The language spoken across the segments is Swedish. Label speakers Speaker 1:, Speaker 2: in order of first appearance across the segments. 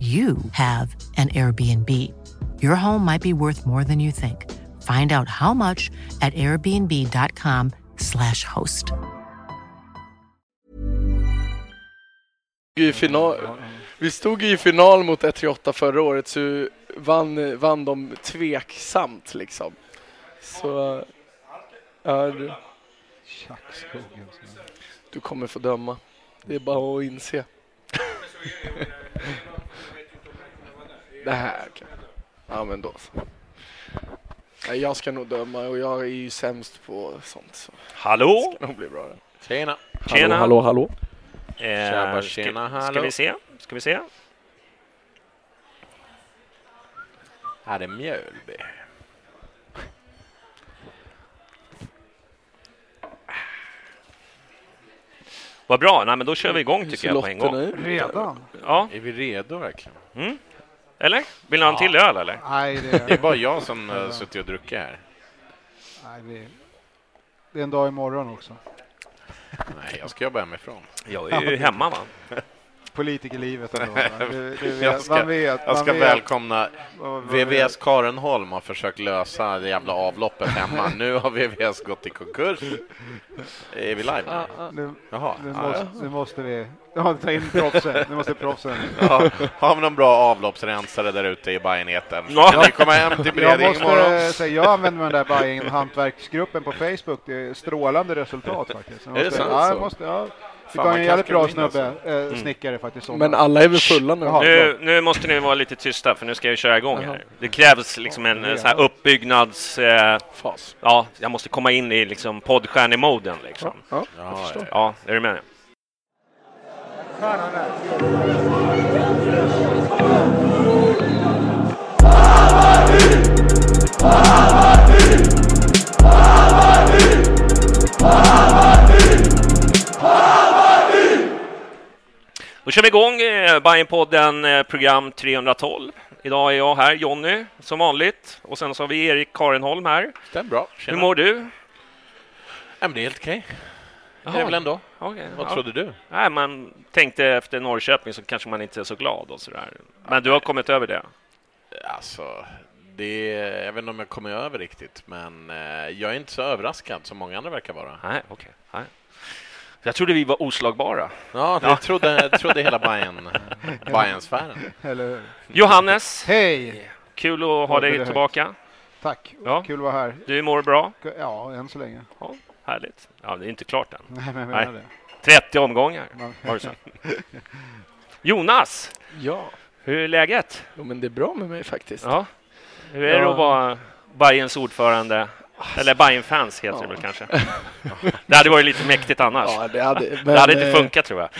Speaker 1: you have an Airbnb. Your home might be worth more than you think. Find out how much at airbnb.com/slash host.
Speaker 2: i final, vi stod i final mot 1-8 förra året så vann, vann de tveksamt liksom. Så eh, ja, du, du kommer få döma. Det är bara att inse. Det här kan... Ja men då så. Nej, Jag ska nog döma och jag är ju sämst på sånt så
Speaker 3: Hallå?
Speaker 2: det ska nog bli bra.
Speaker 4: Tjena.
Speaker 3: Tjena.
Speaker 2: Hallå, hallå.
Speaker 3: Eh,
Speaker 4: Tjaba,
Speaker 3: ska-
Speaker 4: tjena,
Speaker 3: Ska
Speaker 4: hallå.
Speaker 3: vi se? Ska vi se?
Speaker 4: Här är Mjölby.
Speaker 3: Vad bra. Nej, men då kör vi igång tycker jag på en gång.
Speaker 2: Lotterna ut.
Speaker 5: Redan?
Speaker 3: Ja,
Speaker 4: Är vi redo verkligen?
Speaker 3: Eller? Vill ni ha en till öl eller?
Speaker 5: Nej,
Speaker 4: Det är
Speaker 5: det,
Speaker 4: bara jag som uh, suttit och druckit här.
Speaker 5: nej det, det är en dag imorgon också.
Speaker 4: Nej, jag ska jobba hemifrån.
Speaker 3: Jag är ju hemma va?
Speaker 5: Politikerlivet ändå. Du, du vet,
Speaker 4: Jag ska,
Speaker 5: man vet,
Speaker 4: jag ska
Speaker 5: man vet,
Speaker 4: välkomna VVS. Karenholm har försökt lösa det jävla avloppet hemma. Nu har VVS gått i konkurs. Är vi live nu?
Speaker 5: Nu,
Speaker 4: Jaha.
Speaker 5: nu, måste, nu måste vi ja, ta in proffsen. Nu måste proffsen.
Speaker 4: ja. Har vi någon bra avloppsrensare där ute i Bajenheten?
Speaker 3: Ja.
Speaker 4: Kan ni komma hem till
Speaker 5: Jag
Speaker 4: Bredäng imorgon?
Speaker 5: måste säga, jag använder den där Bajen hantverksgruppen på Facebook. Det är strålande resultat faktiskt. Jag
Speaker 4: Är det
Speaker 5: måste,
Speaker 4: sant
Speaker 5: ja,
Speaker 4: så?
Speaker 5: jag måste, ja. Fick
Speaker 4: Fan,
Speaker 5: ha
Speaker 4: man
Speaker 5: en jävligt bra snubbe, eh, snickare faktiskt. som-
Speaker 2: Men alla är väl fulla nu?
Speaker 5: Jaha.
Speaker 3: Nu, nu måste ni vara lite tysta för nu ska jag köra igång här. Det krävs liksom en eh, sån här uppbyggnads... Eh,
Speaker 2: Fas.
Speaker 3: ja, jag måste komma in i liksom poddstjärnemoden liksom.
Speaker 2: Ja,
Speaker 4: Ja, ja.
Speaker 3: Ja, är du med? Då kör vi igång eh, Bajenpodden eh, program 312. Idag är jag här, Jonny, som vanligt. Och sen så har vi Erik Karenholm här.
Speaker 4: Är bra.
Speaker 3: Hur
Speaker 4: Tjena.
Speaker 3: mår du?
Speaker 4: Ja, men det är helt okej. Det är väl ändå.
Speaker 3: Okej,
Speaker 4: Vad
Speaker 3: ja.
Speaker 4: trodde du?
Speaker 3: Nej, man tänkte efter Norrköping så kanske man inte är så glad och sådär. Men du har kommit över det?
Speaker 4: Alltså, det, jag vet inte om jag kommer över riktigt, men eh, jag är inte så överraskad som många andra verkar vara.
Speaker 3: Nej, okej. Jag trodde vi var oslagbara.
Speaker 4: Ja, det
Speaker 3: Ja.
Speaker 4: Trodde, trodde hela Bayern, Bayern-sfären.
Speaker 3: Johannes,
Speaker 5: Hej!
Speaker 3: kul att ha dig
Speaker 5: det högt.
Speaker 3: tillbaka.
Speaker 5: Tack.
Speaker 3: Ja.
Speaker 5: Kul att vara här.
Speaker 3: Du mår bra?
Speaker 5: Ja, än så länge.
Speaker 3: Ja, härligt. Ja, det är inte klart än.
Speaker 5: Nej, men
Speaker 3: Nej.
Speaker 5: det.
Speaker 3: 30 omgångar har du sagt. Jonas,
Speaker 2: Ja,
Speaker 3: hur är läget?
Speaker 2: jo, men det är bra med mig faktiskt.
Speaker 3: Ja. Hur är det
Speaker 2: Ja.
Speaker 3: att vara Bayerns ordförande? Eller Bayern-fans heter det väl kanske? Det hade varit lite mäktigt annars.
Speaker 2: Ja, det hade, men,
Speaker 3: det hade inte
Speaker 2: eh,
Speaker 3: funkat tror jag.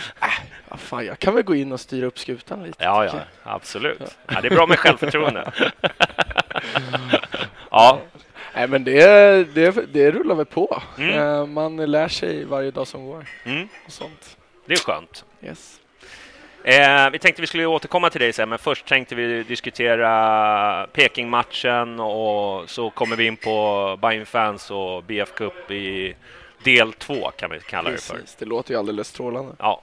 Speaker 2: ja, fan, jag kan väl gå in och styra upp skutan lite.
Speaker 3: Ja, ja, absolut. Ja, det är bra med självförtroende. Ja,
Speaker 2: Nej, men det, det, det rullar väl på.
Speaker 3: Mm.
Speaker 2: Eh, Man lär sig varje dag som går.
Speaker 3: mm,
Speaker 2: Och sånt.
Speaker 3: det är skönt.
Speaker 2: Yes.
Speaker 3: Eh, vi tänkte vi skulle återkomma till dig sen, men först tänkte vi diskutera Peking-matchen och så kommer vi in på Bayern fans och BF Cup i del två kan vi kalla det för.
Speaker 2: Precis. Det låter ju alldeles strålande.
Speaker 3: Ja.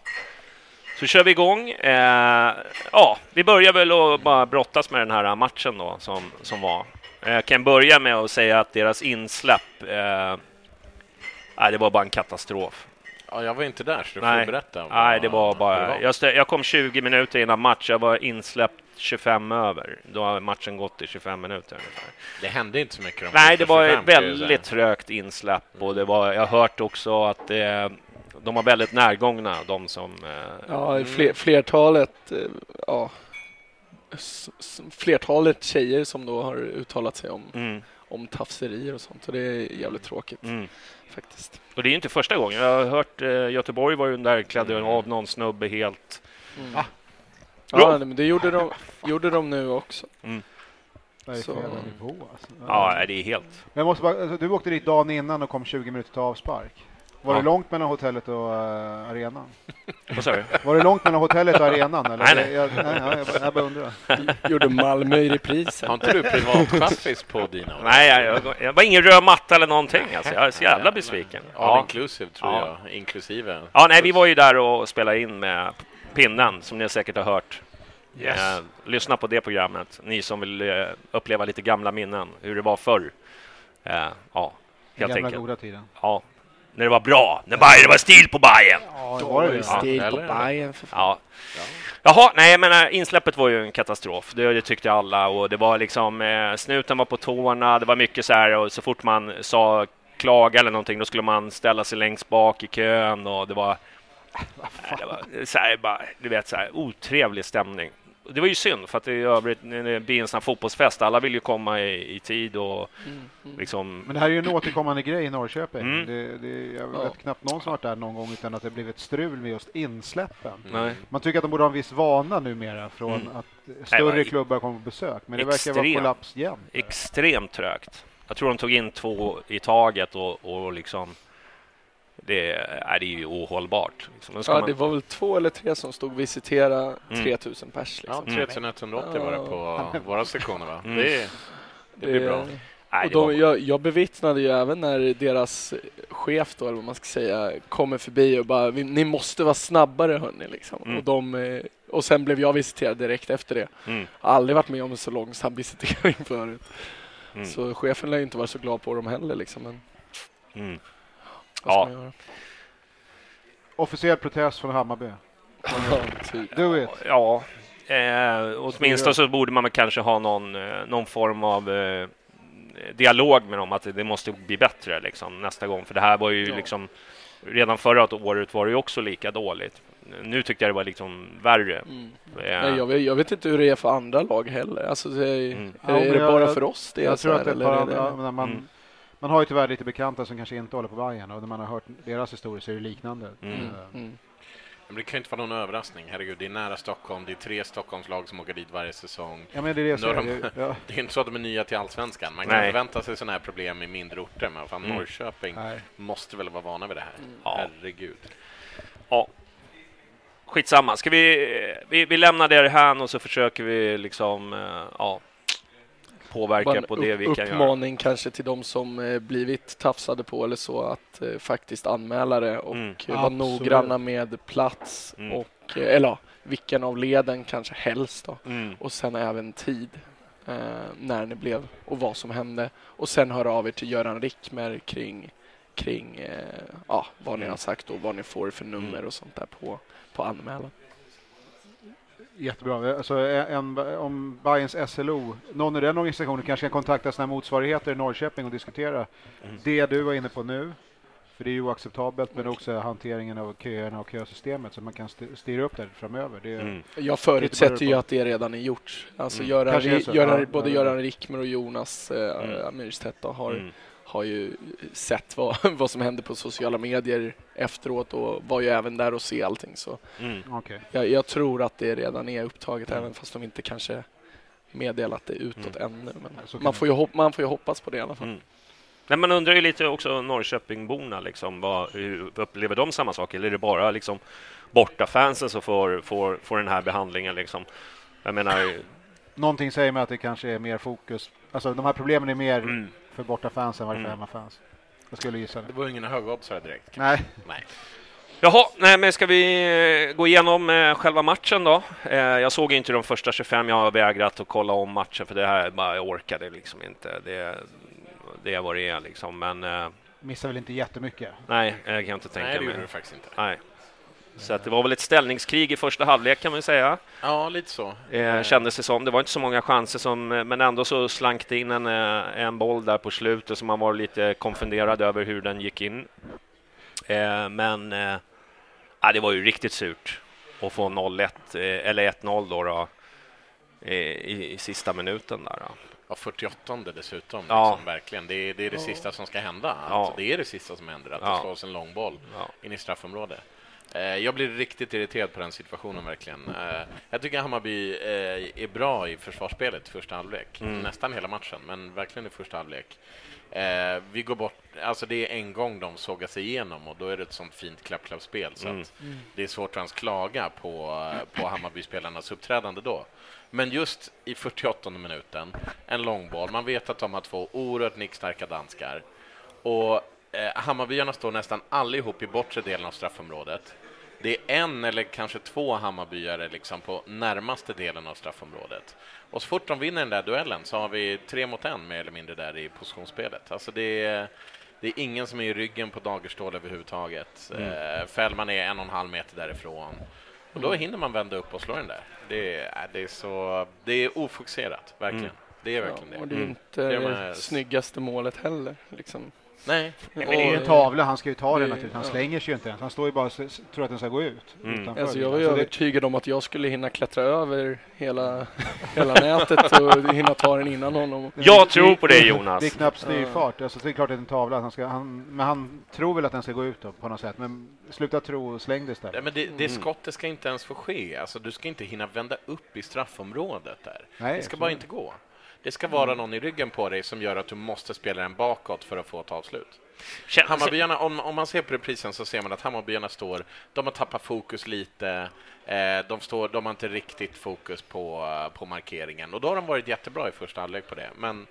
Speaker 3: Så kör vi igång. Eh, ja, vi börjar väl att bara brottas med den här matchen då som, som var. Jag kan börja med att säga att deras insläpp, eh, det var bara en katastrof.
Speaker 4: Ja, jag var inte där, så du
Speaker 3: Nej.
Speaker 4: får berätta. vad-
Speaker 3: Nej, det var bara...
Speaker 4: det var.
Speaker 3: Jag, stö- jag kom 20 minuter innan match. Jag var insläppt 25 över. Då har matchen gått i 25 minuter ungefär.
Speaker 4: Det hände inte så mycket. de
Speaker 3: Nej, det var
Speaker 4: 25, kan jag säga.
Speaker 3: väldigt trögt insläpp och det var, jag har hört också att eh, de var väldigt närgångna, de som... Eh,
Speaker 2: Ja, fler, flertalet, eh, ja, flertalet tjejer som då har uttalat sig om,
Speaker 3: mm,
Speaker 2: om tafserier och sånt. Och det är jävligt tråkigt
Speaker 3: mm.
Speaker 2: Faktiskt.
Speaker 3: Och det är inte första gången. Jag har hört eh, Göteborg var ju där, klädde
Speaker 4: Mm.
Speaker 3: av någon snubbe helt...
Speaker 2: Ja,
Speaker 3: Bra.
Speaker 2: men det gjorde de, gjorde de nu också.
Speaker 5: Är
Speaker 2: Så-
Speaker 5: på alltså?
Speaker 3: Ja, det är helt...
Speaker 5: Men jag måste bara, alltså, du åkte dit dagen innan och kom 20 minuter till avspark. Var
Speaker 3: Ja.
Speaker 5: det långt mellan hotellet och uh, arenan?
Speaker 3: Vad sa du?
Speaker 5: Var det långt mellan hotellet och arenan? Eller?
Speaker 3: Nej, nej.
Speaker 5: Jag, nej, ja, jag, bara- jag bara undrar.
Speaker 2: Gjorde Malmö i reprisen.
Speaker 4: Har inte du privatchaffis på dina?
Speaker 3: Nej, jag, jag, jag var ingen röd matta eller någonting. Alltså, jag är så jävla besviken.
Speaker 4: All
Speaker 3: Ja.
Speaker 4: inclusive, tror
Speaker 3: Ja.
Speaker 4: jag. Inklusive.
Speaker 3: ja, nej, vi var ju där och spelade in med pinnen, som ni säkert har hört.
Speaker 4: Yes.
Speaker 3: Eh, lyssna på det programmet, ni som vill eh, uppleva lite gamla minnen, hur det var förr. Eh, ja,
Speaker 5: Den
Speaker 3: helt
Speaker 5: gamla
Speaker 3: enkelt.
Speaker 5: goda tiden.
Speaker 3: Ja, när det var bra, när Bayern det var stil på Bayern.
Speaker 5: Ja, det
Speaker 2: Då
Speaker 5: var ju.
Speaker 3: Ja.
Speaker 2: stil på? Bajen för fan.
Speaker 3: Ja. Jaha, nej, jag menar insläppet var ju en katastrof. Det, det tyckte alla och det var liksom eh, snuten var på tårna. Det var mycket så här och så fort man sa klaga eller någonting, då skulle man ställa sig längst bak i kön och det var. Nej, det var så här, bara, du vet, så här otrevlig stämning. Det var ju synd för att det i övrigt när det blir en sån här fotbollsfest. Alla vill ju komma i, i tid och liksom.
Speaker 5: Men det här är ju en återkommande grej i Norrköping.
Speaker 3: Mm.
Speaker 5: Det, det, jag vet
Speaker 2: Ja.
Speaker 5: knappt någon som varit där någon gång utan att det blivit strul med just insläppen.
Speaker 3: Nej.
Speaker 5: Man tycker att de borde ha en viss vana numera från
Speaker 3: Mm.
Speaker 5: att
Speaker 3: Nej,
Speaker 5: större
Speaker 3: vad-
Speaker 5: klubbar kommer på besök. Men det verkar vara
Speaker 3: Extrem.
Speaker 5: kollaps jämt.
Speaker 3: extremt trögt. Jag tror de tog in två i taget och, och liksom det, är det är ju ohållbart. Liksom.
Speaker 2: Ja,
Speaker 3: man-
Speaker 2: det var väl två eller tre som stod visitera
Speaker 3: Mm.
Speaker 2: 3000 pers.
Speaker 4: Ja,
Speaker 2: Liksom.
Speaker 4: 3180 var det på våra sektioner, va?
Speaker 3: Mm.
Speaker 4: Det, det blir bra.
Speaker 3: Nej,
Speaker 2: Och de, jag, jag bevittnade ju även när deras chef då, eller vad man ska säga, kommer förbi och bara "Vi- ni måste vara snabbare hörni liksom.
Speaker 3: Mm.
Speaker 2: Och, de, eh, och sen blev jag visiterad direkt efter det.
Speaker 3: Mm.
Speaker 2: Jag har aldrig varit med om en så långsam visitering förut.
Speaker 3: Mm.
Speaker 2: Så chefen lär ju inte vara så glad på dem heller liksom. Men
Speaker 3: Mm. Ja.
Speaker 2: man göra?
Speaker 5: Officiell protest från Hammarby.
Speaker 2: Typ.
Speaker 5: Do it!
Speaker 3: Ja, eh, åtminstone så borde man kanske ha någon, eh, någon form av eh, dialog med dem att det måste bli bättre liksom, nästa gång. För det här var ju
Speaker 2: Ja.
Speaker 3: liksom redan förra året var det ju också lika dåligt. Nu tyckte jag det var liksom värre.
Speaker 2: Mm.
Speaker 3: Eh,
Speaker 2: Nej, jag, vet, jag vet inte hur det är för andra lag heller. Alltså, det är,
Speaker 3: Mm.
Speaker 2: är,
Speaker 5: Ja,
Speaker 2: är det
Speaker 5: jag-
Speaker 2: bara för oss det är
Speaker 5: Jag
Speaker 2: så
Speaker 5: tror
Speaker 2: här,
Speaker 5: att det är
Speaker 2: eller
Speaker 5: bara,
Speaker 2: är det...
Speaker 5: ja, men man,
Speaker 3: Mm.
Speaker 5: Man har ju tyvärr lite bekanta som kanske inte håller på Bayern och när man har hört deras historier så är det liknande.
Speaker 3: Mm.
Speaker 5: Eh,
Speaker 2: Mm.
Speaker 4: Men det kan ju inte vara någon överraskning. Herregud, det är nära Stockholm. Det är tre Stockholmslag som åker dit varje säsong.
Speaker 5: Ja men det är det
Speaker 4: de-
Speaker 5: ja,
Speaker 4: Det är inte så att de är nya till Allsvenskan. Man kan
Speaker 3: Nej.
Speaker 4: förvänta sig sådana här problem i mindre orter, men fan,
Speaker 3: Mm.
Speaker 4: Norrköping
Speaker 5: nej.
Speaker 4: måste väl vara vana vid det här.
Speaker 3: Ja.
Speaker 4: Herregud.
Speaker 3: Ja. Skitsamma. Ska vi, vi, vi lämnar det här och så försöker vi liksom eh, ja, påverka
Speaker 2: Bara en
Speaker 3: på det vi kan göra.
Speaker 2: uppmaning kanske till de som eh, blivit tafsade på eller så att eh, faktiskt anmäla det och
Speaker 3: Mm.
Speaker 2: eh, vara
Speaker 5: Absolut.
Speaker 2: noggranna med plats
Speaker 3: Mm.
Speaker 2: och eh, eller ja, vilken av leden kanske helst då.
Speaker 3: Mm.
Speaker 2: Och sen även tid eh, när det blev och vad som hände och sen höra av er till Göran Rickmer kring kring eh, ja, vad ni
Speaker 3: Mm.
Speaker 2: har sagt och vad ni får för nummer och sånt där på, på anmälan.
Speaker 5: Jättebra. Alltså, en, om Bayerns SLO, någon i den organisationen kanske kan kontakta sina motsvarigheter i Norrköping och diskutera
Speaker 3: Mm.
Speaker 5: det du var inne på nu. För det är ju oacceptabelt, men också hanteringen av köerna och kösystemet så man kan st- styra upp det framöver. Det är,
Speaker 3: Mm.
Speaker 2: Jag förutsätter ju att det redan är gjort. Alltså
Speaker 3: Mm.
Speaker 2: Göran,
Speaker 5: Ja,
Speaker 2: både
Speaker 5: ja,
Speaker 2: Göran Rickmer och Jonas eh,
Speaker 3: Mm.
Speaker 2: Amirstedt då har,
Speaker 3: Mm.
Speaker 2: Har ju sett vad, vad som hände på sociala medier efteråt och var ju även där och se allting. Så
Speaker 3: Mm.
Speaker 5: Okej.
Speaker 2: jag, jag tror att det redan är upptaget
Speaker 3: Mm.
Speaker 2: även fast de inte kanske meddelat det utåt ännu. Men man, får ju hop- man får ju hoppas på det i alla fall.
Speaker 3: Mm. Nej, man undrar ju lite också Norrköpingborna, liksom, vad, hur upplever de samma sak? Eller är det bara liksom, bortafansen som får, får, får den här behandlingen? Liksom? Jag menar,
Speaker 5: Någonting säger mig att det kanske är mer fokus. Alltså de här problemen är mer
Speaker 3: mm,
Speaker 5: för bortafans än vad det är för
Speaker 3: Mm.
Speaker 5: hemmafans. Jag skulle gissa
Speaker 4: Det
Speaker 5: det.
Speaker 4: var ingen högoddsare direkt.
Speaker 5: Nej,
Speaker 4: Nej.
Speaker 3: Jaha, nej, men ska vi eh, gå igenom eh, själva matchen då? Eh, jag såg inte de första 25, jag har vägrat att kolla om matchen för det här bara, jag orkade liksom inte. Det, det är vad det är liksom, men eh,
Speaker 5: Missar väl inte jättemycket.
Speaker 3: nej, jag kan inte tänka
Speaker 4: Nej, det
Speaker 3: mig.
Speaker 4: gjorde du faktiskt inte.
Speaker 3: Nej. Så att det var väl ett ställningskrig i första halvlek kan man säga.
Speaker 4: Ja, lite så.
Speaker 3: Eh, kändes det som. Det var inte så många chanser, som, men ändå så slank det in en, eh, en boll där på slutet som man var lite konfunderad över hur den gick in. Eh, men eh, ja, det var ju riktigt surt att få 0-1, eh, eller 1-0 då, då eh, i, i sista minuten där. Då.
Speaker 4: Ja, 48 dessutom.
Speaker 3: Ja.
Speaker 4: Liksom, verkligen. Det, är, det är det sista som ska hända.
Speaker 3: Ja.
Speaker 4: Alltså, det är det sista som händer, att
Speaker 3: Ja.
Speaker 4: det slås en lång boll
Speaker 3: Ja.
Speaker 4: in i straffområdet. Eh, Jag blir riktigt irriterad på den situationen, verkligen. Eh, Jag tycker Hammarby eh, är bra i försvarsspelet i första halvlek.
Speaker 3: Mm.
Speaker 4: Nästan hela matchen, men verkligen i första halvlek. Vi går bort, alltså det är en gång de sågar sig igenom och då är det ett sånt fint klapp-klapp-spel så
Speaker 3: Mm.
Speaker 4: att det är svårt att ens klaga på, på Hammarbyspelarnas uppträdande då. Men just i 48 minuten, en långboll. Man vet att de har två oerhört nickstarka danskar. Och eh, Hammarbyarna står nästan allihop i bortre delen av straffområdet. Det är en eller kanske två Hammarbyare liksom på närmaste delen av straffområdet. Och så fort de vinner den där duellen så har vi tre mot en mer eller mindre där i positionsspelet. Alltså det är, det är ingen som är i ryggen på Dagerstål överhuvudtaget. Eh, Fällman är en och en halv meter därifrån. Och då hinner man vända upp och slå den där. Det är, det är, så, det är ofokuserat, verkligen. Det är verkligen
Speaker 2: Ja, och
Speaker 4: det.
Speaker 2: det är
Speaker 3: Mm.
Speaker 2: inte
Speaker 4: Det är
Speaker 2: det,
Speaker 4: de här-
Speaker 2: snyggaste målet heller. Liksom.
Speaker 4: Nej,
Speaker 5: Det är ju en tavla, han ska ju ta den
Speaker 2: det-
Speaker 5: naturligtvis. Han
Speaker 2: ja.
Speaker 5: slänger sig ju inte ens. Han står ju bara och tror att den ska gå ut.
Speaker 3: Mm.
Speaker 2: Alltså jag var ju
Speaker 5: det-
Speaker 2: övertygad om att jag skulle hinna klättra över hela, hela nätet och hinna ta den innan honom.
Speaker 3: Jag tror på dig Jonas.
Speaker 5: Det är knappt styrfart. Alltså, det är klart att det är en tavla. Han ska, han, men han tror väl att den ska gå ut då, på något sätt. Men sluta tro och släng det
Speaker 4: Ja,
Speaker 5: istället.
Speaker 4: men det, det
Speaker 3: Mm.
Speaker 4: skottet ska inte ens få ske. Alltså, du ska inte hinna vända upp i straffområdet där.
Speaker 5: Nej,
Speaker 4: det ska bara inte gå. Det ska vara någon i ryggen på dig som gör att du måste spela den bakåt för att få ett avslut. Hammarbyarna, om, om man ser på reprisen så ser man att Hammarbyarna står, de har tappat fokus lite, eh, de, står, de har inte riktigt fokus på, på markeringen och då har de varit jättebra i första halvlek på det. Men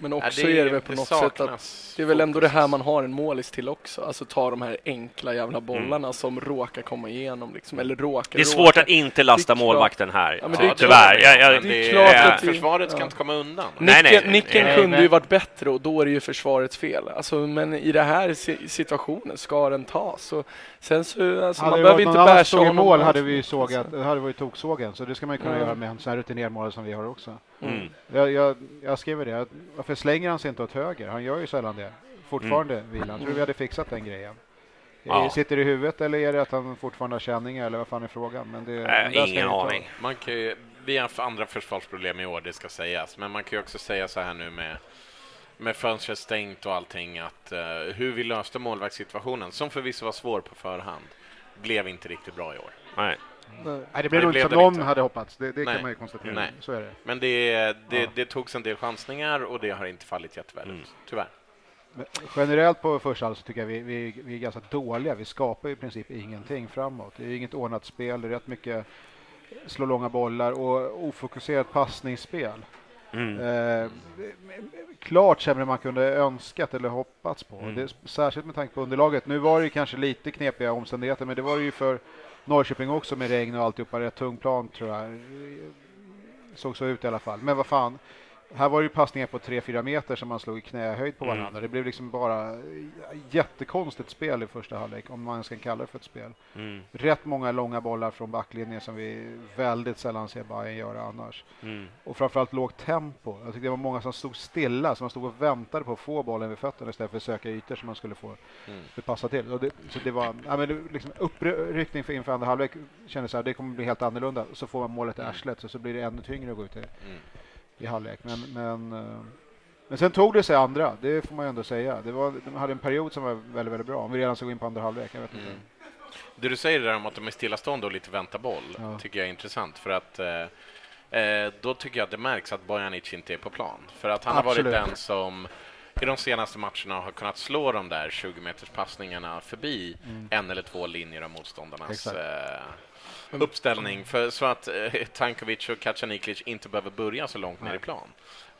Speaker 2: Men
Speaker 4: Ja,
Speaker 2: också
Speaker 4: det-
Speaker 2: är det väl på
Speaker 4: det
Speaker 2: något sätt att det är väl ändå det här man har en målis till också. Alltså ta de här enkla jävla bollarna som råkar komma igenom liksom. Eller råkar,
Speaker 3: Det är svårt
Speaker 2: råkar.
Speaker 3: att inte lasta målvakten här.
Speaker 2: Ja, men det är
Speaker 3: Ja, tyvärr.
Speaker 2: Det är klart att vi-
Speaker 4: försvaret ska
Speaker 2: ja.
Speaker 4: inte komma undan.
Speaker 3: Nej,
Speaker 2: Nicken,
Speaker 3: nej.
Speaker 2: nicken
Speaker 5: Nej,
Speaker 2: kunde ju varit bättre och då är det ju försvarets fel. Alltså, men i den här si- situationen ska den tas. Så, sen så, alltså,
Speaker 5: Hade
Speaker 2: man behöver inte
Speaker 5: som stod i mål hade vi sågat, det hade varit toksågen. Så det ska man ju kunna
Speaker 2: Ja.
Speaker 5: göra med en sån här rutinerad mål som vi har också.
Speaker 3: Mm.
Speaker 5: Jag, jag, jag skriver det, varför slänger han sig inte åt höger? Han gör ju sällan det. Fortfarande
Speaker 2: Mm.
Speaker 5: vilan. Tror du vi hade fixat den grejen?
Speaker 3: Ja.
Speaker 5: Sitter det i huvudet eller är det att han fortfarande har känningar eller vad fan är frågan? Men det, ska
Speaker 3: ingen aning.
Speaker 4: Man kan ju, vi har andra försvarsproblem i år, det ska sägas. Men man kan ju också säga så här nu med, med fönstret stängt och allting att eh, hur vi löste målvaktssituationen, som förvisso var svår på förhand, blev inte riktigt bra i år.
Speaker 3: Nej.
Speaker 2: Nej.
Speaker 5: Det blev nog inte
Speaker 4: det
Speaker 5: som någon
Speaker 4: inte.
Speaker 5: hade hoppats. Det, det kan man ju konstatera.
Speaker 4: Nej.
Speaker 5: Så är det.
Speaker 4: Men det, det,
Speaker 5: Ja.
Speaker 4: det togs en del chansningar och det har inte fallit jätteväl
Speaker 3: Mm.
Speaker 4: tyvärr.
Speaker 5: Men generellt på första så tycker jag vi, vi, vi är ganska dåliga. Vi skapar i princip ingenting framåt. Det är inget ordnat spel. Det är rätt mycket slå långa bollar och ofokuserat passningsspel.
Speaker 3: Mm.
Speaker 5: Eh, klart sämre man kunde önskat eller hoppats på.
Speaker 3: Mm.
Speaker 5: Det, är särskilt med tanke på underlaget. Nu var det ju kanske lite knepiga omständigheter, men det var det ju för Norrköping också med regn och alltihopa. Rätt tung plan tror jag. Såg så ut i alla fall. Men vad fan. Här var det ju passningar på 3-4 meter som man slog i knähöjd på
Speaker 3: Mm.
Speaker 5: varandra. Det blev liksom bara jättekonstigt spel i första halvlek, om man kan kalla det för ett spel.
Speaker 3: Mm.
Speaker 5: Rätt många långa bollar från backlinjen som vi väldigt sällan ser Bayern göra annars.
Speaker 3: Mm.
Speaker 5: Och framförallt lågt tempo. Jag tyckte det var många som stod stilla, som stod och väntade på att få bollen vid fötterna istället för att söka ytor som man skulle få
Speaker 4: Mm.
Speaker 5: passa till. Och det, så det var ja, men det, liksom uppryckning för inför andra halvlek kändes så här, det kommer bli helt annorlunda. Så får man målet i
Speaker 4: Mm.
Speaker 5: arslet och så blir det ännu tyngre att gå ut i,
Speaker 4: Mm.
Speaker 5: I halvlek. Men, men, eh, men sen tog det sig andra, det får man ju ändå säga. Det var, de hade en period som var väldigt, väldigt bra. Om vi redan ska gå in på andra halvlek, jag vet inte.
Speaker 4: Mm. Det du säger där om att de är stillastående och lite väntar boll
Speaker 5: Ja.
Speaker 4: tycker jag är intressant för att eh, eh, då tycker jag att det märks att Bojanic inte är på plan. För att han har
Speaker 5: Absolut.
Speaker 4: varit den som i de senaste matcherna har kunnat slå de där 20 meters passningarna förbi en eller två linjer av motståndarnas
Speaker 5: Exakt.
Speaker 4: eh, uppställning för, så att eh, Tankovic och Kacaniklic inte behöver börja så långt ner i plan.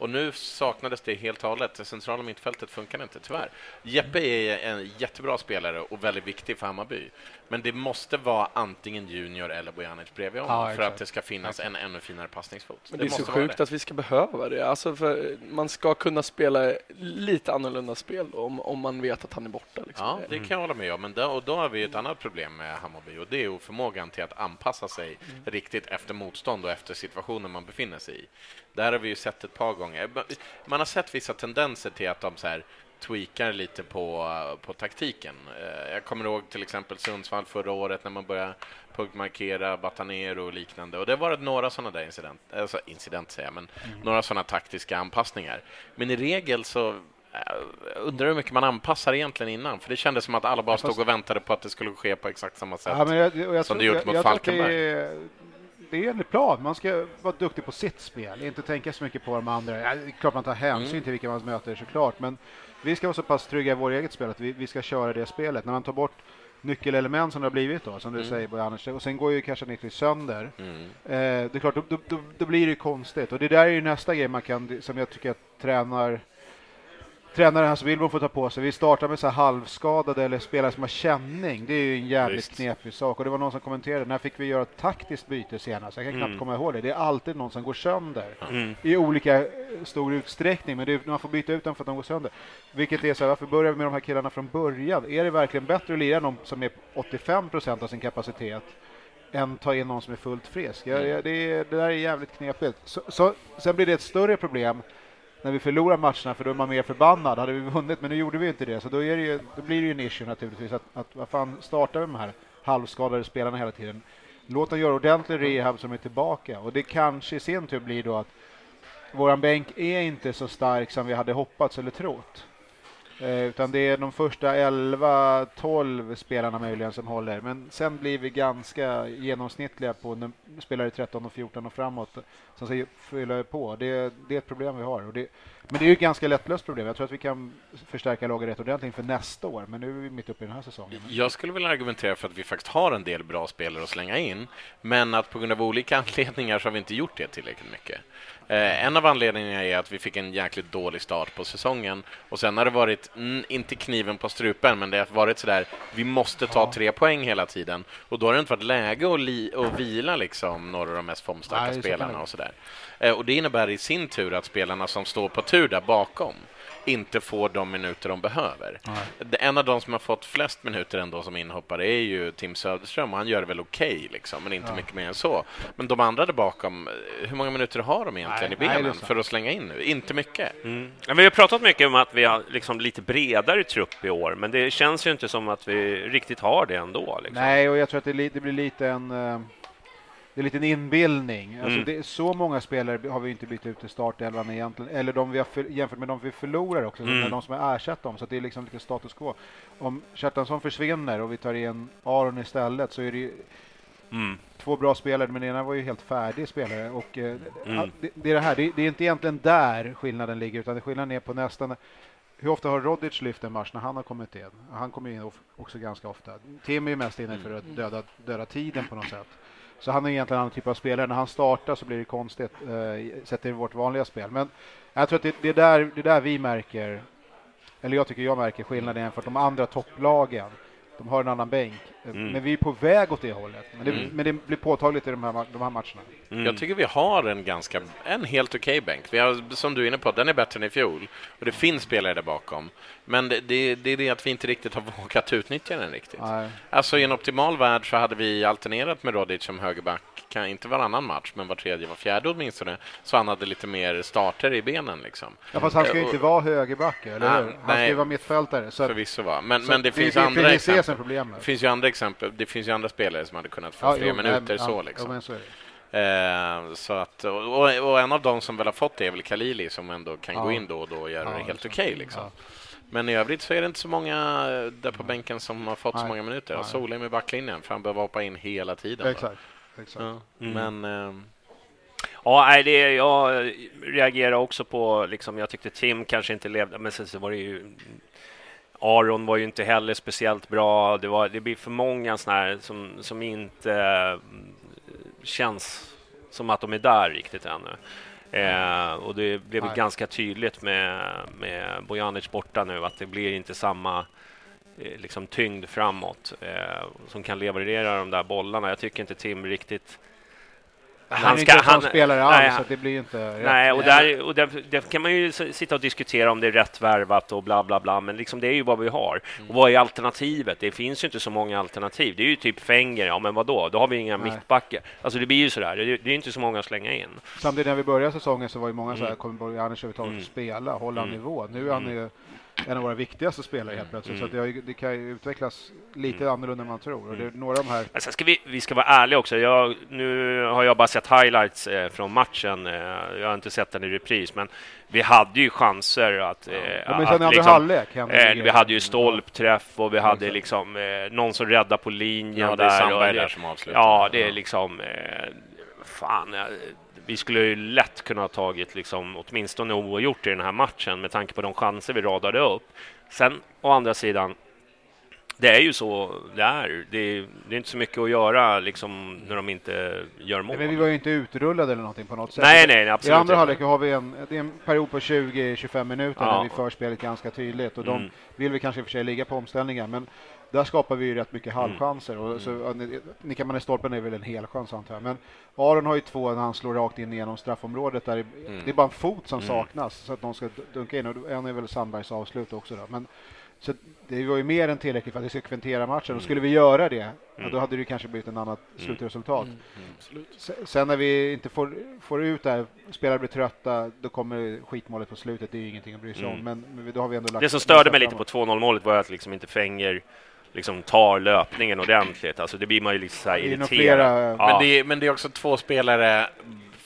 Speaker 4: Och nu saknades det helt och hållet. Det centrala mittfältet funkar inte, tyvärr. Jeppe är en jättebra spelare och väldigt viktig för Hammarby. Men det måste vara antingen Junior eller Bojanic bredvid honom
Speaker 5: Ja,
Speaker 4: för att det ska finnas en ännu finare passningsfot.
Speaker 2: Men det är så sjukt att vi ska behöva det. Alltså för man ska kunna spela lite annorlunda spel då, om, om man vet att han är borta. Liksom.
Speaker 4: Ja, det kan jag hålla med om. Men då, och då har vi ett annat problem med Hammarby och det är oförmågan till att anpassa sig riktigt efter motstånd och efter situationen man befinner sig i. Där har vi ju sett ett par gånger. Man har sett vissa tendenser till att de så här tweakar lite på, på taktiken. Eh, Jag kommer ihåg till exempel Sundsvall förra året när man började punktmarkera Batanero och liknande. Och det har varit några sådana där incident, alltså incident säger jag, men några sådana taktiska anpassningar. Men i regel så eh, undrar hur mycket man anpassar egentligen innan, för det kändes som att alla bara stod och väntade på att det skulle ske på exakt samma sätt.
Speaker 5: Ja, jag, och jag
Speaker 4: som det gjort
Speaker 5: jag,
Speaker 4: mot
Speaker 5: jag
Speaker 4: Falkenberg.
Speaker 5: Det är, en plan. Man ska vara duktig på sitt spel, inte tänka så mycket på de andra. Ja, det är klart man tar hänsyn
Speaker 4: Mm.
Speaker 5: till vilka man möter såklart, men vi ska vara så pass trygga i vårt eget spel att vi, vi ska köra det spelet. När man tar bort nyckelelement som det har blivit då, som du
Speaker 4: Mm.
Speaker 5: säger Bojanic, och sen går ju kanske Nicky sönder.
Speaker 4: Mm.
Speaker 5: Eh, det är klart, då, då, då, då blir det ju konstigt. Och det där är ju nästa grej man kan, som jag tycker att tränar Tränare Hasse Wilbom får ta på sig. Vi startar med så här halvskadade eller spelare som har känning. Det är ju en jävligt
Speaker 3: Visst.
Speaker 5: knepig sak. Och det var någon som kommenterade, när fick vi göra ett taktiskt byte senast? Jag kan knappt
Speaker 3: Mm.
Speaker 5: komma ihåg det. Det är alltid någon som går sönder.
Speaker 3: Mm.
Speaker 5: I olika eh, stor utsträckning, men det man får byta ut dem för att de går sönder. Vilket är så här, varför börjar vi med de här killarna från början? Är det verkligen bättre att lira någon som är på 85 procent av sin kapacitet än ta in någon som är fullt frisk? Jag, jag, det, det där är jävligt knepigt. Så, så, sen blir det ett större problem när vi förlorar matcherna för då är man mer förbannad. Hade vi vunnit, men nu gjorde vi inte det. Så då, är det ju, då blir det ju en issue naturligtvis. Att, att vad fan, startar vi med de här halvskadade spelarna hela tiden? Låt dem göra ordentlig rehab så de är tillbaka. Och det kanske i sin tur blir då att våran bänk är inte så stark som vi hade hoppats eller trott. Eh, utan det är de första 11-12 spelarna möjligen som håller. Men sen blir vi ganska genomsnittliga på spelare 13 och 14 och framåt. Som ska fylla på. Det, det är ett problem vi har. Och det, men det är ju ett ganska lättlöst problem. Jag tror att vi kan förstärka laget rätt ordentligt för nästa år. Men nu är vi mitt uppe i den här säsongen.
Speaker 4: Jag skulle vilja argumentera för att vi faktiskt har en del bra spelare att slänga in, men att på grund av olika anledningar så har vi inte gjort det tillräckligt mycket. Eh, en av anledningarna är att vi fick en jäkligt dålig start på säsongen. Och sen har det varit, mm, inte kniven på strupen, men det har varit sådär, vi måste ta tre poäng hela tiden. Och då har det inte varit läge att, li- att vila liksom några av de mest formstarka
Speaker 5: Nej,
Speaker 4: spelarna och sådär. Eh, och det innebär i sin tur att spelarna som står på tur där bakom inte får de minuter de behöver. Det- En av de som har fått flest minuter ändå som inhoppare är ju Tim Söderström och han gör det väl okej, liksom, men inte mycket mer än så. Men de andra där bakom, eh, hur många minuter har de egentligen
Speaker 5: Nej,
Speaker 4: i
Speaker 5: nej,
Speaker 4: benen
Speaker 5: sant.
Speaker 4: för att slänga in nu? Inte mycket.
Speaker 3: Mm. Ja, Vi har pratat mycket om att vi har liksom lite bredare trupp i år, men det känns ju inte som att vi riktigt har det ändå. Liksom.
Speaker 5: Nej, och jag tror att det, det blir lite en... Det är lite en inbildning. Alltså
Speaker 3: Mm.
Speaker 5: det så många spelare har vi inte bytt ut i startelvan egentligen. Eller de vi har för, jämfört med de vi förlorar också,
Speaker 3: Mm.
Speaker 5: mm. de som har ersatt dem. Så det är liksom lite status quo. Om Kjartansson försvinner och vi tar in Aron istället så är det ju
Speaker 3: Mm.
Speaker 5: två bra spelare, men den ena var ju helt färdig spelare. Och, eh,
Speaker 3: Mm.
Speaker 5: det, det är det här, det, det är inte egentligen där skillnaden ligger, utan skillnaden är på nästan hur ofta har Rodic lyft en match när han har kommit in? Han kommer in också ganska ofta. Tim är ju mest inne för att döda, döda tiden på något sätt. Så han är egentligen en annan typ av spelare. När han startar så blir det konstigt, eh, sett i vårt vanliga spel. Men jag tror att det, det, är där, det är där vi märker, eller jag tycker jag märker skillnaden jämfört med de andra topplagen. De har en annan bänk.
Speaker 3: Mm.
Speaker 5: Men vi är på väg åt det hållet. Men det,
Speaker 4: Mm.
Speaker 5: men det blir påtagligt i de här, de här matcherna.
Speaker 3: Mm.
Speaker 4: Jag tycker vi har en ganska, en helt okej bänk. Vi har, som du är inne på, den är bättre än i fjol. Och det finns spelare där bakom. Men det, det, det är det att vi inte riktigt har vågat utnyttja den riktigt.
Speaker 5: Nej.
Speaker 4: Alltså i en optimal värld så hade vi alternerat med Rodic som högerback, kan inte varannan match, men var tredje, var fjärde åtminstone, så han hade lite mer starter i benen liksom.
Speaker 5: Ja, fast han ska ju
Speaker 4: Eh,
Speaker 5: inte vara högerback, eller hur? Han ska
Speaker 4: nej.
Speaker 5: ju vara mittfältare. Så att,
Speaker 4: Förvisso va, men, men det,
Speaker 5: det,
Speaker 4: finns
Speaker 5: det,
Speaker 4: andra
Speaker 5: det
Speaker 4: exempel. Det finns ju andra exempel. Det finns ju andra spelare som hade kunnat få
Speaker 5: Ja,
Speaker 4: fler
Speaker 5: jo,
Speaker 4: minuter
Speaker 5: ja,
Speaker 4: så
Speaker 5: ja,
Speaker 4: liksom.
Speaker 5: men så är det.
Speaker 4: Eh, så att, och, och- och en av dem som väl har fått det är väl Khalili som ändå kan
Speaker 5: Ja.
Speaker 4: gå in då och då och göra
Speaker 5: Ja,
Speaker 4: det helt
Speaker 5: så.
Speaker 4: okej. liksom.
Speaker 5: Ja.
Speaker 4: Men i övrigt så är det inte så många eh, där på bänken som har fått så
Speaker 5: Nej.
Speaker 4: många minuter.
Speaker 5: Nej.
Speaker 4: Solheim i backlinjen, för han behöver hoppa in hela tiden.
Speaker 5: Exakt. exakt.
Speaker 4: Ja.
Speaker 3: Mm.
Speaker 4: Men eh,
Speaker 3: Ja, nej, det, jag reagerar också på, liksom, jag tyckte Tim kanske inte levde, men sen så var det ju Aron var ju inte heller speciellt bra. Det, var, det blir för många såna här som, som inte mm, känns som att de är där riktigt ännu. Eh, och det blev
Speaker 5: Nej.
Speaker 3: ganska tydligt med, med Bojanic borta nu att det blir inte samma eh, liksom tyngd framåt eh, som kan leverera de där bollarna. Jag tycker inte Tim riktigt
Speaker 5: Han är
Speaker 3: ska- han-
Speaker 5: spelare
Speaker 3: nej,
Speaker 5: alls,
Speaker 3: han-
Speaker 5: så det blir ju inte.
Speaker 3: Nej, och där, och där, där kan man ju sitta och diskutera om det är rätt värvat och bla bla bla, men liksom det är ju vad vi har. Och vad är alternativet? Det finns ju inte så många alternativ. Det är ju typ Fenger, ja men vad då? Då har vi inga mittbackar. Alltså det blir ju sådär, det, det är inte så många att slänga in.
Speaker 5: Samtidigt när vi började säsongen så var ju många så här,
Speaker 3: Mm.
Speaker 5: kommer Bojanic överhuvudtaget
Speaker 3: Mm.
Speaker 5: spela, hålla
Speaker 3: Mm.
Speaker 5: nivå. Nu är han
Speaker 3: Mm.
Speaker 5: ju en av våra viktigaste spelare helt plötsligt, så
Speaker 3: Mm.
Speaker 5: att det, det kan ju utvecklas lite
Speaker 3: Mm.
Speaker 5: annorlunda än man tror. Och det är
Speaker 3: Mm.
Speaker 5: några av de här
Speaker 3: sen ska vi, vi ska vara ärliga också. Jag, nu har jag bara sett highlights eh, från matchen. Eh, jag har inte sett den i repris, men vi hade ju chanser att... Eh,
Speaker 5: Ja, men
Speaker 3: att
Speaker 5: sen i andra
Speaker 3: liksom-
Speaker 5: halvlek
Speaker 3: Eh, vi hade ju stolpträff och vi hade
Speaker 5: Exakt.
Speaker 3: liksom eh, någon som räddade på linjen
Speaker 4: Ja, det är
Speaker 3: där.
Speaker 4: Sandberg
Speaker 3: och det-
Speaker 4: där som avslutar.
Speaker 3: Ja, det är liksom... Eh, fan, eh, vi skulle ju lätt kunna ha tagit liksom, åtminstone oavgjort i den här matchen med tanke på de chanser vi radade upp. Sen å andra sidan, det är ju så det är. Det är, det är inte så mycket att göra liksom, när de inte gör mål.
Speaker 5: Men vi var ju inte utrullade eller någonting på något sätt.
Speaker 3: Nej, nej, nej,
Speaker 5: I
Speaker 3: absolut
Speaker 5: andra halvlek har vi en, en period på 20-25 minuter
Speaker 3: Ja.
Speaker 5: där vi för spelet ganska tydligt och de
Speaker 3: Mm.
Speaker 5: vill vi kanske i och för sig ligga på omställningar men där skapar vi ju rätt
Speaker 3: Mm.
Speaker 5: mycket halvchanser och så, ni- nickar man i stolpen är väl en hel chans antar jag. Men Aron har ju två när han slår rakt in genom straffområdet där det-
Speaker 4: Mm.
Speaker 5: det är bara en fot som
Speaker 3: Mm.
Speaker 5: saknas så att någon ska dunka in och en är väl Sandbergs avslut också då. Men, så det var ju mer än tillräckligt för att vi ska kvintera matchen och skulle vi göra det,
Speaker 3: Mm.
Speaker 5: då hade det kanske blivit en annat slutresultat.
Speaker 2: Mm,
Speaker 5: Sen när vi inte får, får ut det här, spelare blir trötta, då kommer skitmålet på slutet. Det är ju ingenting att bry sig om.
Speaker 3: Mm.
Speaker 5: Men då har vi ändå lagt
Speaker 3: Det som störde mig lite på 2-0 målet var att liksom inte Fenger liksom tar löpningen ordentligt. Alltså det blir man ju lite så här
Speaker 5: Det
Speaker 3: irriterad.
Speaker 5: flera-
Speaker 3: Ja.
Speaker 4: Men, det är, men det är också två spelare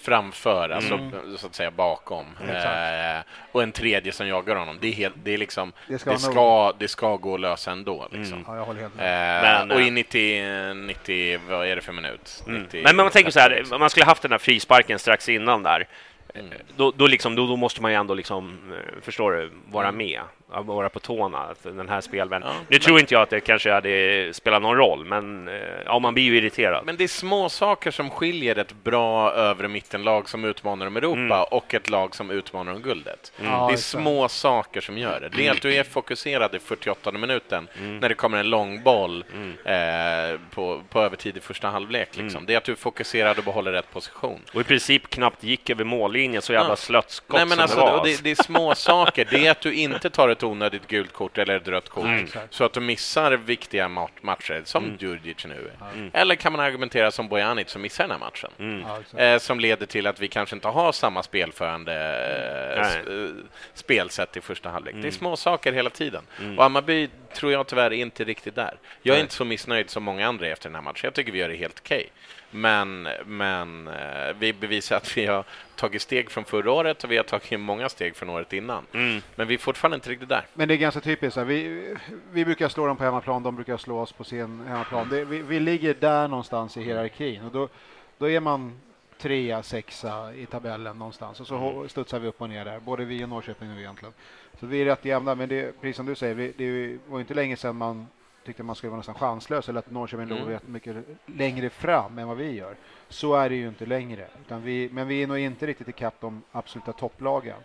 Speaker 4: framför, alltså
Speaker 5: Mm.
Speaker 4: så att säga bakom. Eh, och en tredje som jagar honom. Det är, helt, det är liksom,
Speaker 5: Det
Speaker 4: det
Speaker 5: ska
Speaker 4: ska,
Speaker 5: nog-
Speaker 4: det ska, gå att lösa ändå. Liksom.
Speaker 3: Mm.
Speaker 5: Ja, jag håller helt med.
Speaker 4: Eh,
Speaker 3: Men,
Speaker 4: och
Speaker 3: eh,
Speaker 4: i 90, 90, vad är det för minut?
Speaker 3: Mm.
Speaker 4: 90
Speaker 3: Men man tänker så här, om man skulle haft den här frisparken strax innan där,
Speaker 4: Mm.
Speaker 3: då, då, liksom, då, då måste man ju ändå liksom, eh, förstår du, vara med, vara på tårna, den här spelvändningen.
Speaker 4: Ja,
Speaker 3: nu
Speaker 4: men-
Speaker 3: tror inte jag att det kanske hade spelat någon roll, men eh, ja, man blir ju irriterad.
Speaker 4: Men det är små saker som skiljer ett bra övre mittenlag som utmanar om Europa
Speaker 3: Mm.
Speaker 4: och ett lag som utmanar om guldet.
Speaker 5: Ja,
Speaker 4: Det är små saker som gör det. Det är att du är fokuserad i 48 minuten
Speaker 3: Mm.
Speaker 4: när det kommer en lång boll
Speaker 3: Mm.
Speaker 4: eh, på, på övertid i första halvlek. Liksom.
Speaker 3: Mm.
Speaker 4: Det är att du är fokuserad och behåller rätt position.
Speaker 3: Och i princip knappt gick över mållinjen, så jävla
Speaker 4: Ja.
Speaker 3: slöttskott
Speaker 4: Nej, men
Speaker 3: som
Speaker 4: alltså,
Speaker 3: det var.
Speaker 4: det, det är små saker. Det är att du inte tar ett onödigt gult kort eller ett rött kort
Speaker 3: Mm.
Speaker 4: så att du missar viktiga mat- matcher, som
Speaker 3: Mm.
Speaker 4: Djurdjic nu.
Speaker 3: Mm.
Speaker 4: Eller kan man argumentera som Bojanic som missar den här matchen?
Speaker 3: Mm.
Speaker 4: Eh, som leder till att vi kanske inte har samma spelförande eh,
Speaker 3: Nej.
Speaker 4: s- eh, spelsätt i första halvlek. Det är
Speaker 3: Mm.
Speaker 4: små saker hela tiden.
Speaker 3: Mm.
Speaker 4: Och Hammarby tror jag tyvärr är inte riktigt där. Jag är
Speaker 3: Nej.
Speaker 4: inte så missnöjd som många andra efter den här matchen. Jag tycker vi gör det helt okej. Men, men eh, vi bevisar att vi har tagit steg från förra året och vi har tagit många steg från året innan.
Speaker 3: Mm.
Speaker 4: Men vi är fortfarande inte riktigt där.
Speaker 5: Men det är ganska typiskt. Vi, vi brukar slå dem på hemmaplan, de brukar slå oss på sin hemmaplan. Det, vi, vi ligger där någonstans i hierarkin och då, då är man trea, sexa i tabellen någonstans och så hå- studsar vi upp och ner där, både vi och Norrköping nu egentligen. Så vi är rätt jämna, men det, precis som du säger, vi, det var ju inte länge sedan man tyckte man skulle vara nästan chanslös eller att Norrköping låg
Speaker 4: Mm.
Speaker 5: rätt mycket längre fram än vad vi gör. Så är det ju inte längre. Utan vi, men vi är nog inte riktigt ikapp de absoluta topplagen.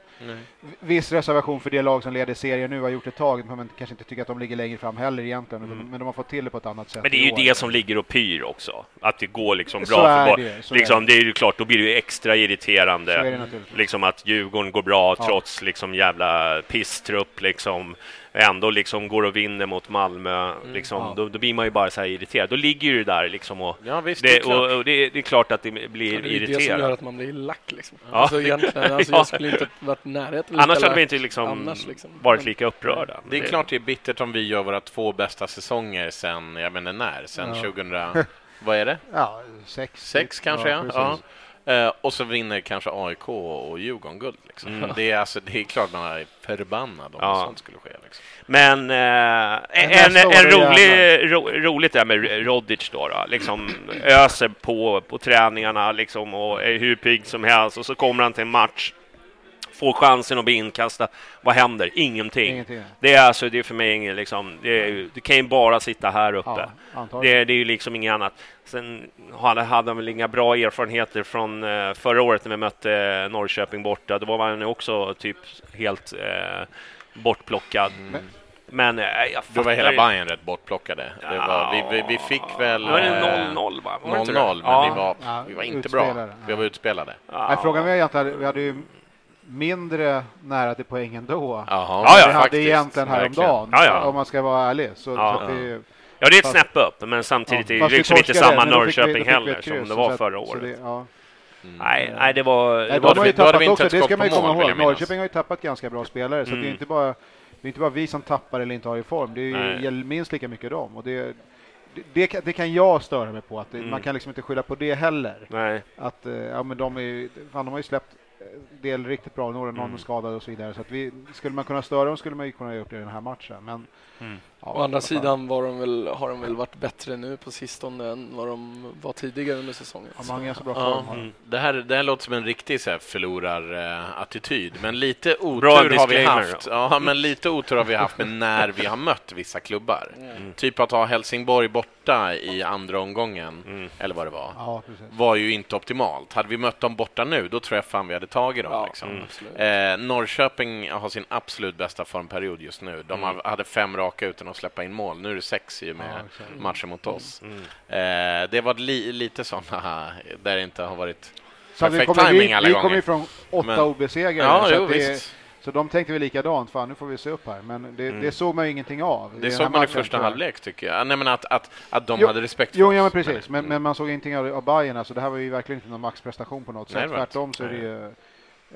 Speaker 5: Viss reservation för det lag som leder serien nu har gjort ett tag, men man kanske inte tycker att de ligger längre fram heller egentligen, utan- men de har fått till det på ett annat sätt.
Speaker 3: Men det är ju
Speaker 5: år.
Speaker 3: det som ligger och pyr också. Att det går liksom
Speaker 5: Så
Speaker 3: bra.
Speaker 5: är
Speaker 3: för
Speaker 5: det, så
Speaker 3: liksom,
Speaker 5: är
Speaker 3: det är ju klart, då blir det ju extra
Speaker 5: Så är
Speaker 3: irriterande.
Speaker 5: det.
Speaker 3: Liksom att Djurgården går bra
Speaker 5: Ja.
Speaker 3: trots liksom jävla pisstrupp liksom. Ändå liksom går och vinner mot Malmö. Liksom,
Speaker 5: Ja.
Speaker 3: då, då blir man ju bara så här irriterad. Då ligger ju det där liksom och
Speaker 4: Ja, visst, det är
Speaker 3: det,
Speaker 4: klart.
Speaker 3: och, och det, det är klart att det blir
Speaker 2: Ja, det är det som gör att man blir lack liksom.
Speaker 3: Ja.
Speaker 2: Alltså egentligen, alltså,
Speaker 3: Ja.
Speaker 2: jag skulle inte varit närheten lika
Speaker 3: Annars hade
Speaker 2: lack
Speaker 3: vi inte liksom
Speaker 2: annars, liksom.
Speaker 3: varit lika upprörda.
Speaker 4: Det är klart det är bittert om vi gör våra två bästa säsonger sen, jag inte när, sen
Speaker 5: Ja.
Speaker 4: 2000, vad är det?
Speaker 5: Ja, sex.
Speaker 4: Sex kanske, ja. Eh, och så vinner kanske AIK och Djurgården guld. Liksom.
Speaker 3: Mm.
Speaker 4: Det, är, alltså, det är klart man är förbannad om
Speaker 3: Ja.
Speaker 4: sånt skulle ske. Liksom.
Speaker 3: Men eh, en, en rolig, ro, roligt där med Rodic då, då. Liksom öser på på träningarna liksom och är hur pigg som helst och så kommer han till en match får chansen att bli inkastad. Vad händer? Ingenting.
Speaker 5: Ingenting.
Speaker 3: Det är alltså, det är för mig ingen liksom, det, är, det kan ju bara sitta här uppe.
Speaker 5: Ja,
Speaker 3: det, det är ju liksom inget annat. Sen hade, hade han väl inga bra erfarenheter från eh, förra året när vi mötte eh, Norrköping borta. Då var han ju också typ helt eh, bortplockad.
Speaker 5: Men-
Speaker 3: Men eh, jag
Speaker 4: Då var hela Bayern rätt bortplockade. Det var, vi, vi, vi fick väl...
Speaker 3: Var det
Speaker 4: eh,
Speaker 3: 0-0 va? Var det inte
Speaker 4: 0-0,
Speaker 3: det?
Speaker 4: men
Speaker 3: Ja.
Speaker 4: vi, var,
Speaker 5: Ja,
Speaker 4: vi var inte bra.
Speaker 5: utspelade.
Speaker 4: Vi var utspelade.
Speaker 5: Nej, frågan var egentligen, vi hade ju mindre nära till poängen då.
Speaker 4: Jaha,
Speaker 3: Ja, ja,
Speaker 5: vi hade
Speaker 4: faktiskt.
Speaker 5: egentligen häromdagen,
Speaker 3: Ja, ja.
Speaker 5: om man ska vara ärlig. Så,
Speaker 3: Ja.
Speaker 5: så det,
Speaker 3: Ja, det är ett snäpp upp, men samtidigt
Speaker 5: ja,
Speaker 3: är det liksom inte samma Norrköping
Speaker 5: vi
Speaker 3: heller som det var förra året.
Speaker 5: det- ja.
Speaker 3: Nej, nej, det var...
Speaker 5: Nej,
Speaker 3: Det
Speaker 5: de
Speaker 3: var
Speaker 5: har ju tappat
Speaker 4: vi
Speaker 5: också,
Speaker 4: ett
Speaker 5: det ska man ju komma ihåg. Norrköping har ju tappat ganska bra spelare, så det är
Speaker 3: Mm.
Speaker 5: inte bara det är inte bara vi som tappar eller inte har i form. Det är
Speaker 3: Nej.
Speaker 5: ju gäller minst lika mycket dem. Och det, det, det, kan, jag störa mig på, att
Speaker 3: Mm.
Speaker 5: man kan liksom inte skylla på det heller.
Speaker 3: Nej.
Speaker 5: Att, eh, ja, men de, är, fan, de har ju släppt del riktigt bra, några någon
Speaker 3: Mm.
Speaker 5: skadad och så vidare. Så att vi, skulle man kunna störa dem skulle man ju kunna göra det i den här matchen. Men,
Speaker 3: Mm.
Speaker 5: ja,
Speaker 2: Å andra sidan var de väl, har de väl varit bättre nu på sistone än vad de var tidigare under säsongen.
Speaker 5: Ja, man ganska bra
Speaker 4: Ja.
Speaker 5: form.
Speaker 3: Mm.
Speaker 4: Det här, det här låter som en riktig så här, förlorarattityd, men lite
Speaker 3: Bra
Speaker 4: otur har vi haft. Ja, men lite otur har vi haft med när vi har mött vissa klubbar.
Speaker 3: Mm.
Speaker 4: Typ att ha Helsingborg borta i andra omgången,
Speaker 3: Mm.
Speaker 4: eller vad det var,
Speaker 5: Ja,
Speaker 4: var ju inte optimalt. Hade vi mött dem borta nu, då tror jag fan vi hade tagit dem.
Speaker 2: Ja,
Speaker 4: liksom.
Speaker 3: mm.
Speaker 4: Eh, Norrköping har sin absolut bästa formperiod just nu. De har, hade fem raka utan att släppa in mål. Nu är det sex i och med
Speaker 5: Ja, exakt.
Speaker 4: matchen mot oss.
Speaker 3: Mm.
Speaker 4: Eh, det var li, lite sådana där det inte har varit
Speaker 5: Så vi
Speaker 4: perfekt
Speaker 5: kommer,
Speaker 4: timing
Speaker 5: vi,
Speaker 4: alla
Speaker 5: vi
Speaker 4: gånger.
Speaker 5: kommer ju från åtta obesegrade.
Speaker 4: Ja,
Speaker 5: så,
Speaker 4: jo,
Speaker 5: det, de tänkte vi likadant, fan nu får vi se upp här. Men det,
Speaker 3: Mm.
Speaker 5: det såg man ju ingenting av.
Speaker 4: Det såg man i första halvlek tycker jag. Nej, men att, att, att de
Speaker 5: Jo,
Speaker 4: hade respekt för
Speaker 5: Jo,
Speaker 4: oss.
Speaker 5: ja, men precis. Men,
Speaker 4: Mm.
Speaker 5: men man såg ingenting av, av Bayern. Alltså, det här var ju verkligen inte någon maxprestation på något
Speaker 4: Nej,
Speaker 5: sätt. Tvärtom så är det ju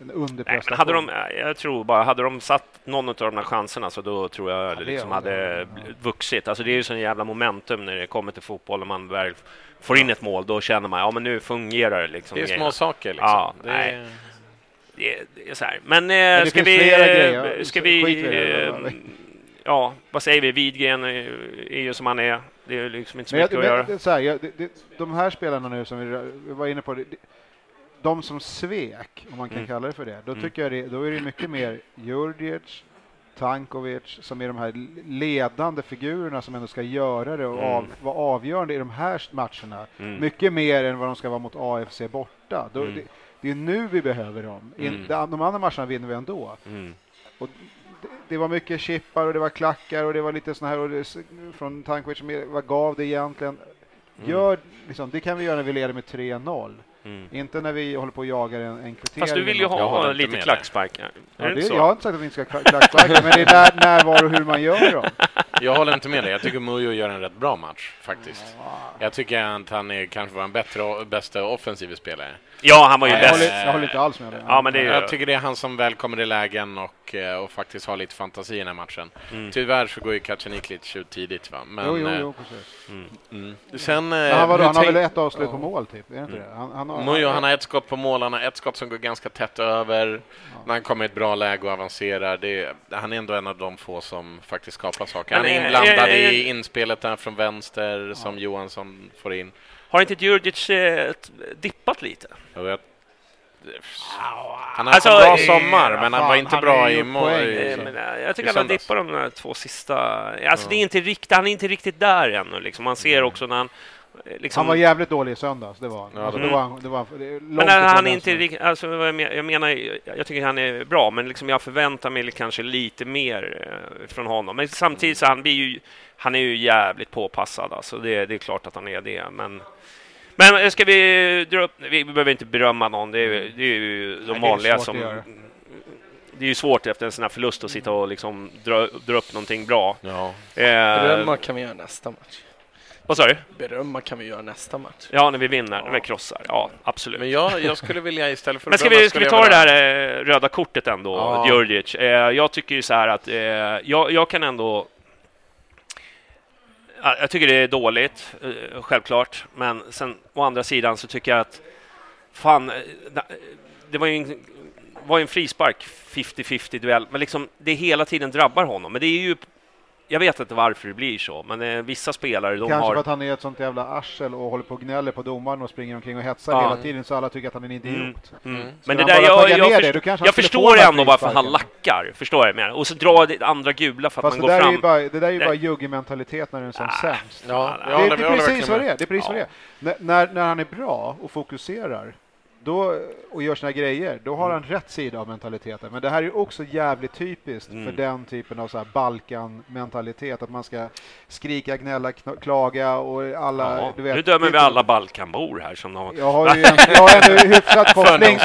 Speaker 5: en underprestation.
Speaker 3: men hade de, jag tror bara, hade de satt någon av de här chanserna så då tror jag
Speaker 5: det
Speaker 3: liksom hade
Speaker 5: Ja.
Speaker 3: vuxit. Alltså det är ju sån jävla momentum när det kommer till fotboll och man väl får in ett mål. Då känner man, ja men nu fungerar det liksom.
Speaker 4: Det är små saker liksom.
Speaker 3: Ja,
Speaker 4: det
Speaker 3: nej.
Speaker 4: är...
Speaker 3: Det, det är så här. Men, eh,
Speaker 5: det
Speaker 3: ska vi... eh,
Speaker 5: grejer.
Speaker 3: Ska
Speaker 5: Skit
Speaker 3: vi...
Speaker 5: det.
Speaker 3: eh, ja, vad säger vi? Widgren är, ju som han är. Det är liksom inte så
Speaker 5: Men jag,
Speaker 3: mycket att göra.
Speaker 5: men, det är så här, jag, det, det, de här spelarna nu som vi, vi var inne på, det, det, de som svek, om man kan
Speaker 3: Mm.
Speaker 5: kalla det för det, då
Speaker 3: Mm.
Speaker 5: tycker jag det, då är det mycket mer Djurdjic, Tankovic som är de här ledande figurerna som ändå ska göra det och
Speaker 3: Mm.
Speaker 5: av, vara avgörande i de här matcherna.
Speaker 3: Mm.
Speaker 5: Mycket mer än vad de ska vara mot AFC borta. Då,
Speaker 3: Mm.
Speaker 5: det, det är nu vi behöver dem. In,
Speaker 3: Mm.
Speaker 5: de, de andra matcherna vinner vi ändå.
Speaker 3: Mm.
Speaker 5: Och det, det var mycket chippar och det var klackar och det var lite såna här och det, från Tankovic som vad gav det egentligen?
Speaker 3: Mm.
Speaker 5: Gör, liksom, det kan vi göra när vi leder med 3-0.
Speaker 3: Mm.
Speaker 5: Inte när vi håller på och jagar en, en kvittering.
Speaker 3: Fast du vill ju ha lite klacksparkar.
Speaker 5: Ja,
Speaker 3: det
Speaker 5: jag har inte sagt att vi inte ska kla- klacksparka, men det är när, när, var och hur man gör dem.
Speaker 4: Jag håller inte med dig. Jag tycker Mujo gör en rätt bra match faktiskt. Jag tycker att han är kanske vår bättre, bästa offensiva spelare.
Speaker 3: Ja, han var ju
Speaker 5: Jag
Speaker 3: bäst.
Speaker 5: håller, jag håller inte alls med det.
Speaker 3: Ja, men det är ju...
Speaker 4: Jag tycker det är han som väl kommer i lägen och, eh, och faktiskt har lite fantasi i den här matchen.
Speaker 3: Mm.
Speaker 4: Tyvärr så går ju Kacaniklic ut tidigt va. Men,
Speaker 5: jo, jo,
Speaker 4: eh,
Speaker 5: jo, precis.
Speaker 4: Mm. Sen... eh,
Speaker 5: han, var, han har väl ett avslut på
Speaker 2: Ja.
Speaker 5: mål, typ? Är det inte det? Han, han har,
Speaker 4: Mujo, han har ett skott på mål, han har ett skott som går ganska tätt över. När han kommer i ett bra läge och avancerar. Det är, han är ändå en av de få som faktiskt skapar saker. Han är inblandad i inspelet där från vänster som Johansson får in.
Speaker 3: Har inte Djurdjic eh, dippat lite?
Speaker 4: Jag vet. Han har
Speaker 3: Alltså,
Speaker 4: haft en bra
Speaker 3: eh,
Speaker 4: sommar, men han var inte
Speaker 5: han
Speaker 4: bra i mål.
Speaker 3: Eh, eh, jag tycker han dippat de två sista. Alltså,
Speaker 4: Ja.
Speaker 3: det är inte riktigt, han är inte riktigt där ännu. Liksom. Man ser också när han... eh, Liksom,
Speaker 5: han var jävligt dålig i söndags, det var han. Alltså,
Speaker 4: det
Speaker 5: det
Speaker 3: var
Speaker 5: var, han- det var,
Speaker 3: men han inte riktigt... Alltså, jag men- jag menar, jag tycker han är bra, men liksom jag förväntar mig kanske lite mer eh, från honom. Men samtidigt så han blir ju... Han är ju jävligt påpassad, alltså. det, det är klart att han är det. Men, men eh, ska vi dra upp... Vi behöver inte berömma någon, det är, det är ju de
Speaker 5: det är
Speaker 3: vanliga
Speaker 5: svårt
Speaker 3: som... Det är ju svårt efter en sån här förlust att sitta och liksom dra, dra upp någonting bra.
Speaker 4: Ja.
Speaker 3: Eh,
Speaker 2: Berömma kan vi göra nästa match.
Speaker 3: Vad sa du?
Speaker 2: Berömma kan vi göra nästa match.
Speaker 3: Ja, när vi vinner, när vi krossar. Ja, absolut.
Speaker 4: Men jag, jag skulle vilja istället för
Speaker 3: Men ska vi, ska vi ta det här eh, röda kortet ändå,
Speaker 4: Ja.
Speaker 3: Djurdjic? Eh, jag tycker ju så här att eh, jag, jag kan ändå... Ja, Jag tycker det är dåligt, eh, självklart, men sen å andra sidan så tycker jag att fan, eh, det var ju en, var en frispark, 50-50 duell, men liksom det hela tiden drabbar honom. Men det är ju jag vet inte varför det blir så, men eh, vissa spelare de
Speaker 5: Kanske
Speaker 3: har...
Speaker 5: för att han är ett sånt jävla arsel och håller på och gnäller på domaren och springer omkring och hetsar
Speaker 3: Ja.
Speaker 5: hela tiden så alla tycker att han är en idiot.
Speaker 3: Mm, mm.
Speaker 4: Mm.
Speaker 3: Men det där, jag, jag,
Speaker 5: ner det,
Speaker 3: först- jag förstår ändå varför han lackar, förstår jag med. Och så drar det andra gula för att
Speaker 5: Fast
Speaker 3: man går fram.
Speaker 5: bara, det där är ju bara juggementalitet när den är som
Speaker 3: Ah.
Speaker 5: sämst.
Speaker 4: Ja,
Speaker 3: Det-
Speaker 4: jag
Speaker 5: Det, det
Speaker 4: jag
Speaker 5: är precis vad det är. Det är precis vad det är. När, när han är bra och fokuserar då, och gör sina grejer, då har han rätt sida av mentaliteten. Men det här är också jävligt typiskt
Speaker 3: Mm.
Speaker 5: för den typen av så här Balkan-mentalitet. Att man ska skrika, gnälla, klaga och alla...
Speaker 3: Ja,
Speaker 5: du vet,
Speaker 3: nu dömer vi alla Balkanbor här som de...
Speaker 5: Jag har ju en, jag har en hyfsad koppling,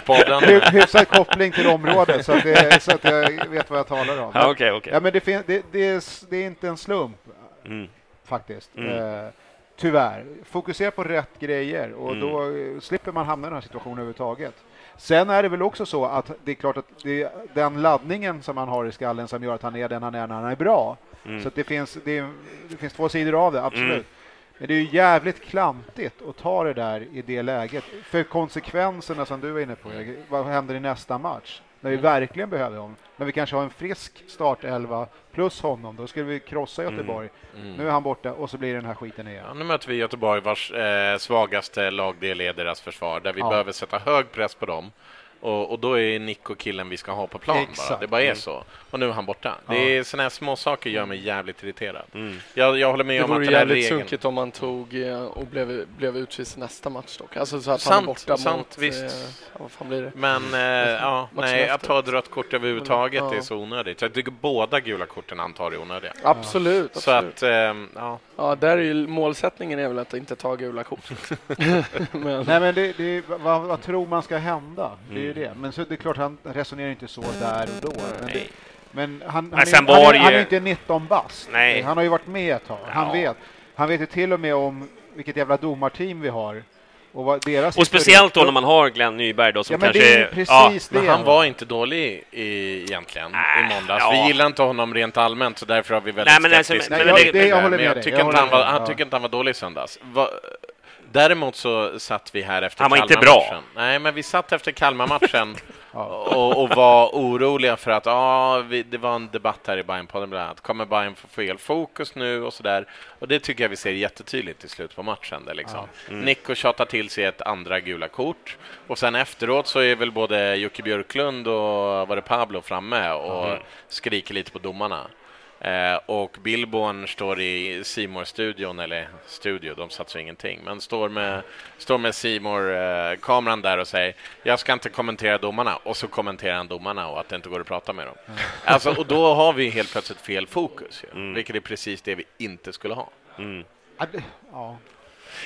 Speaker 5: hyfsad koppling till området så att, det, så att jag vet vad jag talar om.
Speaker 3: Ja, okej, okej.
Speaker 5: Ja, men det, fin- det, det, är, det är inte en slump
Speaker 3: Mm.
Speaker 5: faktiskt.
Speaker 3: Mm.
Speaker 5: Eh, tyvärr. Fokusera på rätt grejer och
Speaker 3: Mm.
Speaker 5: då eh, slipper man hamna i den här situationen överhuvudtaget. Sen är det väl också så att det är klart att det är den laddningen som han har i skallen som gör att han är den han är när han är bra.
Speaker 3: Mm.
Speaker 5: Så det, finns, det, är, det finns två sidor av det, absolut.
Speaker 3: Mm.
Speaker 5: Men det är ju jävligt klantigt att ta det där i det läget. För konsekvenserna som du var inne på, vad händer i nästa match? När vi
Speaker 3: Mm.
Speaker 5: verkligen behöver honom. När vi kanske har en frisk startelva plus honom, då skulle vi krossa Göteborg.
Speaker 4: Mm.
Speaker 5: Nu är han borta och så blir det den här skiten igen.
Speaker 4: Ja, nu möter vi Göteborg vars eh, svagaste lagdel är deras försvar, där vi
Speaker 5: Ja.
Speaker 4: behöver sätta hög press på dem. Och, och då är Nico killen vi ska ha på plan bara. Det bara är
Speaker 3: Mm.
Speaker 4: så. Och nu är han borta.
Speaker 5: Ja.
Speaker 4: Det är sådana här små saker gör mig jävligt irriterad.
Speaker 3: Mm.
Speaker 4: Jag, jag håller med
Speaker 2: Det
Speaker 4: om att
Speaker 2: vore
Speaker 4: den här
Speaker 2: jävligt
Speaker 4: regeln...
Speaker 2: sunkigt om man tog eh, och blev, blev utvisad nästa match dock. Alltså så att han
Speaker 4: Sant,
Speaker 2: är borta
Speaker 4: sant,
Speaker 2: mot...
Speaker 4: visst.
Speaker 2: Eh, vad fan blir det?
Speaker 4: Men eh, ja, nej, att ta ett rött kort överhuvudtaget
Speaker 2: Ja.
Speaker 4: är så onödigt. Jag tycker båda gula korten han tar är onödiga.
Speaker 2: Absolut,
Speaker 4: Så
Speaker 2: absolut.
Speaker 4: att, eh, ja.
Speaker 2: Ja, där är ju målsättningen är väl att inte ta gula kort. men,
Speaker 5: Nej men det, det, vad, vad tror man ska hända? Det är ju
Speaker 3: Mm.
Speaker 5: det. Men så det är klart han resonerar inte så där och då. Men, det, men han, han, är, han, är, han är inte 19 bast.
Speaker 3: Nej.
Speaker 5: Han har ju varit med ett tag. Han
Speaker 3: Ja.
Speaker 5: vet. Han vet ju till och med om vilket jävla domarteam vi har. Och vad deras
Speaker 3: Och speciellt då när man har Glenn Nyberg då som
Speaker 5: Ja men
Speaker 3: kanske...
Speaker 5: det är precis
Speaker 4: Men
Speaker 5: det.
Speaker 4: han var inte dålig i, egentligen
Speaker 3: Nej,
Speaker 4: i måndags.
Speaker 3: ja.
Speaker 4: Vi gillar inte honom rent allmänt så därför har vi väldigt
Speaker 3: Nej, men alltså,
Speaker 4: skeptiska
Speaker 3: men-
Speaker 5: Nej,
Speaker 3: men
Speaker 5: jag,
Speaker 3: det-
Speaker 5: jag håller
Speaker 4: Men
Speaker 5: med
Speaker 4: jag
Speaker 5: dig.
Speaker 4: tycker,
Speaker 5: Jag
Speaker 4: han var, han
Speaker 5: dig.
Speaker 4: tycker inte han var dålig i söndags. Va, däremot så satt vi här efter
Speaker 3: Han var inte
Speaker 4: Kalmar-matchen. Nej, men vi satt efter Kalmar-matchen och, och var oroliga för att ah, vi, det var en debatt här i Bajen-podden bland annat. Kommer Bajen få fel fokus nu och sådär? Och det tycker jag vi ser jättetydligt i slutet på matchen. Där liksom. Nico tjatar till sig ett andra gula kort och sen efteråt så är väl både Jocke Björklund och var det Pablo framme och skriker lite på domarna. Eh, och Billborn står i simor studion eller studio, de satsar ingenting, men står med, står med simor eh, kameran där och säger jag ska inte kommentera domarna, och så kommenterar han domarna och att det inte går att prata med dem. Alltså, och då har vi helt plötsligt fel fokus, ju,
Speaker 3: Mm.
Speaker 4: vilket är precis det vi inte skulle ha.
Speaker 3: Mm.
Speaker 5: Ja,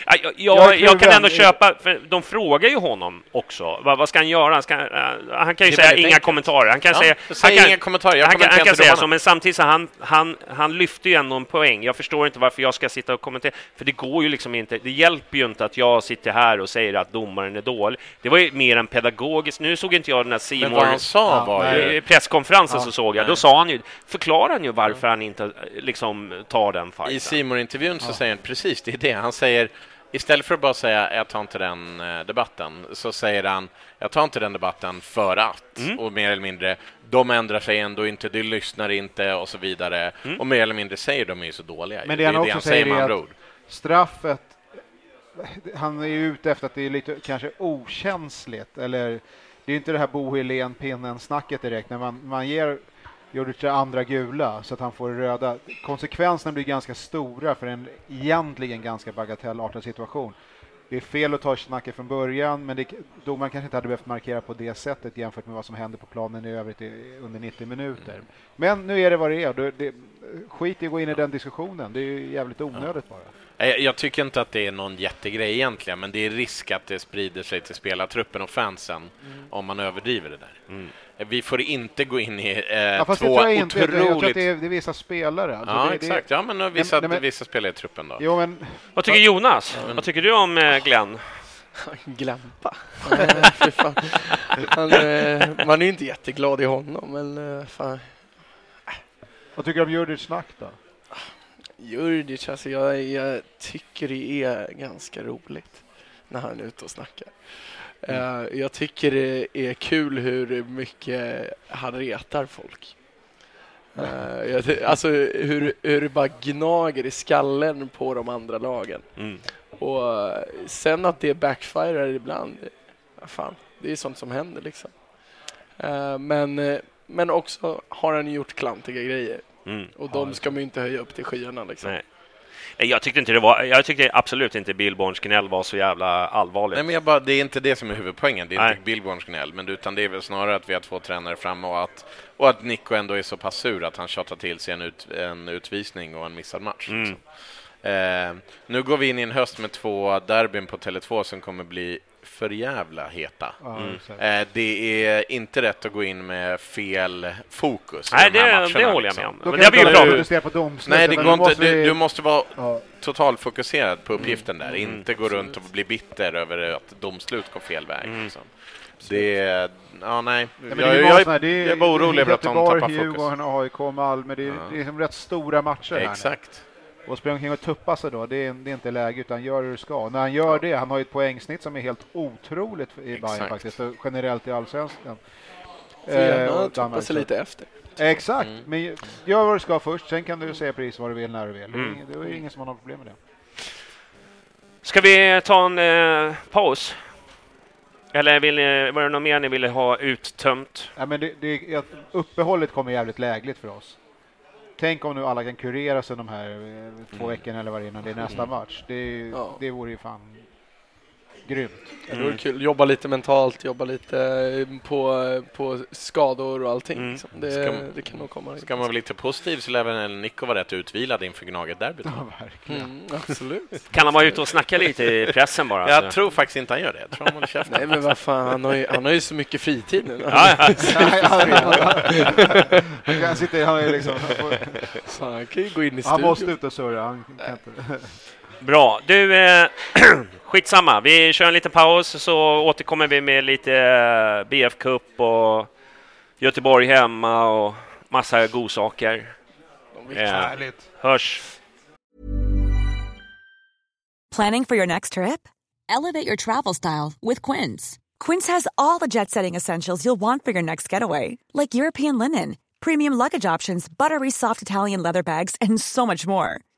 Speaker 3: jag,
Speaker 5: Jag
Speaker 3: jag, jag kan ändå köpa, för de frågar ju honom också. Vad, vad ska han göra? Han, ska, eh, han kan ju säga inga
Speaker 4: enkelt.
Speaker 3: kommentarer. Han kan
Speaker 4: Ja,
Speaker 3: säga...
Speaker 4: säg
Speaker 3: han kan,
Speaker 4: inga kommentarer, jag
Speaker 3: han kan, han kan
Speaker 4: inte
Speaker 3: säga så, men samtidigt så han, han, han lyfter ju ändå en poäng. Jag förstår inte varför jag ska sitta och kommentera, för det går ju liksom inte. Det hjälper ju inte att jag sitter här och säger att domaren är dålig. Det var ju mer en pedagogisk... Nu såg inte jag den här
Speaker 4: Men vad han sa
Speaker 5: Ja,
Speaker 4: var ju...
Speaker 3: presskonferensen
Speaker 5: Ja,
Speaker 3: så såg jag.
Speaker 4: nej.
Speaker 3: Då sa han ju, förklarar han ju varför han inte eh, liksom tar den
Speaker 4: I
Speaker 3: fighten.
Speaker 4: simor intervjun så säger han precis det är det. Han säger Istället för att bara säga jag tar inte den eh, debatten så säger han jag tar inte den debatten för att
Speaker 3: Mm.
Speaker 4: och mer eller mindre de ändrar sig ändå inte, de lyssnar inte och så vidare
Speaker 3: Mm.
Speaker 4: och mer eller mindre säger de är så dåliga.
Speaker 5: Men
Speaker 4: det
Speaker 5: han
Speaker 4: det
Speaker 5: också
Speaker 4: han säger med
Speaker 5: är
Speaker 4: andra
Speaker 5: att-
Speaker 4: ord.
Speaker 5: Straffet, han är ju ute efter att det är lite kanske okänsligt eller det är inte det här Bo Helén pinnen snacket direkt när man, man ger Gjorde det andra gula så att han får röda. Konsekvenserna blir ganska stora för en egentligen ganska bagatellartad situation. Det är fel att ta snacket från början, men det, domaren kanske inte hade behövt markera på det sättet jämfört med vad som hände på planen i övrigt i, under 90 minuter. Men nu är det vad det är. Det, det, skit i att gå in i den diskussionen. Det är ju jävligt onödigt bara.
Speaker 4: Jag, jag tycker inte att det är någon jättegrej egentligen, men det är risk att det sprider sig till spelartruppen och fansen om man överdriver det där.
Speaker 3: Mm.
Speaker 4: Vi får inte gå in i eh,
Speaker 5: Ja, fast det
Speaker 4: två
Speaker 5: tror jag inte. Jag tror
Speaker 4: otroligt...
Speaker 5: att det är, det är vissa spelare. Alltså
Speaker 4: Ja,
Speaker 5: det,
Speaker 4: exakt. Ja, men vissa,
Speaker 5: Nej, men-
Speaker 4: vissa spelar i truppen då.
Speaker 5: Jo, men
Speaker 3: Vad tycker Jonas? Vad tycker du om eh, Glenn?
Speaker 2: Glampa. Han, eh, man är ju inte jätteglad i honom, men eh, fan.
Speaker 5: vad tycker du om Djurdjic snack då?
Speaker 2: Djurdjic, alltså jag, jag tycker det är ganska roligt när han är ute och snackar. Eh, jag tycker det är kul hur mycket han retar folk. Jag- alltså hur, hur det bara gnager i skallen på de andra lagen.
Speaker 3: Mm.
Speaker 2: Och eh, sen att det backfirar ibland, fan, det är sånt som händer liksom. Men, men också har han gjort klantiga grejer
Speaker 3: Mm.
Speaker 2: och de ska man ju inte höja upp till skyarna liksom.
Speaker 3: Nej. Nej, Jag tyckte, inte det var, jag tyckte absolut inte Billborns gnäll var så jävla allvarligt.
Speaker 4: Nej, men jag bara, det är inte det som är huvudpoängen. Det är
Speaker 3: Nej.
Speaker 4: inte Billborns gnäll, men utan det är väl snarare att vi har två tränare framme och att, och att Nico ändå är så pass sur att han tjatar till sig en, ut, en utvisning och en missad match.
Speaker 3: Mm.
Speaker 4: liksom. Eh, nu går vi in i en höst med två derbyn på Tele2 som kommer bli för jävla heta.
Speaker 5: Ja,
Speaker 3: Mm.
Speaker 4: Eh, det är inte rätt att gå in med fel fokus. i
Speaker 3: Nej,
Speaker 4: de här
Speaker 3: det,
Speaker 4: matcherna,
Speaker 3: det håller jag
Speaker 4: liksom.
Speaker 3: med om. Men det
Speaker 5: inte
Speaker 3: pratat
Speaker 5: protestera på domslutet.
Speaker 4: Nej, det går inte.
Speaker 5: måste
Speaker 4: Du,
Speaker 5: vi-
Speaker 4: du måste vara
Speaker 5: Ja.
Speaker 4: totalfokuserad på uppgiften där,
Speaker 3: Mm.
Speaker 4: inte gå runt och bli bitter över att domslut går fel väg.
Speaker 3: Mm.
Speaker 4: Liksom. Det är... Ja, nej.
Speaker 5: Ja, men
Speaker 4: jag,
Speaker 5: det är ju
Speaker 4: jag, jag,
Speaker 5: här, är,
Speaker 4: jag var orolig över att de
Speaker 5: Göteborg,
Speaker 4: tappar fokus.
Speaker 5: Djurgården, AIK, Malmö. Det är,
Speaker 4: Ja.
Speaker 5: det är liksom rätt stora matcher här nu.
Speaker 4: Exakt.
Speaker 5: Och springa omkring och tuppa sig då, det är, det är inte läge utan gör det du ska. När han gör det, han har ju ett poängsnitt som är helt otroligt i Bayern
Speaker 4: Exakt.
Speaker 5: faktiskt, och generellt i allsvenskan.
Speaker 2: Får gärna
Speaker 5: och
Speaker 2: tuppa sig lite efter.
Speaker 5: Exakt,
Speaker 4: Mm.
Speaker 5: men gör vad du ska först, sen kan du säga precis vad du vill när du vill. Det är
Speaker 3: Mm.
Speaker 5: ingen- Det är ingen som har något problem med det.
Speaker 3: Ska vi ta en eh, paus? Eller vill ni, var det något mer ni ville ha uttömt?
Speaker 5: Ja, men det, det, uppehållet kommer jävligt lägligt för oss. Tänk om nu alla kan kurera sig de här eh, två
Speaker 4: Mm.
Speaker 5: veckorna eller vad det är innan det är nästa match. Det,
Speaker 2: Ja.
Speaker 5: det vore ju fan grymt.
Speaker 2: Ja, det vore kul. Jobba lite mentalt, jobba lite eh, på, på skador och allting.
Speaker 3: Mm.
Speaker 2: Liksom. Det,
Speaker 4: Ska-
Speaker 2: det kan nog komma.
Speaker 4: Ska man vara lite positiv så lär väl Nico vara rätt utvilad inför Gnaget-derbyt.
Speaker 5: Ja, verkligen.
Speaker 2: Mm, absolut.
Speaker 3: Kan han vara ute och snacka lite i pressen bara?
Speaker 4: Jag
Speaker 3: Så-
Speaker 4: tror faktiskt inte han gör det. Jag tror han håller käften.
Speaker 2: Nej men vad fan, han har ju, han har ju så mycket fritid nu.
Speaker 3: Ja, ja.
Speaker 5: Nej, han, han, han, han, är liksom, han, får,
Speaker 2: han kan ju gå in i
Speaker 5: han
Speaker 2: studion.
Speaker 5: måste ut och surra. Han kan inte.
Speaker 3: Bra. Du, eh, skitsamma. Vi kör en liten paus så återkommer vi med lite eh, BF Cup och Göteborg hemma och massa godsaker. Eh, hörs.
Speaker 6: Planning for your next trip? Elevate your travel style with Quince. Quince has all the jet setting essentials you'll want for your next getaway, like European linen, premium luggage options, buttery soft Italian leather bags, and so much more.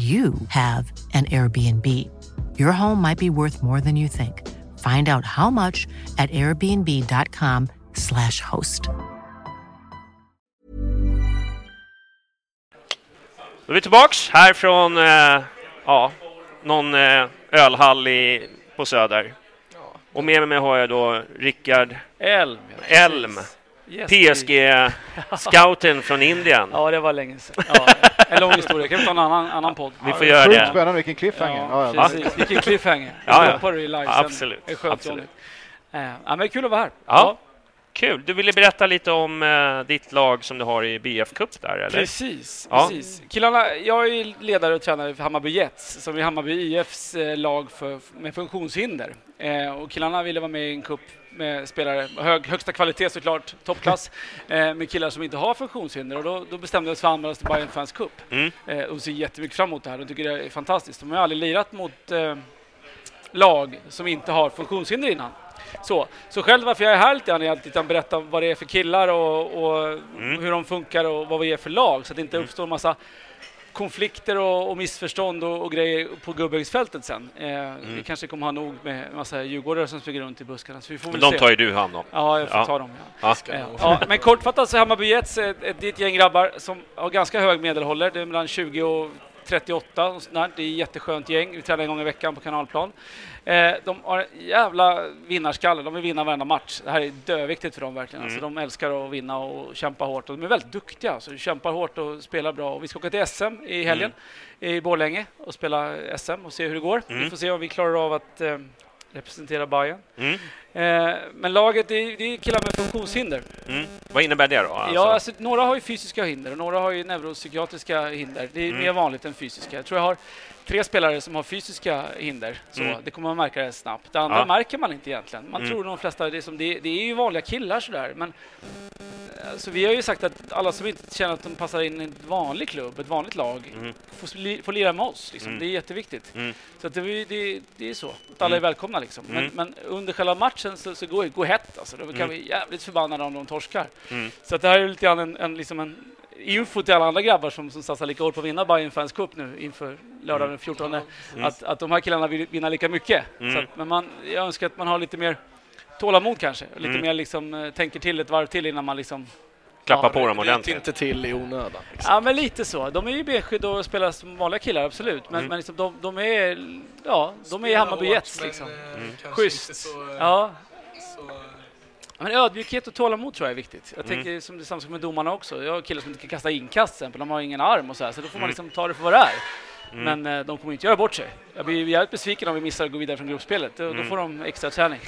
Speaker 1: you have an Airbnb. Your home might be worth more than you think. Find out how much at airbnb.com/slash host.
Speaker 3: Då är vi tillbaks här från eh, ja, någon eh, ölhall i, på Söder. Och med mig har jag då Rickard
Speaker 7: Elm. ja,
Speaker 3: Elm,
Speaker 7: precis. Yes,
Speaker 3: PSG-scouten från Indien.
Speaker 7: Ja, det var länge sedan. Ja, en lång historia. Kan vi ta en annan, annan podd?
Speaker 3: Vi får göra
Speaker 5: Sjukt
Speaker 3: det.
Speaker 5: spännande, vilken cliffhanger. Ja,
Speaker 7: Ja,
Speaker 5: ja.
Speaker 7: precis. Vilken cliffhanger.
Speaker 3: Ja, ja.
Speaker 7: hoppar i live
Speaker 3: Ja,
Speaker 7: sen.
Speaker 3: absolut.
Speaker 7: Det är skönt,
Speaker 3: Absolut.
Speaker 7: Eh, Ja, men kul att vara här.
Speaker 3: Ja. Kul. Du ville berätta lite om eh, ditt lag som du har i BF Cup där, eller?
Speaker 7: Precis,
Speaker 3: Ja.
Speaker 7: precis. Killarna, jag är ledare och tränare för Hammarby Jets, som är Hammarby IFs eh, lag för, med funktionshinder. Eh, och killarna ville vara med i en cup med spelare, hög, högsta kvalitet såklart, toppklass, eh, med killar som inte har funktionshinder. Och då, då bestämde vi oss för att anmäla oss till Bayern Fans Cup.
Speaker 3: Mm.
Speaker 7: Eh, och ser jättemycket fram emot det här. De tycker det är fantastiskt. De har ju aldrig lirat mot eh, lag som inte har funktionshinder innan. Så, så själv varför jag är här lite grann är att lite berätta vad det är för killar och, och
Speaker 3: Mm.
Speaker 7: hur de funkar och vad vi är för lag så att det inte uppstår massa konflikter och, och missförstånd och, och grejer på Gubbhögsfältet sen. Eh,
Speaker 3: Mm.
Speaker 7: Vi kanske kommer ha nog med massa djurgårdare som springer runt i buskarna. Så vi får
Speaker 3: Men de
Speaker 7: se.
Speaker 3: tar ju du hand om.
Speaker 7: Ja, jag får
Speaker 3: Ja.
Speaker 7: ta dem. Ja.
Speaker 3: Ja.
Speaker 7: Eh, Ja, men kortfattat så Hammarby Jets ett, ett, ett gäng grabbar som har ganska hög medelålder. Det är mellan 20 och 38. och sånt där. Det är ett jätteskönt gäng. Vi tränar en gång i veckan på kanalplan. Eh, de har en jävla vinnarskalle. De vill vinna varenda match. Det här är döviktigt för dem verkligen.
Speaker 3: Mm.
Speaker 7: Alltså, de älskar att vinna och kämpa hårt. Och de är väldigt duktiga. Så de kämpar hårt och spelar bra. Och vi ska åka till SM i helgen i Borlänge och spela SM och se hur det går.
Speaker 3: Mm.
Speaker 7: Vi får se om vi klarar av att eh, representera Bayern.
Speaker 3: Mm.
Speaker 7: Eh, men laget, det är, det är killar med funktionshinder.
Speaker 3: Mm. Vad innebär det då? Alltså?
Speaker 7: Ja, alltså, några har ju fysiska hinder och några har ju neuropsykiatriska hinder. Det är
Speaker 3: Mm.
Speaker 7: mer vanligt än fysiska. Jag tror jag har tre spelare som har fysiska hinder. Så
Speaker 3: Mm.
Speaker 7: Det kommer man märka rätt snabbt. Det andra
Speaker 3: Ja.
Speaker 7: märker man inte egentligen. Man
Speaker 3: Mm.
Speaker 7: tror de flesta, det är, som, det, det är ju vanliga killar sådär. Men alltså, vi har ju sagt att alla som inte känner att de passar in i en vanlig klubb, ett vanligt lag,
Speaker 3: Mm.
Speaker 7: får, li- får lira med oss. Liksom.
Speaker 3: Mm.
Speaker 7: Det är jätteviktigt. Så det, det, det är så. Att alla är välkomna liksom. Men, men under själva matchen så, så går det går hett alltså. Då kan
Speaker 3: Mm.
Speaker 7: vi jävligt förbannade om de torskar.
Speaker 3: Mm.
Speaker 7: Så det här är lite grann en, en, liksom en info till alla andra grabbar som, som satsar lika hårt på att vinna Bayern Fans Cup nu inför lördag den 14.
Speaker 3: Mm.
Speaker 7: Att, att de här killarna vill vinna lika mycket.
Speaker 3: Mm.
Speaker 7: Att, men man, jag önskar att man har lite mer tålamod kanske. Lite
Speaker 3: Mm.
Speaker 7: mer liksom, eh, tänker till ett varv till innan man liksom...
Speaker 3: Klappa
Speaker 7: Ja,
Speaker 3: på dem ordentligt.
Speaker 2: inte till i onödan. Liksom.
Speaker 7: Ja, men lite så. De är ju benskydd och spelar som vanliga killar, absolut. Men,
Speaker 3: Mm.
Speaker 7: men liksom, de, de är... Ja, de är Hammarby Jets liksom.
Speaker 3: Mm.
Speaker 7: Schysst. Ja. Men ödmjukhet och tålamod tror jag är viktigt. Jag
Speaker 3: Mm.
Speaker 7: tänker som det är samma sak med domarna också. Jag har killar som inte kan kasta inkast till exempel. De har ingen arm och så här. Så då får man
Speaker 3: Mm.
Speaker 7: liksom ta det för vad det är.
Speaker 3: Mm.
Speaker 7: Men eh, de kommer inte göra bort sig. Jag blir jävligt besviken om vi missar att gå vidare från gruppspelet. Då, då
Speaker 3: Mm.
Speaker 7: får de extra träning.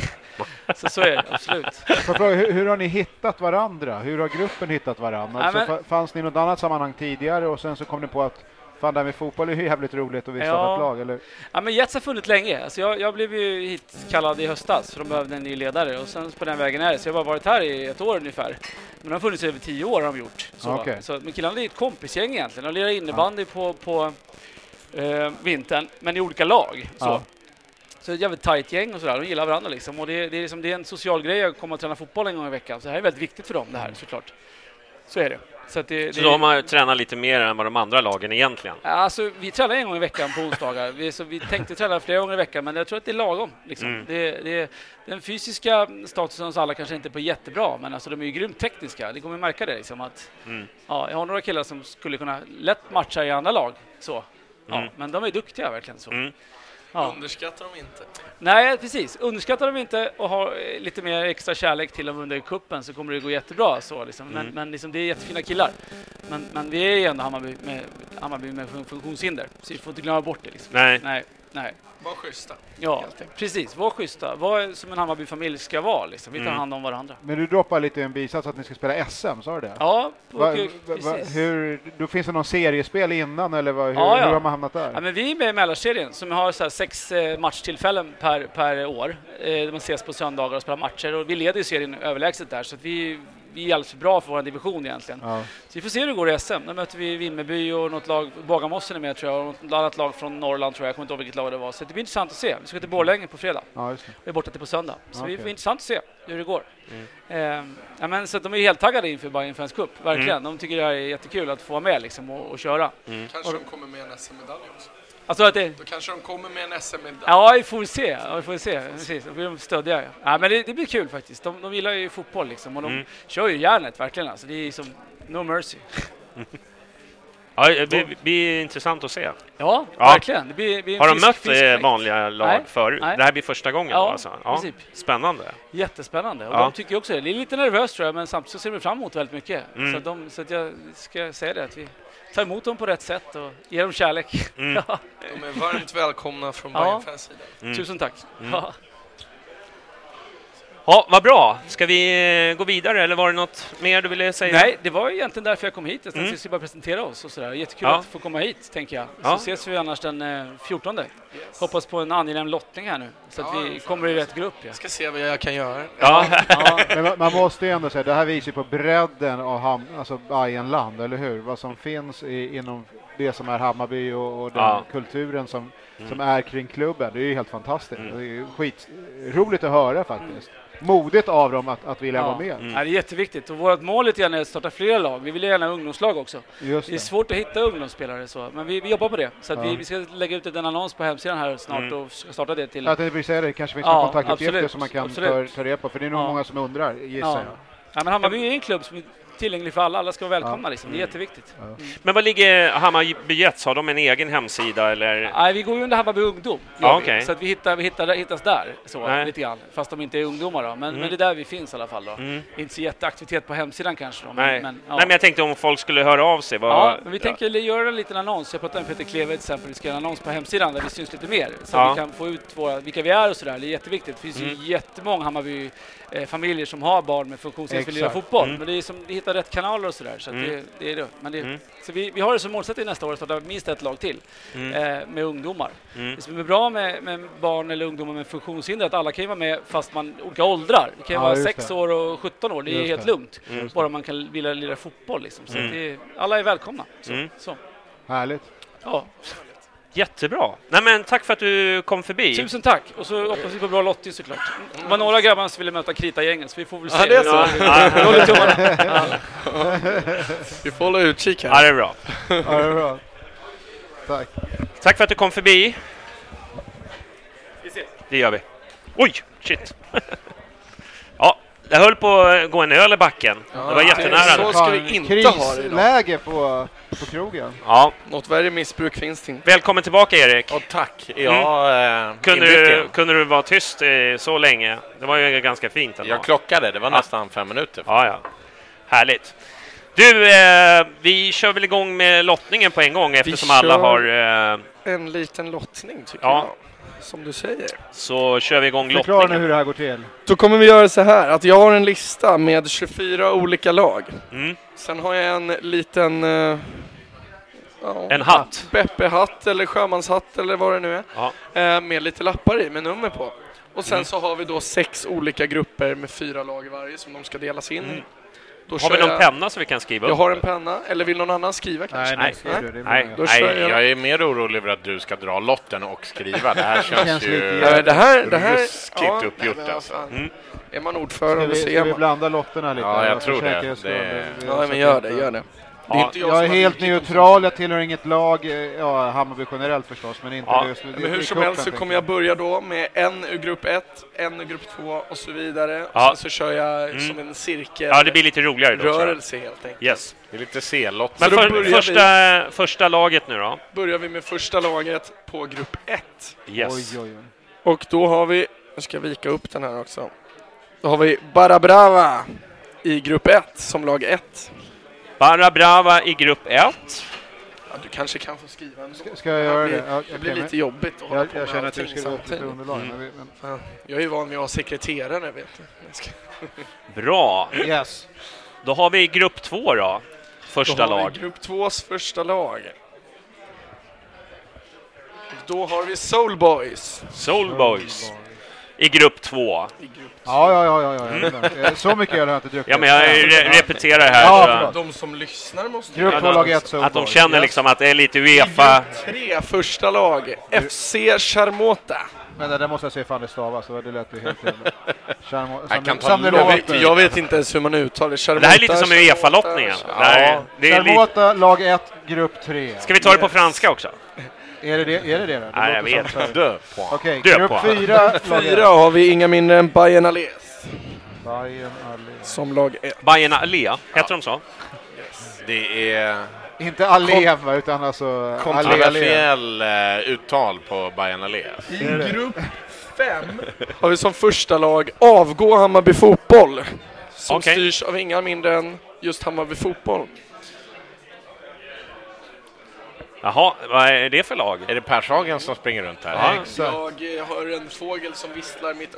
Speaker 7: så så är det, absolut.
Speaker 5: Fråga, hur, hur har ni hittat varandra? Hur har gruppen hittat varandra?
Speaker 7: Ja,
Speaker 5: Alltså,
Speaker 7: men-
Speaker 5: fa- Fanns ni i något annat sammanhang tidigare och sen så kom ni på att fan det här med fotboll är ju jävligt roligt och vi startar
Speaker 7: Ja.
Speaker 5: ett lag, eller?
Speaker 7: Ja, men Jets har funnits länge. Alltså jag, jag blev ju hitkallad i höstas för de behövde en ny ledare och sen på den vägen är det. Så jag har bara varit här i ett år ungefär. Men de har funnits i över tio år har de gjort. Så,
Speaker 5: Okej.
Speaker 7: så, men killarna är ett kompisgäng egentligen. De lirar innebandy på, på eh, vintern, men i olika lag. Så.
Speaker 5: Ja.
Speaker 7: Så ett jävligt tajt gäng och sådär. De gillar varandra liksom. Och det, det, är liksom, det är en social grej att komma och träna fotboll en gång i veckan. Så det här är väldigt viktigt för dem det här såklart. Så är det. Så, det,
Speaker 3: Så
Speaker 7: det,
Speaker 3: då har man tränat lite mer än vad de andra lagen egentligen?
Speaker 7: Alltså, vi tränar en gång i veckan på onsdagar. Vi, så vi tänkte träna flera gånger i veckan, men jag tror att det är lagom. Liksom.
Speaker 3: Mm.
Speaker 7: Det, det, den fysiska statusen hos alla kanske inte är på jättebra, men alltså, de är ju grymt tekniska. Det kommer märka det. Liksom, att,
Speaker 3: Mm.
Speaker 7: ja, jag har några killar som skulle kunna lätt matcha i andra lag. Så. Ja,
Speaker 3: Mm.
Speaker 7: Men de är duktiga verkligen. så.
Speaker 3: Mm.
Speaker 7: Ja.
Speaker 2: Underskattar dem inte.
Speaker 7: Nej, precis. Underskattar dem inte och har eh, lite mer extra kärlek till dem under kuppen så kommer det gå jättebra. Så, liksom. Men,
Speaker 3: Mm.
Speaker 7: men liksom, det är jättefina killar. Men, men vi är ju ändå Hammarby med, Hammarby med fun- funktionshinder, så vi får inte glömma bort det. Liksom.
Speaker 3: Nej.
Speaker 7: Nej, nej.
Speaker 2: Var schyssta.
Speaker 7: Ja, precis. Var schyssta. Var som en Hammarby-familj ska vara. Liksom. Vi tar
Speaker 3: Mm.
Speaker 7: hand om varandra.
Speaker 5: Men du droppar lite i en bisats att ni ska spela SM, sa du det?
Speaker 7: Ja,
Speaker 5: Va, va, hur, då finns det någon seriespel innan eller hur,
Speaker 7: Ja, ja.
Speaker 5: hur har man hamnat där?
Speaker 7: Ja, men vi är med i Mälarserien som har så här sex eh, matchtillfällen per, per år. Eh, man ses på söndagar och spelar matcher. Och vi leder ju serien överlägset där, så att vi, vi är alldeles för bra för vår division egentligen.
Speaker 5: Ja.
Speaker 7: Så vi får se hur det går i SM. Där möter vi Vimmerby och något lag, Bagarmossen är med tror jag, och något annat lag från Norrland tror jag. Jag kommer inte ihåg vilket lag det var. Så det blir intressant att se. Vi ska till Borlänge på fredag.
Speaker 5: Ja, just det.
Speaker 7: Vi är borta till på söndag. Så
Speaker 5: Okej.
Speaker 7: det blir intressant att se hur det går.
Speaker 3: Mm.
Speaker 7: Ehm, ja, men, så att de är helt taggade inför Bayern Fans Cup, verkligen.
Speaker 3: Mm.
Speaker 7: De tycker det här är jättekul att få vara med liksom, och, och köra.
Speaker 3: Mm.
Speaker 2: Kanske de kommer med en SM-medalj också.
Speaker 7: Alltså att det,
Speaker 2: Då kanske de kommer med en SM-medalj.
Speaker 7: Ja, vi får se. Ja, vi får se. Precis. Då blir de stödja. Ja, men det, det blir kul faktiskt. De, de gillar ju fotboll liksom och de
Speaker 3: Mm.
Speaker 7: kör ju järnet verkligen. Alltså, det är som no mercy.
Speaker 3: Ja, det blir, blir intressant att se.
Speaker 7: Ja,
Speaker 3: Ja.
Speaker 7: verkligen. Det blir, blir
Speaker 3: Har de mött eh,
Speaker 7: fläkt.
Speaker 3: vanliga lag
Speaker 7: Nej,
Speaker 3: förut?
Speaker 7: nej.
Speaker 3: Det här blir första gången
Speaker 7: Ja,
Speaker 3: då alltså? Ja,
Speaker 7: princip.
Speaker 3: Spännande.
Speaker 7: Jättespännande. Och
Speaker 3: Ja.
Speaker 7: de tycker också det. Det är lite nervöst tror jag, men samtidigt så ser de fram emot väldigt mycket.
Speaker 3: Mm.
Speaker 7: Så, att de, så att jag ska säga det, att vi tar emot dem på rätt sätt och ger dem kärlek.
Speaker 3: Mm.
Speaker 7: Ja.
Speaker 2: De är varmt välkomna från
Speaker 7: Ja.
Speaker 2: Bayern-fans sida.
Speaker 3: Mm.
Speaker 7: Tusen tack.
Speaker 3: Mm.
Speaker 7: Ja.
Speaker 3: Ja, vad bra. Ska vi eh, gå vidare eller var det något mer du ville säga?
Speaker 7: Nej, det var ju egentligen därför jag kom hit. Jag tänkte
Speaker 3: Mm.
Speaker 7: skulle bara presentera oss och sådär. Jättekul
Speaker 3: Ja.
Speaker 7: att få komma hit, tänker jag. Så
Speaker 3: Ja.
Speaker 7: ses vi annars den eh, 14. Hoppas på en angenäm lottning här nu, så att
Speaker 2: Ja,
Speaker 7: vi kommer i rätt grupp. Ja.
Speaker 2: Jag ska se vad jag kan göra.
Speaker 3: Ja.
Speaker 7: Ja.
Speaker 5: Men man- måste ju ändå säga, det här visar ju på bredden av ham, alltså Bayernland, eller hur? Vad som finns i, inom... Det som är Hammarby och, och den
Speaker 3: Ja.
Speaker 5: kulturen som,
Speaker 3: Mm.
Speaker 5: som är kring klubben. Det är ju helt fantastiskt. Det är skitroligt att höra faktiskt. Modigt av dem att, att vilja
Speaker 7: Ja.
Speaker 5: vara med.
Speaker 3: Mm.
Speaker 7: Ja, det är jätteviktigt och vårt mål är gärna att starta fler lag. Vi vill gärna ha ungdomslag också.
Speaker 5: Just
Speaker 7: Det är
Speaker 5: det.
Speaker 7: svårt att hitta ungdomsspelare så, men vi, vi jobbar på det. Så att
Speaker 5: Ja.
Speaker 7: vi, vi ska lägga ut en annons på hemsidan här snart
Speaker 3: Mm.
Speaker 7: och starta det till...
Speaker 5: Jag tänkte precis säga det, det kanske finns
Speaker 7: Ja,
Speaker 5: kontaktuppgifter som man kan ta,
Speaker 7: absolut.
Speaker 5: ta reda på, för det är nog
Speaker 7: Ja.
Speaker 5: många som undrar, gissar
Speaker 7: Ja.
Speaker 5: jag.
Speaker 7: Ja, men Hammarby är en klubb som tillgänglig för alla. Alla ska vara välkomna liksom. Det är
Speaker 3: Mm.
Speaker 7: jätteviktigt.
Speaker 3: Men vad ligger Hammarby Jets? Har de en egen hemsida eller?
Speaker 7: Nej, vi går ju under Hammarby Ungdom.
Speaker 3: Ja, okej.
Speaker 7: Så att vi, hittar, vi hittar, hittas där, så,
Speaker 3: Nej.
Speaker 7: lite grann. Fast de inte är ungdomar då. Men,
Speaker 3: Mm.
Speaker 7: men det är där vi finns i alla fall då.
Speaker 3: Mm.
Speaker 7: Inte så jätteaktivitet på hemsidan kanske då.
Speaker 3: Nej.
Speaker 7: Men, ja.
Speaker 3: Nej, men jag tänkte om folk skulle höra av sig. Vad...
Speaker 7: Ja, men vi tänker göra en liten annons. Jag pratade med Peter Kleve till exempel. Vi ska göra en annons på hemsidan där vi syns lite mer. Så
Speaker 3: Ja.
Speaker 7: att vi kan få ut våra, vilka vi är och sådär. Det är jätteviktigt. Det finns
Speaker 3: Mm.
Speaker 7: ju jättemånga Hammarby-familjer som har barn med funktionshinder som fotboll.
Speaker 3: Mm.
Speaker 7: Men det är som, vi hittar rätt kanaler och sådär. Så
Speaker 3: Mm.
Speaker 7: det, det är det. Men det,
Speaker 3: Mm.
Speaker 7: Så vi, vi har det som målsättning nästa år att starta minst ett lag till
Speaker 3: Mm.
Speaker 7: eh, med ungdomar.
Speaker 3: Mm.
Speaker 7: Det som är bra med, med barn eller ungdomar med funktionshinder är att alla kan ju vara med fast man olika åldrar. Det kan ju
Speaker 5: Ja,
Speaker 7: vara
Speaker 5: just
Speaker 7: 6
Speaker 5: det.
Speaker 7: år och 17 år. Det är
Speaker 5: Just
Speaker 7: helt
Speaker 5: det.
Speaker 7: lugnt.
Speaker 3: Mm.
Speaker 7: Bara man kan vilja lira fotboll liksom. Så
Speaker 3: Mm.
Speaker 7: att det, alla är välkomna. Så,
Speaker 3: Mm.
Speaker 7: så.
Speaker 5: Härligt.
Speaker 7: Ja.
Speaker 3: Jättebra. Nej, men tack för att du kom förbi.
Speaker 7: Tusen tack! Och så hoppas vi på bra lottning såklart. Det var några grabbar som ville möta Krita-gänget så vi får väl se.
Speaker 2: Ja, det är så.
Speaker 7: Ja, vi håller tummarna.
Speaker 2: Vi får hålla utkik
Speaker 3: Ja,
Speaker 2: här.
Speaker 3: det är bra.
Speaker 5: Ja, det är bra. Tack.
Speaker 3: Tack för att du kom förbi. Det gör vi. Oj, shit. Ja, det höll på att gå en öl i backen. det var jättenära.
Speaker 2: så ska vi inte ha det.
Speaker 5: Krisläge på, på krogen.
Speaker 3: Ja,
Speaker 2: Något värre missbruk finns det inte.
Speaker 3: välkommen tillbaka Erik.
Speaker 4: Och tack. Jag mm.
Speaker 3: Kunde du, kunde du vara tyst eh, så länge? Det var ju ganska fint ändå.
Speaker 4: Jag klockade, det var
Speaker 3: Ja.
Speaker 4: nästan fem minuter.
Speaker 3: Ja, ja. Härligt. Du, eh, vi kör väl igång med lottningen på en gång eftersom alla har... Eh,
Speaker 2: En liten lottning tycker
Speaker 3: Ja.
Speaker 2: jag. Som du säger.
Speaker 3: så kör vi igång
Speaker 5: Förklara nu
Speaker 3: lottningen.
Speaker 5: hur det här går till.
Speaker 2: Då kommer vi göra så här att jag har en lista med 24 olika lag.
Speaker 3: Mm.
Speaker 2: Sen har jag en liten... ja,
Speaker 3: En hatt.
Speaker 2: Beppe-hatt eller sjömanshatt eller vad det nu är.
Speaker 3: Ja.
Speaker 2: eh, Med lite lappar i med nummer på. Och sen
Speaker 3: Mm.
Speaker 2: så har vi då sex olika grupper med fyra lag i varje som de ska delas in i.
Speaker 3: Mm.
Speaker 2: Då
Speaker 3: Har vi någon
Speaker 2: jag,
Speaker 3: penna så vi kan skriva
Speaker 2: jag
Speaker 3: upp?
Speaker 2: har en penna, eller vill någon annan skriva kanske?
Speaker 5: Nej,
Speaker 3: Nej.
Speaker 5: nej,
Speaker 3: Nej.
Speaker 4: Nej,
Speaker 2: jag.
Speaker 4: jag är mer orolig över att du ska dra lotten och skriva. Det här känns,
Speaker 5: känns
Speaker 4: ju
Speaker 5: lite
Speaker 2: Eh. Det här, det här...
Speaker 4: ruskigt uppgjort
Speaker 2: nej,
Speaker 4: alltså.
Speaker 3: Mm.
Speaker 2: Är man
Speaker 5: Ska
Speaker 2: ordförande
Speaker 5: vi,
Speaker 2: så
Speaker 5: ska
Speaker 2: är
Speaker 5: vi
Speaker 2: man.
Speaker 5: blanda lotterna lite?
Speaker 4: Ja, jag
Speaker 5: För
Speaker 4: tror det. Det-
Speaker 5: Vi-
Speaker 2: Ja, men gör det, gör det. Det är
Speaker 3: Ja.
Speaker 2: jag,
Speaker 5: Jag är helt neutral, jag tillhör inget lag. eh, Ja, Hammarby generellt förstås, men inte
Speaker 3: Ja,
Speaker 5: just nu.
Speaker 2: Men hur som helst så kommer jag börja då med en ur grupp 1, en ur grupp 2 och så vidare.
Speaker 3: Ja.
Speaker 2: Sen så kör jag
Speaker 3: Mm.
Speaker 2: som en cirkel
Speaker 3: Ja, det blir lite roligare då. jag.
Speaker 2: rörelse helt enkelt.
Speaker 3: Yes.
Speaker 4: Det är lite C-lott.
Speaker 3: Men för,
Speaker 2: börjar vi-
Speaker 3: första, första laget nu då?
Speaker 2: Börjar vi med första laget på grupp 1.
Speaker 3: Yes.
Speaker 5: Oj, oj, oj.
Speaker 2: Och då har vi, jag ska vika upp den här också. Då har vi Barra Brava i grupp 1 som lag 1.
Speaker 3: Barra Brava i grupp 1.
Speaker 2: Ja, du kanske kan få skriva en
Speaker 5: Ska, ska jag göra det? Ja,
Speaker 2: Det blir lite jobbigt att hålla
Speaker 5: Jag,
Speaker 2: på
Speaker 5: jag
Speaker 2: med
Speaker 5: känner att du lite
Speaker 2: samtidigt.
Speaker 5: underlag.
Speaker 3: Mm.
Speaker 5: men vi- men-
Speaker 2: Jag är ju van vid att vara sekreterare vet du.
Speaker 3: Bra.
Speaker 5: Yes.
Speaker 3: Då har vi grupp 2 då. Första
Speaker 2: Då har
Speaker 3: lag.
Speaker 2: vi grupp 2s första lag. Och då har vi Soul Boys.
Speaker 3: Soul Boys. I grupp 2.
Speaker 2: I grupp
Speaker 5: Ja, ja, ja, ja, ja. ja. Eh, Så mycket öl har jag inte druckit.
Speaker 3: Ja, men jag re repeterar här.
Speaker 5: Ja.
Speaker 2: De som lyssnar måste
Speaker 5: Grupp
Speaker 3: Ja,
Speaker 5: två, lag ett, så
Speaker 3: att de känner liksom att det är lite Uefa.
Speaker 2: Tre första lag. FC Charmota.
Speaker 5: Men det där måste jag se fan det stavas, så det lät ju helt. Charmo-
Speaker 4: Jag
Speaker 2: vet, inte ens hur man uttalar det. Charmota,
Speaker 3: Det här är lite som Uefa-lottningen.
Speaker 2: Ja.
Speaker 5: Charmota, lag 1, grupp 3.
Speaker 3: Ska vi ta det på franska också?
Speaker 5: Är det det? Är det, det då? det?
Speaker 3: Nej, jag vet
Speaker 4: på.
Speaker 5: Okej,
Speaker 3: Dö
Speaker 5: grupp
Speaker 3: på.
Speaker 5: 4, lag
Speaker 2: Fyra har vi inga mindre än Bayern Alés
Speaker 5: Bayern, Alli.
Speaker 2: som lag 1.
Speaker 3: Bayern Allé, heter de så?
Speaker 4: Det är
Speaker 5: Inte Allén va, utan alltså... Allé, Allé.
Speaker 4: kontroversiell eh, uttal på Bayern Allé.
Speaker 2: I grupp 5 har vi som första lag Avgå Hammarby Fotboll. Som
Speaker 3: Okej.
Speaker 2: styrs av inga mindre än just Hammarby Fotboll.
Speaker 3: Jaha, vad är det för lag?
Speaker 4: Är det Pershagen som springer runt här?
Speaker 3: Ja.
Speaker 2: Jag hör en fågel som visslar mitt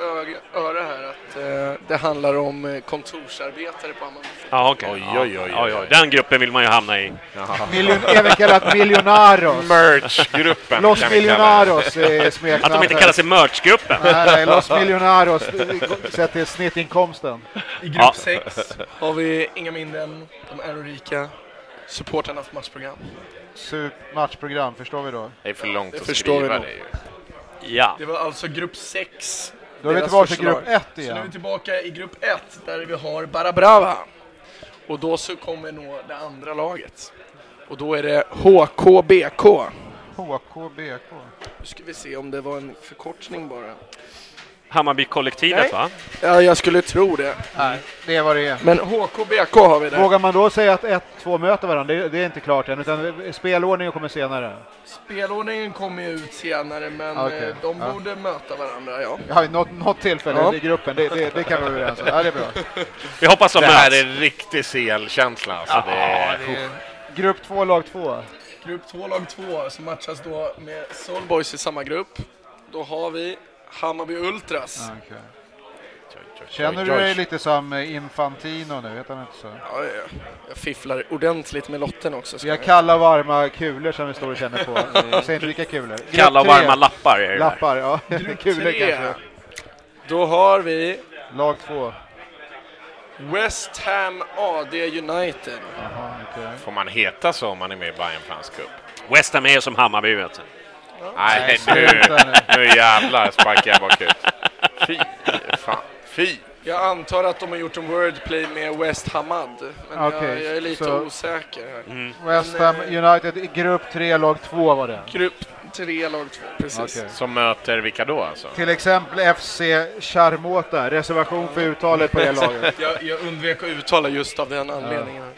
Speaker 2: öra här att eh, det handlar om eh, kontorsarbetare på Hammarby.
Speaker 3: Ja, okej.
Speaker 4: Oj,
Speaker 3: Ja.
Speaker 4: oj, oj,
Speaker 3: Ja,
Speaker 4: oj,
Speaker 3: ja.
Speaker 4: oj.
Speaker 3: Den gruppen vill man ju hamna i.
Speaker 5: Miljon, även kallat Milionaros.
Speaker 4: Merch-gruppen
Speaker 5: Los. Milionaros är smeknamnet.
Speaker 3: Att de inte kallar sig merchgruppen.
Speaker 5: Nej, nej, Los Milionaros, sett till snittinkomsten.
Speaker 2: I grupp
Speaker 3: Ja.
Speaker 2: 6 har vi inga mindre än de ärorika supportrarna för matchprogram.
Speaker 5: Sup matchprogram, förstår vi då?
Speaker 4: Det är för långt
Speaker 2: det
Speaker 4: att
Speaker 2: förstår vi
Speaker 4: skriva
Speaker 2: nog.
Speaker 4: det ju.
Speaker 3: Ja.
Speaker 2: Det var alltså grupp 6.
Speaker 5: Då är vi tillbaka i
Speaker 2: förslag.
Speaker 5: grupp 1
Speaker 2: Så nu är
Speaker 5: igen.
Speaker 2: vi tillbaka i grupp 1 där vi har Barabrava. Och då så kommer nå det andra laget. Och då är det HKBK.
Speaker 5: HKBK.
Speaker 2: Nu ska vi se om det var en förkortning bara.
Speaker 3: Hammarby-kollektivet va?
Speaker 2: Ja, jag skulle tro det.
Speaker 5: Nej, det är vad det är.
Speaker 2: Men HKBK har vi där.
Speaker 5: Vågar man då säga att 1-2 möter varandra? Det, det är inte klart än, utan spelordningen kommer senare.
Speaker 2: Spelordningen kommer ju ut senare, men
Speaker 5: Okej,
Speaker 2: eh, de
Speaker 5: ja.
Speaker 2: borde möta varandra, ja.
Speaker 5: Ja, något, något tillfälle
Speaker 2: Ja.
Speaker 5: i gruppen, det, det, det kan vi vara överens om. Ja, det är bra.
Speaker 3: Vi hoppas de
Speaker 4: Det här
Speaker 3: möts.
Speaker 4: är riktig CL-känsla. Alltså. är...
Speaker 2: Är
Speaker 5: Grupp 2, lag 2.
Speaker 2: grupp 2, lag 2, som matchas då med Soulboys i samma grupp. Då har vi Hammarby Ultras.
Speaker 5: Känner du dig lite som eh, Infantino nu? Heter han inte så?
Speaker 2: Ja, ja, jag fifflar ordentligt med lotten också.
Speaker 5: Vi har kalla varma kulor som vi står och känner på. Jag säger inte vilka kulor. Grupp
Speaker 3: Kalla och
Speaker 5: tre.
Speaker 3: varma lappar är det.
Speaker 5: Lappar, ja. Kulor
Speaker 2: tre.
Speaker 5: kanske.
Speaker 2: Då har vi
Speaker 5: Lag 2.
Speaker 2: West Ham AD United.
Speaker 4: Får man heta så om man är med i Bayern Fransk Cup?
Speaker 3: West Ham är som Hammarby vet du.
Speaker 4: Nej, nu,
Speaker 5: nu.
Speaker 4: jävlar sparkar jag bakut. Fy fan. Fy!
Speaker 2: Jag antar att de har gjort en wordplay med West Hamad, men
Speaker 5: Okej,
Speaker 2: jag, jag är lite
Speaker 5: så-
Speaker 2: osäker. Här.
Speaker 3: Mm.
Speaker 5: West Ham United, i grupp 3, lag 2 var det.
Speaker 2: Grupp 3, lag 2, precis.
Speaker 5: Okej.
Speaker 4: Som möter vilka då alltså?
Speaker 5: Till exempel FC Charmota, reservation för uttalet på det laget.
Speaker 2: Jag, jag undvek att uttala just av den anledningen.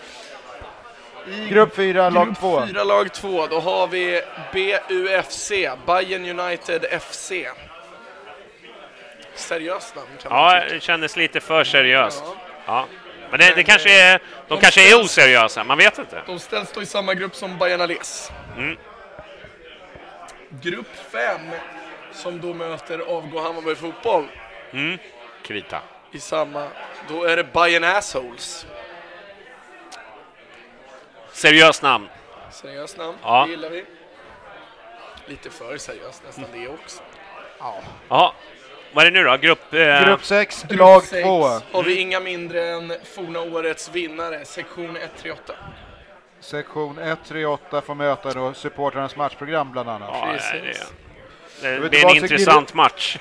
Speaker 2: I
Speaker 5: Grupp 4, lag
Speaker 2: grupp
Speaker 5: 2.
Speaker 2: 4, lag 2, då har vi BUFC, Bayern United FC. Seriöst namn kan man
Speaker 3: Ja,
Speaker 2: tycka.
Speaker 3: det kändes lite för seriöst.
Speaker 2: Ja.
Speaker 3: Ja. Men det, det kanske är, de kanske är oseriösa, man vet inte.
Speaker 2: De ställs då i samma grupp som Bayern Alés.
Speaker 3: Mm.
Speaker 2: Grupp 5, som då möter AFK Hammarby Fotboll
Speaker 3: Mm.
Speaker 4: Kvita.
Speaker 2: i samma, då är det Bayern Assholes.
Speaker 3: Seriöst namn.
Speaker 2: Seriöst namn,
Speaker 3: Ja.
Speaker 2: det gillar vi. Lite för seriöst nästan det också.
Speaker 3: Ja. Vad är det nu då? Grupp... Eh,
Speaker 5: Grupp 6, lag
Speaker 2: Sex
Speaker 5: 2.
Speaker 2: har vi inga mindre än forna årets vinnare, sektion 138.
Speaker 5: Sektion 1, 3, 8 får möta då supportrarnas matchprogram bland annat.
Speaker 3: ja,
Speaker 2: Precis.
Speaker 3: det, det,
Speaker 5: vet
Speaker 3: det är en intressant match.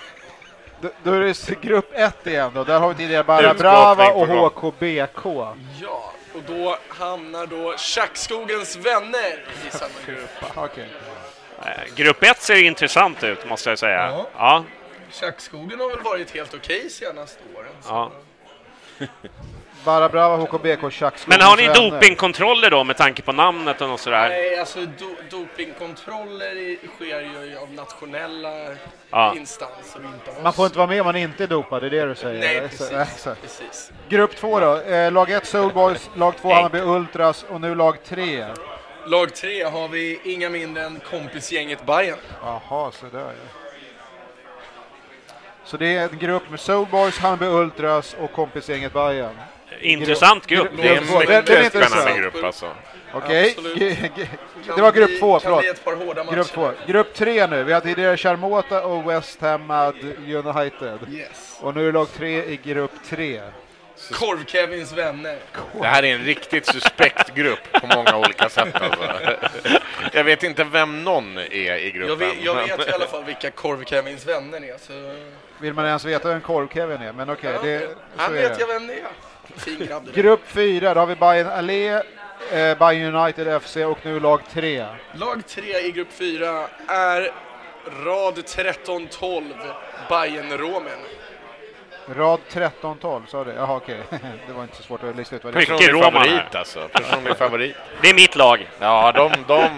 Speaker 5: Då, då är det grupp 1 igen då. Där har vi tidigare Bara Brava och. HKBK.
Speaker 2: Ja, och då hamnar då Tjackskogens vänner i samma grupp.
Speaker 5: Okej.
Speaker 3: Eh, Grupp 1 ser intressant ut, måste jag säga.
Speaker 2: Ja.
Speaker 3: Ja.
Speaker 2: Tjackskogen har väl varit helt okej senaste åren. så-
Speaker 3: ja.
Speaker 5: Bara Brava, HKBK, Tjackskogens
Speaker 3: Men har ni dopingkontroller då med tanke på namnet och sådär?
Speaker 2: Nej, alltså do dopingkontroller i- sker ju av nationella
Speaker 3: Ja.
Speaker 2: instanser inte
Speaker 5: Man får inte vara med om man inte är dopad, det är det du säger?
Speaker 2: Nej, precis. precis.
Speaker 5: Grupp 2 då. Eh, lag 1 Soulboys, lag 2
Speaker 3: Nej.
Speaker 5: Hammarby Ultras och nu lag 3.
Speaker 2: Lag tre har vi inga mindre än kompisgänget Bayern.
Speaker 5: Jaha, så där ja. Så det är en grupp med Soulboys, Hammarby Ultras och kompisgänget Bayern.
Speaker 3: Intressant grupp.
Speaker 4: Det är en
Speaker 5: två. Det- det är
Speaker 4: mycket spännande grupp alltså.
Speaker 5: Okej,
Speaker 2: Kan
Speaker 5: det var grupp
Speaker 2: bli-
Speaker 5: 2,
Speaker 2: Kan
Speaker 5: förlåt. Grupp 2. Grupp 3 nu. Vi har tidigare Charmota och West Hamad United.
Speaker 2: Yes.
Speaker 5: Och nu är det lag 3 i grupp 3.
Speaker 2: Korv-Kevins vänner.
Speaker 4: Det här är en riktigt suspekt grupp på många olika sätt. Alltså. Jag vet inte vem någon är i gruppen.
Speaker 2: Jag vet, jag vet i alla fall vilka Korv-Kevins vänner är. Så...
Speaker 5: Vill man ens veta vem Korv-Kevin är? Men okej, det så
Speaker 2: Han
Speaker 5: är
Speaker 2: vet
Speaker 5: det.
Speaker 2: jag vem det är.
Speaker 5: Grupp 4, då har vi Bayern Allé, eh, Bayern United FC och nu lag 3.
Speaker 2: Lag 3 i grupp 4 är rad 13-12 Bayern-Romen.
Speaker 5: Rad 13-12, sa du? Jaha okej, det var inte så svårt att lista ut vad det är.
Speaker 3: Mycket
Speaker 4: Personlig
Speaker 3: roman
Speaker 4: favorit alltså. Personlig favorit.
Speaker 3: Det är mitt lag.
Speaker 4: Ja, de, de,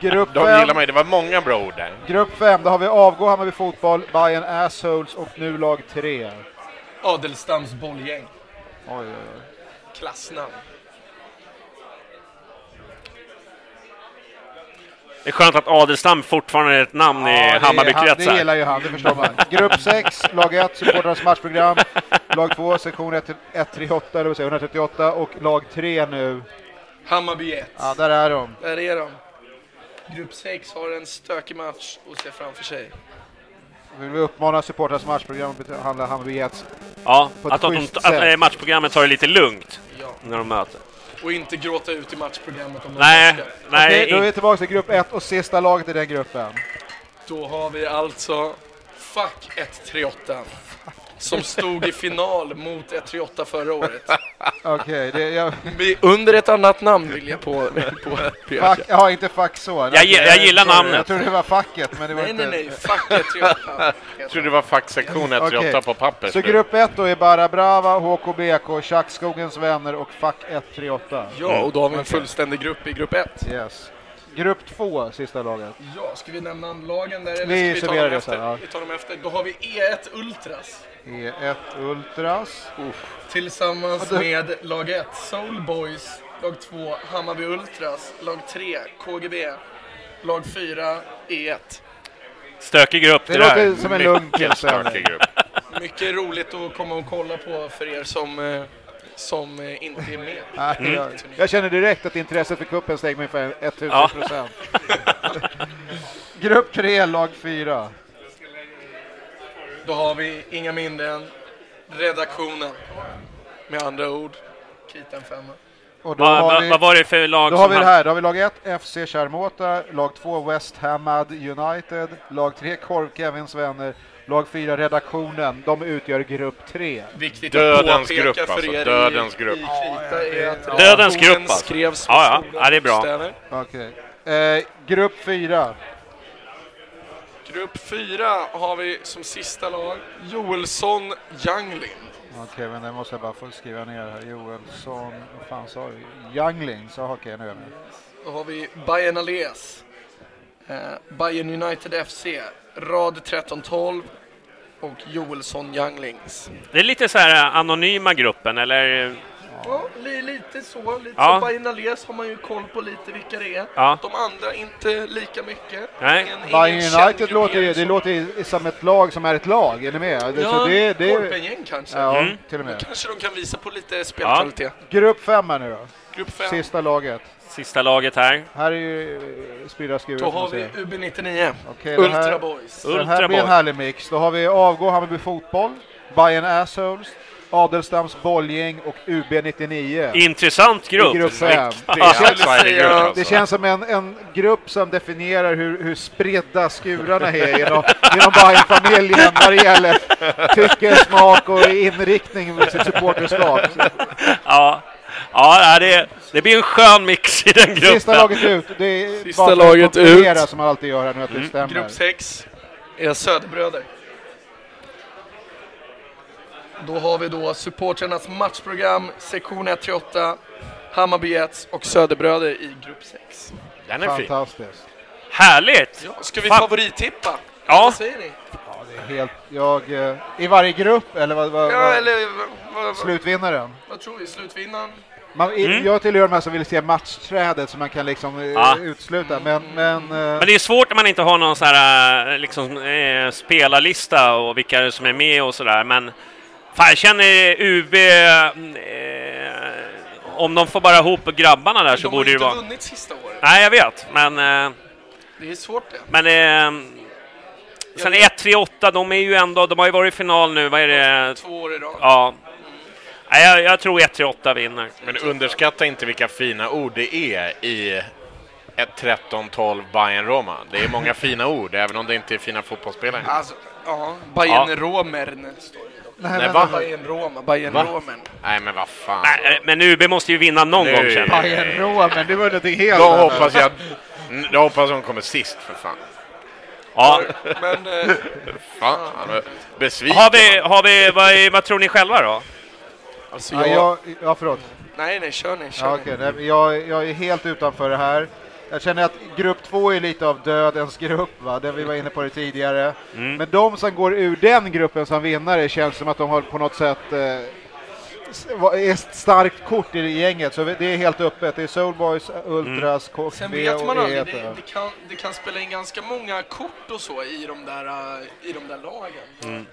Speaker 5: Grupp
Speaker 4: de
Speaker 5: 5,
Speaker 4: gillar mig. Det var många bra ord där.
Speaker 5: grupp 5, då har vi Avgå Hammarby Fotboll, Bayern Assholes och nu lag 3.
Speaker 2: Adelstams bollgäng.
Speaker 5: Oj, oj, oj.
Speaker 2: Klassnamn.
Speaker 3: Det är skönt att Adelstam fortfarande är ett namn i
Speaker 5: Ja, det-
Speaker 3: Hammarbykretsar.
Speaker 5: gillar ju han, det förstår man. Grupp 6, lag 1, supportrarnas matchprogram. Lag 2, sektion 138, eller vad säger jag, 138 och lag 3 nu.
Speaker 2: Hammarby 1.
Speaker 5: Ja, där är de.
Speaker 2: Där är de. Grupp 6 har en stökig match att se framför sig.
Speaker 5: Vill vi uppmana supportrarnas matchprogram att behandla Hammarby Jets.
Speaker 3: Ja,
Speaker 5: På ett
Speaker 3: att, de,
Speaker 5: schysst
Speaker 3: att
Speaker 5: sätt.
Speaker 3: eh, matchprogrammet tar det lite lugnt
Speaker 2: Ja.
Speaker 3: när de möter.
Speaker 2: Och inte gråta ut i matchprogrammet om de
Speaker 3: Nej,
Speaker 2: torskar.
Speaker 3: nej.
Speaker 5: Okej, då är vi tillbaka till grupp 1 och sista laget i den gruppen.
Speaker 2: Då har vi alltså Fuck 138 som stod i final mot 138 förra året.
Speaker 5: Okej, det jag,
Speaker 2: Vi- Under ett annat namn vill jag på, på
Speaker 5: fuck, ja, inte fuck så.
Speaker 3: Jag gi- jag gillar
Speaker 5: Sorry,
Speaker 3: namnet.
Speaker 5: Jag trodde det var facket, men det var
Speaker 2: Nej,
Speaker 5: inte...
Speaker 2: nej, nej. Fuck 138.
Speaker 4: Jag trodde det var facksektion 138
Speaker 5: Okej.
Speaker 4: på papper.
Speaker 5: Så grupp 1 då är Bara Brava, HKBK, Tjackskogens vänner och Fuck 138.
Speaker 2: Ja, och då har vi en fullständig grupp i grupp 1.
Speaker 5: Yes. Grupp 2, sista laget.
Speaker 2: Ja, ska vi nämna lagen där eller
Speaker 5: Vi
Speaker 2: ska vi ta dem
Speaker 5: det
Speaker 2: efter?
Speaker 5: sen, ja.
Speaker 2: Vi tar dem efter. Då har vi E1 Ultras
Speaker 5: E1 Ultras.
Speaker 2: tillsammans
Speaker 5: Ja, det-
Speaker 2: med lag 1 Soul Boys, lag 2 Hammarby Ultras, lag 3 KGB, lag 4 E1.
Speaker 3: Stökig grupp
Speaker 5: Det
Speaker 3: det,
Speaker 5: låter
Speaker 3: där.
Speaker 5: som en lugn
Speaker 4: grupp.
Speaker 2: Mycket roligt att komma och kolla på för er som, eh, som eh, inte är med.
Speaker 3: Mm.
Speaker 5: jag, jag känner direkt att intresset för cupen steg mig för 1000
Speaker 3: Ja.
Speaker 5: procent. Grupp 3, lag 4.
Speaker 2: Då har vi inga mindre än redaktionen. Med andra ord, krita en femma.
Speaker 5: Och då
Speaker 3: Va,
Speaker 5: har
Speaker 3: va,
Speaker 5: vi,
Speaker 3: vad var det för lag
Speaker 5: då har vi det här. Då har vi lag 1, FC Charmota, lag 2, West Hamad United, lag 3, Korv Kevins vänner, lag 4, Redaktionen. De utgör grupp 3.
Speaker 2: Viktigt
Speaker 4: Dödens
Speaker 2: att
Speaker 4: grupp,
Speaker 2: för
Speaker 4: alltså.
Speaker 2: er
Speaker 4: Dödens
Speaker 2: i,
Speaker 4: grupp.
Speaker 2: i krita är att
Speaker 3: Dödens grupp, alltså.
Speaker 2: skrevs med
Speaker 3: Ja, ja. Ja, det är bra.
Speaker 5: Okej. Eh, grupp 4.
Speaker 2: Grupp 4 har vi som sista lag Joelsson Youngling.
Speaker 5: Okej, men det måste jag bara få skriva ner här. Joelsson, vad fan sa du? Younglings, jaha okej nu är jag med.
Speaker 2: Då har vi Bayern Alés, eh, Bayern United FC, rad 13-12 och Joelsson Younglings.
Speaker 3: Det är lite så här eh, anonyma gruppen, eller?
Speaker 2: Ja, li, lite så. Lite
Speaker 3: Ja.
Speaker 2: som Bayern Alés har man ju koll på lite vilka det är.
Speaker 3: Ja.
Speaker 2: De andra inte lika mycket.
Speaker 3: Nej.
Speaker 5: Bayern United låter, det
Speaker 2: så.
Speaker 5: låter ju som ett lag som är ett lag, är ni med? Det-
Speaker 2: Ja,
Speaker 5: så det, det,
Speaker 2: Korpengäng kanske.
Speaker 5: ja,
Speaker 3: Mm.
Speaker 5: till och med.
Speaker 2: Kanske de kan visa på lite spelkvalitet.
Speaker 5: Grupp 5 här nu då.
Speaker 2: Grupp 5.
Speaker 5: Sista laget.
Speaker 3: Sista laget här.
Speaker 5: Här är ju eh, spridda skurar.
Speaker 2: Då har vi
Speaker 5: säga.
Speaker 2: UB99.
Speaker 5: Okej, det
Speaker 2: Ultra
Speaker 5: här-
Speaker 2: Boys.
Speaker 5: Det här
Speaker 3: Ultra
Speaker 5: blir en
Speaker 3: Boy.
Speaker 5: härlig mix. Då har vi Avgå Hammarby Fotboll, Bayern Assholes, Adelstams Bollgäng och UB99.
Speaker 3: Intressant grupp.
Speaker 5: I grupp.
Speaker 4: Det.
Speaker 5: Det känns som en, en grupp som definierar hur, hur spridda skurarna är inom, inom Bajen-familjen vad det gäller tycke, smak och inriktning med sitt supporterskap.
Speaker 3: Ja, ja det, det blir en skön mix i den gruppen.
Speaker 5: Sista laget ut. Det är
Speaker 2: Sista
Speaker 5: bara
Speaker 2: laget ut.
Speaker 5: som alltid gör här nu att det stämmer.
Speaker 2: Mm. Grupp 6 är Söderbröder. Då har vi då supportrarnas matchprogram, sektion 1-8, Hammarby Jets och Söderbröder i grupp 6.
Speaker 4: Den är fin.
Speaker 5: Fantastiskt.
Speaker 3: Härligt!
Speaker 2: Ja, ska vi
Speaker 3: Fan.
Speaker 2: favorittippa?
Speaker 3: Ja.
Speaker 2: Vad säger ni?
Speaker 5: Det är helt, jag, eh, I varje grupp, eller vad, vad,
Speaker 2: Ja,
Speaker 5: vad
Speaker 2: eller vad, vad,
Speaker 5: slutvinnaren?
Speaker 2: vad tror vi? Slutvinnaren?
Speaker 5: Man,
Speaker 3: Mm.
Speaker 5: Jag tillhör de här som vill se matchträdet så man kan liksom eh,
Speaker 3: Ja.
Speaker 5: utsluta, men... men, eh,
Speaker 3: Men det är svårt när man inte har någon sån här eh, liksom, eh, spelarlista och vilka som är med och sådär. Men fan, jag känner UB... Eh, om de får bara ihop grabbarna där så
Speaker 2: De har
Speaker 3: borde det
Speaker 2: inte
Speaker 3: vara...
Speaker 2: vunnit sista året.
Speaker 3: Nej, jag vet, men... Eh,
Speaker 2: Det är svårt det.
Speaker 3: men eh, sen 1-3-8, de är ju ändå... De har ju varit i final nu, vad är det?
Speaker 2: Två år i rad.
Speaker 3: Ja. Nej, jag, jag tror 1-3-8 vinner.
Speaker 4: Men underskatta inte vilka fina ord det är i ett 13-12 Bayern Roma. Det är många fina ord, även om det inte är fina fotbollsspelare.
Speaker 2: Alltså, ja. Bayern
Speaker 3: Ja.
Speaker 2: Romern står det.
Speaker 5: nej,
Speaker 4: Nej,
Speaker 5: men,
Speaker 4: va?
Speaker 2: Bayern Roma, Bayern
Speaker 4: Va? Nej, men vad fan.
Speaker 3: Nej, eh, men UB måste ju vinna någon
Speaker 4: Nu-
Speaker 3: gång känner jag.
Speaker 5: Bayern Rå, men det var någonting helt
Speaker 4: Då hoppas jag, då hoppas de kommer sist för fan.
Speaker 3: Ja.
Speaker 2: Men eh,
Speaker 4: Fan, besviken.
Speaker 3: Har vi, har vi, vad, vad tror ni själva då?
Speaker 2: Alltså
Speaker 5: Ja,
Speaker 2: jag...
Speaker 5: jag, ja, förlåt.
Speaker 2: Nej, nej, kör ni, kör
Speaker 5: Ja, nej, jag, jag är helt utanför det här. Jag känner att grupp två är lite av dödens grupp, va? Det vi var inne på det tidigare.
Speaker 3: Mm.
Speaker 5: Men de som går ur den gruppen som vinnare känns som att de har på något sätt eh, är ett starkt kort i gänget. Så det är helt öppet. Det är Soulboys, Ultras,
Speaker 2: Sen
Speaker 5: KFB
Speaker 2: vet man aldrig,
Speaker 5: E1.
Speaker 2: det, det, kan, det kan spela in ganska många kort och så i de där, eh, i de där lagen.
Speaker 3: Mm.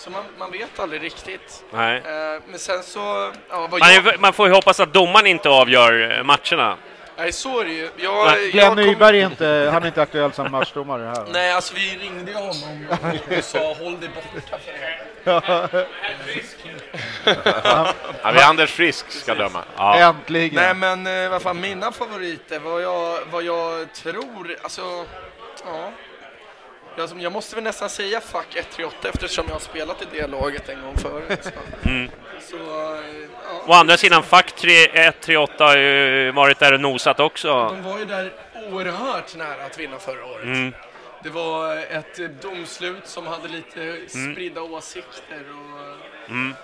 Speaker 2: Så man, man vet aldrig riktigt.
Speaker 3: Nej.
Speaker 2: Eh, men sen så, ja, vad
Speaker 3: Man,
Speaker 2: jag,
Speaker 3: man får ju hoppas att domaren inte avgör eh, matcherna.
Speaker 2: Nej, så är det ju. Jag,
Speaker 5: Glenn
Speaker 2: jag kom-
Speaker 5: Nyberg är inte, han är inte aktuell som matchdomare här.
Speaker 2: Nej, alltså vi ringde ju honom och sa håll dig borta för det här.
Speaker 4: Ja, vi Anders Frisk ska döma.
Speaker 3: Ja.
Speaker 5: Äntligen!
Speaker 2: Nej men eh, vad fan, mina favoriter, vad jag, vad jag tror, alltså, ja. Jag, som- jag måste väl nästan säga fuck 138 eftersom jag har spelat i det laget en gång förut. Så,
Speaker 3: Mm.
Speaker 2: så eh, ja.
Speaker 3: Å andra sidan, Fack 138 har ju varit där och nosat också.
Speaker 2: De var ju där oerhört nära att vinna förra året.
Speaker 3: Mm.
Speaker 2: Det var ett domslut som hade lite spridda åsikter och
Speaker 3: Mm.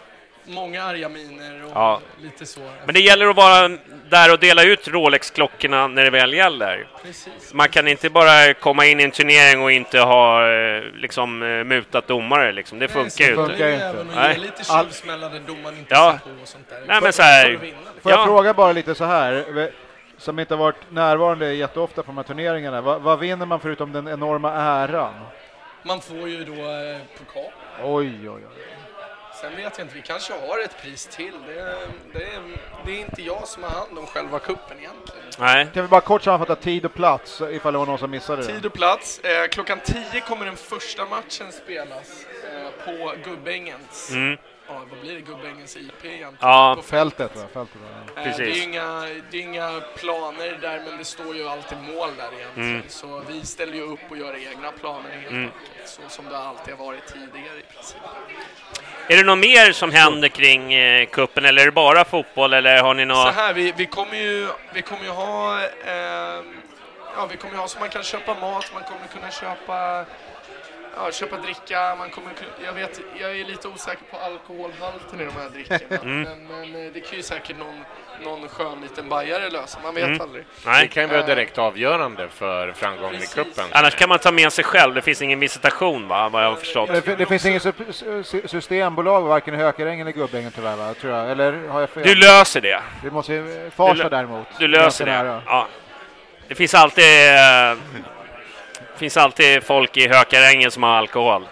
Speaker 2: Många arga miner och
Speaker 3: Ja.
Speaker 2: lite så.
Speaker 3: Men det gäller att vara där och dela ut Rolex-klockorna när det väl gäller.
Speaker 2: Precis.
Speaker 3: Man kan inte bara komma in i en turnering och inte ha eh, liksom, eh, mutat domare. Liksom. Det funkar ju
Speaker 5: funkar
Speaker 3: inte.
Speaker 5: ju inte.
Speaker 2: även att
Speaker 3: Nej.
Speaker 2: lite tjuvsmällar där domaren inte
Speaker 3: Ja.
Speaker 2: på och sånt där.
Speaker 3: Nej, men så här-.
Speaker 5: Får jag
Speaker 3: Ja.
Speaker 5: fråga bara lite så här, v- som inte har varit närvarande jätteofta på de här turneringarna, vad, vad vinner man förutom den enorma äran?
Speaker 2: Man får ju då eh, pokal.
Speaker 5: Oj, oj, oj.
Speaker 2: Sen vet jag inte, vi kanske har ett pris till. Det, det, är, det är inte jag som har hand om själva kuppen egentligen.
Speaker 3: Nej.
Speaker 5: Kan vi bara kort sammanfatta tid och plats ifall det var någon som missade det?
Speaker 2: Tid och plats. Eh, klockan 10 kommer den första matchen spelas eh, på Gubbängens.
Speaker 3: Mm.
Speaker 2: Ja, vad blir det? Gubbängens IP egentligen?
Speaker 3: Ja.
Speaker 2: På
Speaker 5: Fältet va? Fältet, va?
Speaker 2: Eh, Det är
Speaker 3: Precis.
Speaker 2: inga, det är inga planer där, men det står ju alltid mål där egentligen.
Speaker 3: Mm.
Speaker 2: Så vi ställer ju upp och gör egna planer helt
Speaker 3: Mm.
Speaker 2: enkelt. Så som det alltid har varit tidigare i princip.
Speaker 3: Är det något mer som händer kring eh, kuppen eller är det bara fotboll eller har ni
Speaker 2: Så
Speaker 3: något?
Speaker 2: här, vi, vi kommer ju, vi kommer ju ha, eh, ja vi kommer ju ha så man kan köpa mat, man kommer kunna köpa, ja, köpa dricka, man kommer jag vet, jag är lite osäker på alkoholhalten i de här drickorna,
Speaker 3: Mm.
Speaker 2: men, men eh, det kan ju säkert någon, någon skön liten bajare lösa, man vet
Speaker 3: Mm.
Speaker 2: aldrig.
Speaker 4: Det
Speaker 3: Nej.
Speaker 4: kan ju vara direkt avgörande för framgången i cupen.
Speaker 3: Annars kan man ta med sig själv. Det finns ingen visitation va, vad jag har förstått.
Speaker 5: Det, det finns inget sy- sy- systembolag varken i Hökarängen eller Gubbängen tyvärr va? Tror jag. Eller har jag fel?
Speaker 3: Du löser det.
Speaker 5: det måste ju, Farsta däremot.
Speaker 3: Du löser det. Ja. Det finns alltid, eh, finns alltid folk i Hökarängen som har alkohol.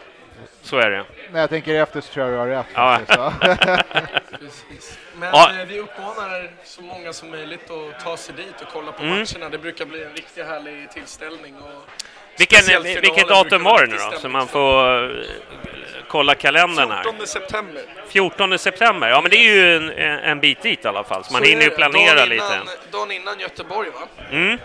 Speaker 3: Så är det.
Speaker 5: När jag tänker efter så tror jag du har rätt.
Speaker 3: Ja.
Speaker 2: Precis. Men
Speaker 3: Ja.
Speaker 2: eh, vi uppmanar så många som möjligt att ta sig dit och kolla på
Speaker 3: Mm.
Speaker 2: matcherna. Det brukar bli en riktigt härlig tillställning. Och
Speaker 3: Vilken, vilket datum var det nu då? Så man får eh, kolla kalendern här.
Speaker 2: 14 september.
Speaker 3: 14 september. Ja men det är ju en, en bit dit i alla fall. Så man
Speaker 2: Så
Speaker 3: hinner
Speaker 2: är
Speaker 3: ju planera
Speaker 2: dagen
Speaker 3: lite.
Speaker 2: Innan, dagen innan Göteborg va?
Speaker 3: Mm.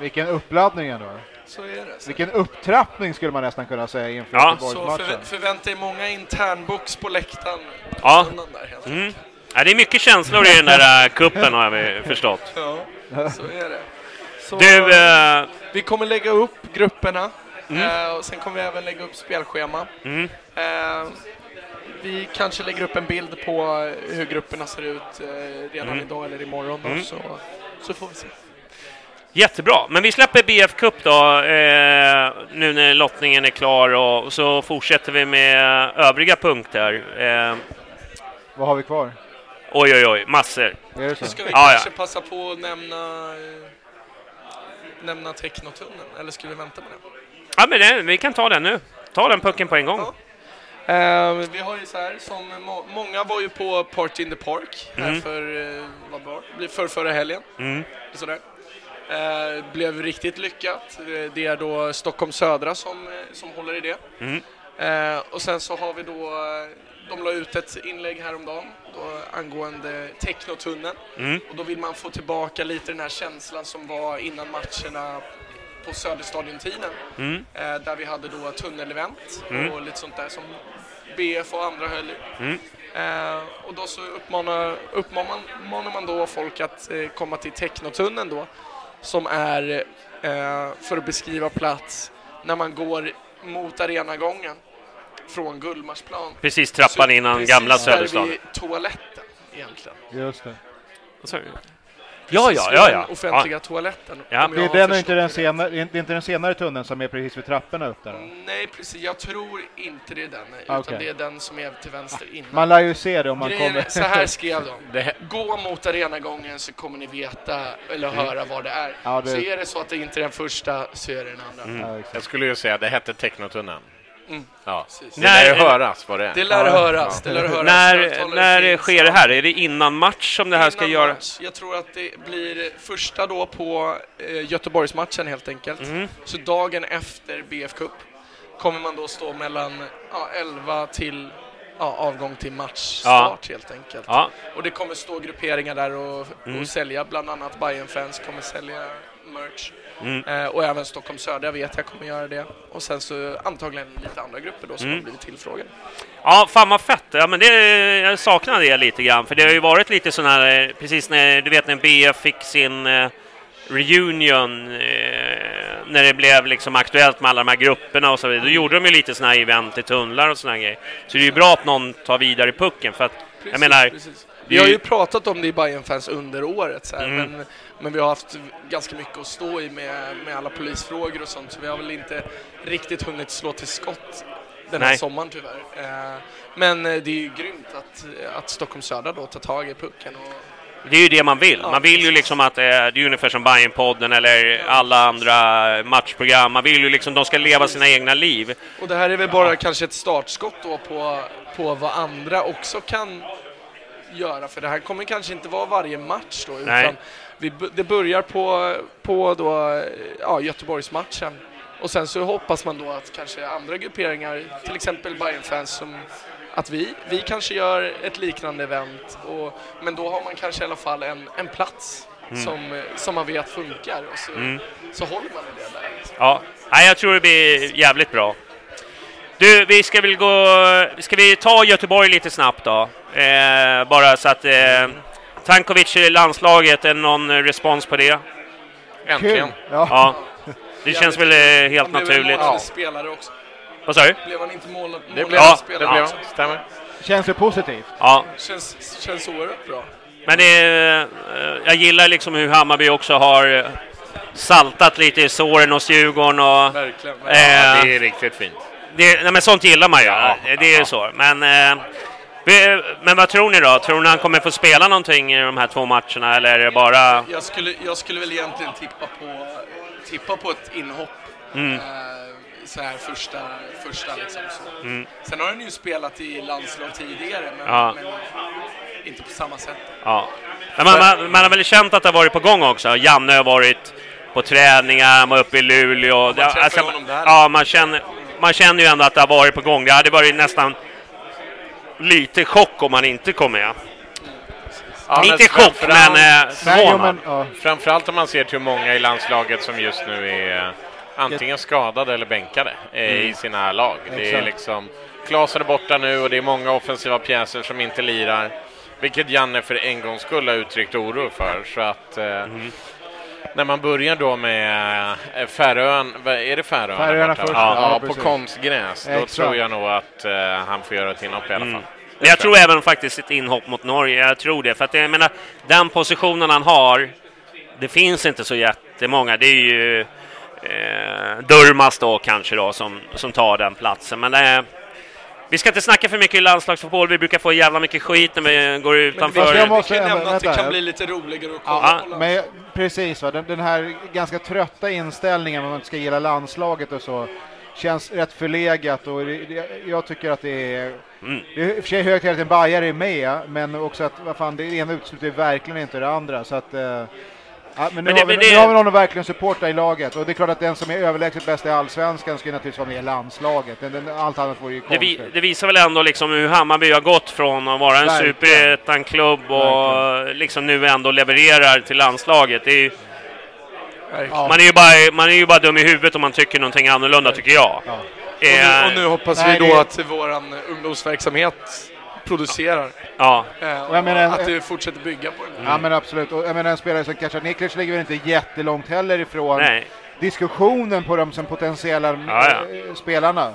Speaker 5: Vilken uppladdning ändå.
Speaker 2: Så är det. Så,
Speaker 5: Vilken upptrappning skulle man nästan kunna säga inför
Speaker 3: Ja.
Speaker 2: så
Speaker 5: Göteborgsmatchen.
Speaker 2: förvä- förvänta er många internbox på läktaren.
Speaker 3: Ja.
Speaker 2: Där, helt
Speaker 3: Mm. Ja, det är mycket känslor i den där äh, kuppen har vi förstått.
Speaker 2: Ja, så är det. Så,
Speaker 3: Du, eh,
Speaker 2: Vi kommer lägga upp grupperna
Speaker 3: Mm.
Speaker 2: eh, och sen kommer vi även lägga upp spelschema.
Speaker 3: mm.
Speaker 2: Eh, vi kanske lägger upp en bild på hur grupperna ser ut eh, redan
Speaker 3: Mm.
Speaker 2: idag eller imorgon. Då,
Speaker 3: Mm.
Speaker 2: så, så får vi se.
Speaker 3: Jättebra, men vi släpper BF Cup då, eh, nu när lottningen är klar och så fortsätter vi med övriga punkter. Eh,
Speaker 5: Vad har vi kvar?
Speaker 3: oj, oj, oj, massor.
Speaker 5: Är det så?
Speaker 2: Ska vi
Speaker 3: Ja,
Speaker 2: kanske
Speaker 3: ja.
Speaker 2: passa på att nämna, nämna Technotunneln, eller ska vi vänta med det?
Speaker 3: Ja, men det, vi kan ta den nu. Ta den pucken på en gång.
Speaker 2: Ja. Eh, vi har ju så här, som må, många var ju på Party in the Park här
Speaker 3: Mm.
Speaker 2: för, eh, vad var det? för förra helgen.
Speaker 3: Mm.
Speaker 2: Sådär. Eh, blev riktigt lyckat. Eh, Det är då Stockholm Södra som, eh, som håller i det.
Speaker 3: Mm.
Speaker 2: Eh, och sen så har vi då, de la ut ett inlägg häromdagen då, angående Technotunneln.
Speaker 3: Mm.
Speaker 2: Och då vill man få tillbaka lite den här känslan som var innan matcherna på Söderstadion-tiden.
Speaker 3: Mm.
Speaker 2: Eh, där vi hade då tunnelevent
Speaker 3: Mm.
Speaker 2: och lite sånt där som BF och andra höll i.
Speaker 3: Mm.
Speaker 2: Eh, och då så uppmanar, uppmanar, uppmanar man då folk att eh, komma till Technotunneln då, som är, eh, för att beskriva plats, när man går mot arenagången från Gullmarsplan.
Speaker 3: Precis trappan
Speaker 2: Så
Speaker 3: innan
Speaker 2: precis
Speaker 3: gamla
Speaker 2: där
Speaker 3: Söderstad.
Speaker 2: vid toaletten egentligen.
Speaker 5: Just det.
Speaker 3: Vad Ja,
Speaker 2: Precis
Speaker 3: ja,
Speaker 2: vid
Speaker 3: ja,
Speaker 2: den
Speaker 3: ja.
Speaker 2: offentliga
Speaker 3: ja.
Speaker 2: toaletten.
Speaker 3: Ja.
Speaker 5: Det är den inte den, senare, det är inte den senare tunneln som är precis vid trapporna upp där.
Speaker 2: Nej, precis. Jag tror inte det är den, nej,
Speaker 5: Okej.
Speaker 2: utan det är den som är till vänster innan.
Speaker 5: Man lär ju se det om man
Speaker 2: Grejen
Speaker 5: kommer.
Speaker 2: är, så här skrev de.
Speaker 4: Det,
Speaker 2: Gå mot arenagången så kommer ni veta eller höra vad det är.
Speaker 5: Ja, det-
Speaker 2: Så är det så att det inte är den första så är det den andra.
Speaker 3: Mm.
Speaker 5: Ja, exakt.
Speaker 4: jag skulle ju säga det hette Technotunneln. Ja.
Speaker 2: Precis.
Speaker 4: Det
Speaker 3: När-
Speaker 4: lär ju höras vad det är.
Speaker 2: Det lär höras. Det lär höras.
Speaker 3: När, när
Speaker 2: finns.
Speaker 3: sker det här? Är det innan match som det här ska
Speaker 2: Innan
Speaker 3: göra?
Speaker 2: match. Jag tror att det blir första då på eh, Göteborgsmatchen helt enkelt.
Speaker 3: Mm.
Speaker 2: Så dagen efter BF Cup kommer man då stå mellan ja, 11 till ja, avgång till matchstart helt enkelt.
Speaker 3: Ja,
Speaker 2: Och det kommer stå grupperingar där och,
Speaker 3: Mm.
Speaker 2: och sälja, bland annat Bayern fans kommer sälja merch.
Speaker 3: Mm.
Speaker 2: Eh, och även Stockholm Södra vet jag kommer göra det. Och sen så antagligen lite andra grupper då som
Speaker 3: Mm.
Speaker 2: har blivit tillfrågade.
Speaker 3: ja fan vad fett. Ja, men det, jag saknar det lite grann, för det har ju varit lite sån här, eh, precis när, du vet när BF fick sin eh, reunion, eh, när det blev liksom aktuellt med alla de här grupperna och så vidare, då gjorde de ju lite såna här event i tunnlar och såna här grejer. Så det är ju bra att någon tar vidare pucken, för att jag
Speaker 2: Precis,
Speaker 3: menar,
Speaker 2: precis. Vi har
Speaker 3: ju-
Speaker 2: ju pratat om det i Bayern fans under året, så här,
Speaker 3: Mm.
Speaker 2: men, men vi har haft ganska mycket att stå i med, med alla polisfrågor och sånt, så vi har väl inte riktigt hunnit slå till skott den här
Speaker 3: Nej.
Speaker 2: sommaren tyvärr. Eh, men eh, det är ju grymt att, att Stockholm Södra då tar tag i pucken. Och,
Speaker 3: Det är ju det man vill.
Speaker 2: Ja,
Speaker 3: Man vill ju liksom att eh, det är ungefär som Bajen-podden eller alla andra matchprogram. Man vill ju liksom de ska leva sina egna liv.
Speaker 2: och det här är väl bara kanske ett startskott då på, på vad andra också kan göra, för det här kommer kanske inte vara varje match då,
Speaker 3: Nej.
Speaker 2: Vi, det börjar på, på då, ja, Göteborgsmatchen. Och sen så hoppas man då att kanske andra grupperingar, till exempel bayern fans som att vi, vi kanske gör ett liknande event, och, men då har man kanske i alla fall en, en plats som, eh, som man vet funkar och så,
Speaker 3: Mm.
Speaker 2: så håller man i det där. liksom.
Speaker 3: Ja, Nej, jag tror det blir jävligt bra. Du, vi ska väl gå... Ska vi ta Göteborg lite snabbt då? Eh, bara så att... Eh, Tankovic i landslaget, är det någon respons på det?
Speaker 4: Äntligen.
Speaker 5: Ja.
Speaker 3: Ja. Det känns väl eh, helt
Speaker 2: Han blev
Speaker 3: naturligt.
Speaker 2: målande
Speaker 4: Ja.
Speaker 2: spelare också.
Speaker 3: Vad sa du?
Speaker 2: Blev han inte målad,
Speaker 4: Det blev,
Speaker 3: Ja,
Speaker 4: det
Speaker 2: spelare
Speaker 4: blev
Speaker 2: också?
Speaker 4: stämmer.
Speaker 5: Känns det positivt?
Speaker 3: Ja,
Speaker 2: Känns, känns oerhört bra.
Speaker 3: men det, eh, jag gillar liksom hur Hammarby också har eh, saltat lite i såren hos Djurgården och...
Speaker 2: Verkligen.
Speaker 3: Eh,
Speaker 4: Ja, det är riktigt fint.
Speaker 3: Det, nej, men sånt gillar man ju.
Speaker 4: Ja,
Speaker 3: det är ju så. Men, eh, men vad tror ni då? Tror ni han kommer få spela någonting i de här två matcherna eller är det bara...
Speaker 2: Jag skulle, jag skulle väl egentligen tippa på, tippa på ett inhopp.
Speaker 3: Mm.
Speaker 2: Eh, så här första, första liksom. Så.
Speaker 3: Mm.
Speaker 2: Sen har han ju spelat i landslag tidigare, men,
Speaker 3: Ja.
Speaker 2: men inte på samma sätt.
Speaker 3: Ja. Men man, man, man har väl känt att det har varit på gång också. Janne har varit på träningar, han var uppe i Luleå.
Speaker 2: Träffar
Speaker 3: alltså,
Speaker 2: honom där.
Speaker 3: ja, man känner, man känner ju ändå att det har varit på gång. Det hade varit nästan lite chock om han inte kom med.
Speaker 4: Ja,
Speaker 3: inte
Speaker 4: men
Speaker 3: chock, men eh, förvånad.
Speaker 5: men, ja.
Speaker 4: Framförallt om man ser till hur många i landslaget som just nu är eh, antingen skadade eller bänkade eh, i sina lag. Det är
Speaker 5: Exakt.
Speaker 4: liksom, Klasen är borta nu och det är många offensiva pjäser som inte lirar. Vilket Janne för en gångs skull har uttryckt oro för. Så att eh, när man börjar då med eh, Färöön, vad- är det Färöarna?
Speaker 5: Färöarna först,
Speaker 4: Ja,
Speaker 5: ja,
Speaker 4: ja, på
Speaker 5: precis.
Speaker 4: konstgräs. Då
Speaker 5: Exakt.
Speaker 4: tror jag nog att eh, han får göra ett inhopp i alla fall.
Speaker 3: Mm. Men jag tror även faktiskt ett inhopp mot Norge. Jag tror det. För att jag menar, den positionen han har, det finns inte så jättemånga. Det är ju eh, Durmas då kanske då som, som tar den platsen. Men eh, vi ska inte snacka för mycket i landslagsfotboll. Vi brukar få jävla mycket skit när vi går
Speaker 2: Men
Speaker 3: utanför.
Speaker 5: jag
Speaker 2: vi, vi
Speaker 5: måste
Speaker 2: kan
Speaker 5: ändå-
Speaker 2: nämna att det kan
Speaker 5: jag-
Speaker 2: bli lite roligare att kolla
Speaker 3: Ja,
Speaker 5: Men jag, precis, va? Den, den här ganska trötta inställningen att man inte ska gilla landslaget och så känns rätt förlegat och det, jag tycker att det är...
Speaker 3: Mm.
Speaker 5: Det är i och för sig högt att en Bajare är med, men också att vad fan, det ena utesluter verkligen inte det andra. Så att, eh, ja, men nu,
Speaker 3: Men det-
Speaker 5: har vi,
Speaker 3: men det-
Speaker 5: nu har vi någon att verkligen supporta i laget och det är klart att den som är överlägset bäst i allsvenskan ska naturligtvis vara med i landslaget. Den, den, allt annat vore ju
Speaker 3: Det,
Speaker 5: konstigt.
Speaker 3: vi, det visar väl ändå liksom hur Hammarby har gått från att vara en superettan-klubb och liksom nu ändå levererar till landslaget. Det är ju, man, är ju bara, man är ju bara dum i huvudet om man tycker någonting annorlunda, tycker jag.
Speaker 5: Ja.
Speaker 2: Och nu, och nu
Speaker 3: Eh,
Speaker 2: hoppas
Speaker 5: Nej,
Speaker 2: vi då
Speaker 5: det-
Speaker 2: att vår ungdomsverksamhet producerar.
Speaker 3: ja.
Speaker 2: Eh,
Speaker 5: Och jag menar-
Speaker 2: att det fortsätter bygga på den.
Speaker 5: Ja men absolut, och jag menar en spelare som kanske Niklic ligger väl inte jättelångt heller ifrån
Speaker 3: Nej.
Speaker 5: diskussionen på de som potentiella
Speaker 3: Ja, ja.
Speaker 5: eh, spelarna.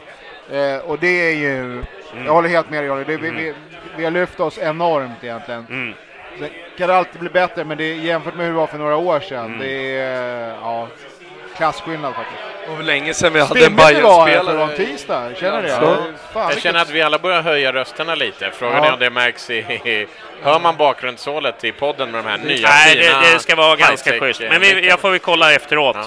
Speaker 5: Eh, och det är ju, jag håller helt med dig Johnny, det, vi, vi, vi har lyft oss enormt egentligen.
Speaker 3: Mm.
Speaker 5: Det kan alltid bli bättre men det är jämfört med hur det var för några år sedan,
Speaker 3: Mm.
Speaker 5: det är ja, klasskillnad faktiskt.
Speaker 2: Det var länge sedan vi hade en
Speaker 5: Stimmigt det tisdag. Känner ni det?
Speaker 2: Ja.
Speaker 5: Fan,
Speaker 4: Jag känner att vi alla börjar höja rösterna lite. Frågan
Speaker 5: Ja.
Speaker 4: är om det märks i... Hör man bakgrundshålet i podden med de här nya
Speaker 3: Nej,
Speaker 4: fina
Speaker 3: det, det ska vara ganska schysst.
Speaker 4: eh,
Speaker 3: Men vi,
Speaker 4: mickarna?
Speaker 3: jag får väl kolla efteråt.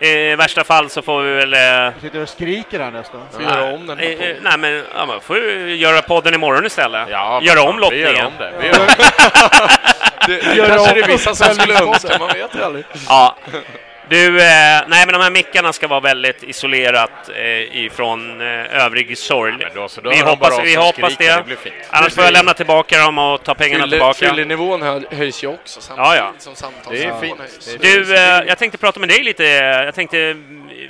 Speaker 4: Ja.
Speaker 3: I värsta fall så får vi väl... Eh,
Speaker 5: Sitter och skriker här nästan.
Speaker 2: Får göra om den
Speaker 3: eh, eh, nej, men ja, man får ju göra podden imorgon istället.
Speaker 4: Ja,
Speaker 3: Göra om lottningen.
Speaker 4: Vi gör om det. Vi gör
Speaker 2: Det, det
Speaker 5: Gör
Speaker 2: kanske
Speaker 5: om
Speaker 2: det är vissa som skulle önska, man vet ju aldrig.
Speaker 3: Ja. Du, eh, nej men de här mickarna ska vara väldigt isolerat eh, ifrån eh, övrig sorg.
Speaker 4: Då, då
Speaker 3: vi hoppas, vi hoppas det.
Speaker 4: det blir fint.
Speaker 3: Annars får jag lämna tillbaka dem och ta pengarna
Speaker 2: Fylle-
Speaker 3: tillbaka.
Speaker 2: Fyllenivån hö- höjs ju också samtidigt
Speaker 3: Ja, ja.
Speaker 2: som samtalsnivån höjs.
Speaker 3: Du, eh, jag tänkte prata med dig lite. Jag tänkte,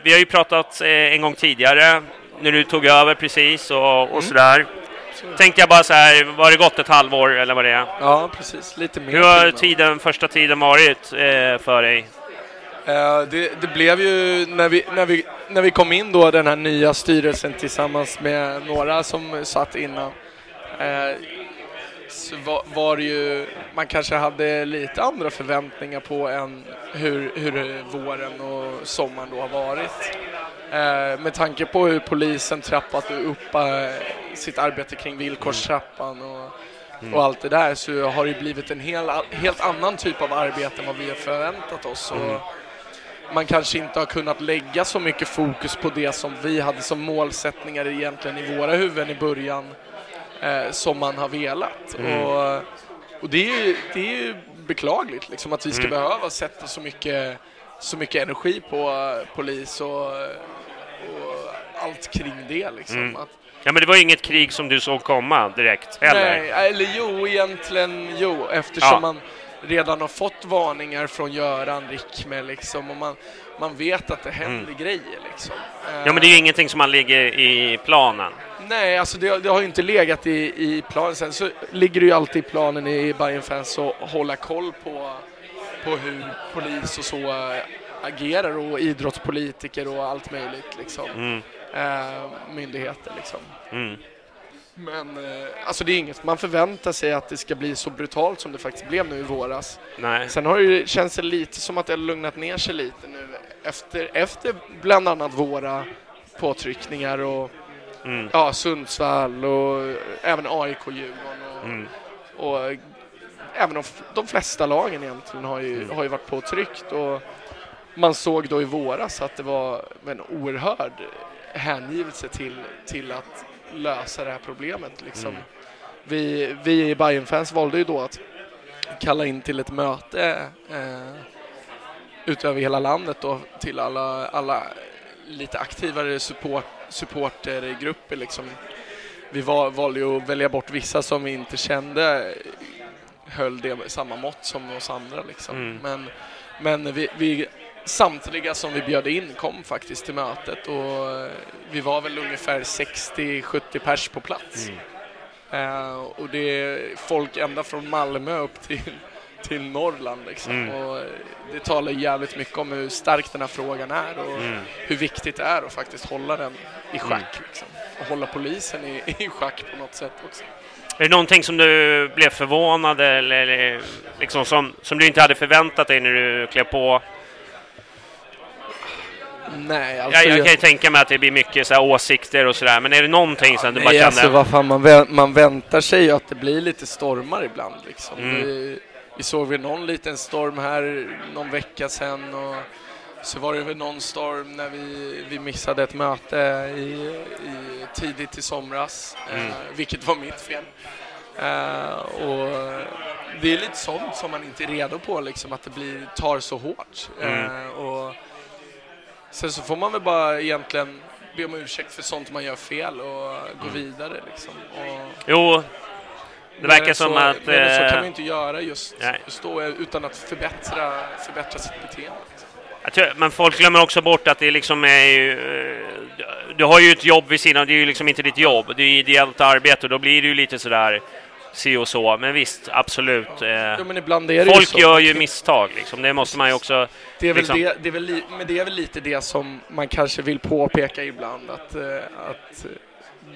Speaker 3: vi har ju pratat eh, en gång tidigare när du tog över precis och, och sådär. Tänkte jag bara så här, var det gått ett halvår eller vad det är?
Speaker 2: Ja, precis. Lite mer.
Speaker 3: Hur har tiden, första tiden varit eh, för dig?
Speaker 2: Eh, det, det blev ju när vi, när, vi, när vi kom in då, den här nya styrelsen tillsammans med några som satt innan. Eh, så var, var det ju, man kanske hade lite andra förväntningar på än hur, hur våren och sommaren då har varit. Eh, med tanke på hur polisen trappat upp sitt arbete kring villkorstrappan och, och allt det där så har det blivit en hel, helt annan typ av arbete än vad vi har förväntat oss. Och man kanske inte har kunnat lägga så mycket fokus på det som vi hade som målsättningar egentligen i våra huvuden i början eh, som man har velat. Och, och det, är ju, det är ju beklagligt liksom, att vi ska behöva sätta så mycket, så mycket energi på eh, polis och, och allt kring det. Liksom.
Speaker 3: Mm.
Speaker 2: Att,
Speaker 3: Ja men det var ju inget krig som du såg komma direkt heller.
Speaker 2: Nej, eller jo, egentligen jo, eftersom
Speaker 3: Ja.
Speaker 2: man redan har fått varningar från Göran Rickme liksom, och man, man vet att det händer grejer. Liksom.
Speaker 3: Mm. Ja men det är ju ingenting som man ligger i planen.
Speaker 2: Nej, alltså det, det har ju inte legat i, i planen. Sen så ligger det ju alltid i planen i Bayern fans att hålla koll på, på hur polis och så äh, agerar och idrottspolitiker och allt möjligt liksom.
Speaker 3: Mm.
Speaker 2: Äh, myndigheter liksom.
Speaker 3: Mm.
Speaker 2: Men eh, alltså det är inget man förväntar sig att det ska bli så brutalt som det faktiskt blev nu i våras.
Speaker 3: Nej.
Speaker 2: Sen har det ju, känns det lite som att det har lugnat ner sig lite nu efter, efter bland annat våra påtryckningar och
Speaker 3: Mm.
Speaker 2: ja, Sundsvall och även AIK, Djurgården och,
Speaker 3: Mm.
Speaker 2: och även de, de flesta lagen egentligen har ju,
Speaker 3: Mm.
Speaker 2: har ju varit påtryckt och man såg då i våras att det var en oerhörd hängivelse till, till att lösa det här problemet. Liksom.
Speaker 3: Mm.
Speaker 2: Vi, vi i bayern fans valde ju då att kalla in till ett möte eh, utöver hela landet då, till alla, alla lite aktivare support, supportergrupper. Liksom. Vi var, valde ju att välja bort vissa som vi inte kände höll det samma mått som oss andra. Liksom.
Speaker 3: Mm.
Speaker 2: Men, men vi, vi, samtliga som vi bjöd in kom faktiskt till mötet och eh, vi var väl ungefär 60-70 pers på plats.
Speaker 3: Mm.
Speaker 2: Eh, och det är folk ända från Malmö upp till, till Norrland. Liksom.
Speaker 3: Mm.
Speaker 2: Och eh, det talar jävligt mycket om hur stark den här frågan är och
Speaker 3: Mm.
Speaker 2: hur viktigt det är att faktiskt hålla den i schack. Liksom. Och hålla polisen i, i schack på något sätt också.
Speaker 3: Är det någonting som du blev förvånad eller, eller liksom som, som du inte hade förväntat dig när du klev på?
Speaker 2: Nej, alltså...
Speaker 3: jag, jag kan ju tänka mig att det blir mycket så här åsikter och sådär, men är det någonting som du bara kände...
Speaker 2: alltså vad fan, man, vä- man väntar sig ju att det blir lite stormar ibland liksom.
Speaker 3: Mm.
Speaker 2: Vi, vi såg väl någon liten storm här någon vecka sedan och så var det väl någon storm när vi, vi missade ett möte i, i tidigt i somras,
Speaker 3: Mm.
Speaker 2: eh, vilket var mitt fel. Eh, och det är lite sånt som man inte är redo på, liksom, att det blir, tar så hårt.
Speaker 3: Mm.
Speaker 2: Eh, och sen så får man väl bara egentligen be om ursäkt för sånt man gör fel och gå vidare. Liksom. Och
Speaker 3: Jo, det verkar som
Speaker 2: så,
Speaker 3: att...
Speaker 2: mer än så
Speaker 3: eh,
Speaker 2: kan man inte göra just,
Speaker 3: nej.
Speaker 2: just då utan att förbättra, förbättra sitt beteende.
Speaker 3: Tror, men folk glömmer också bort att det liksom är ju... eh, Du har ju ett jobb vid sidan, det är ju liksom inte ditt jobb. Det är ju ideellt arbete och då blir det ju lite sådär si och så. Men visst, absolut. eh,
Speaker 2: Ja, men det ju
Speaker 3: Folk
Speaker 2: så.
Speaker 3: gör ju misstag liksom. Det måste man ju också...
Speaker 2: Det är, väl
Speaker 3: liksom-
Speaker 2: det, det är väl men det är väl lite det som man kanske vill påpeka ibland att, eh, att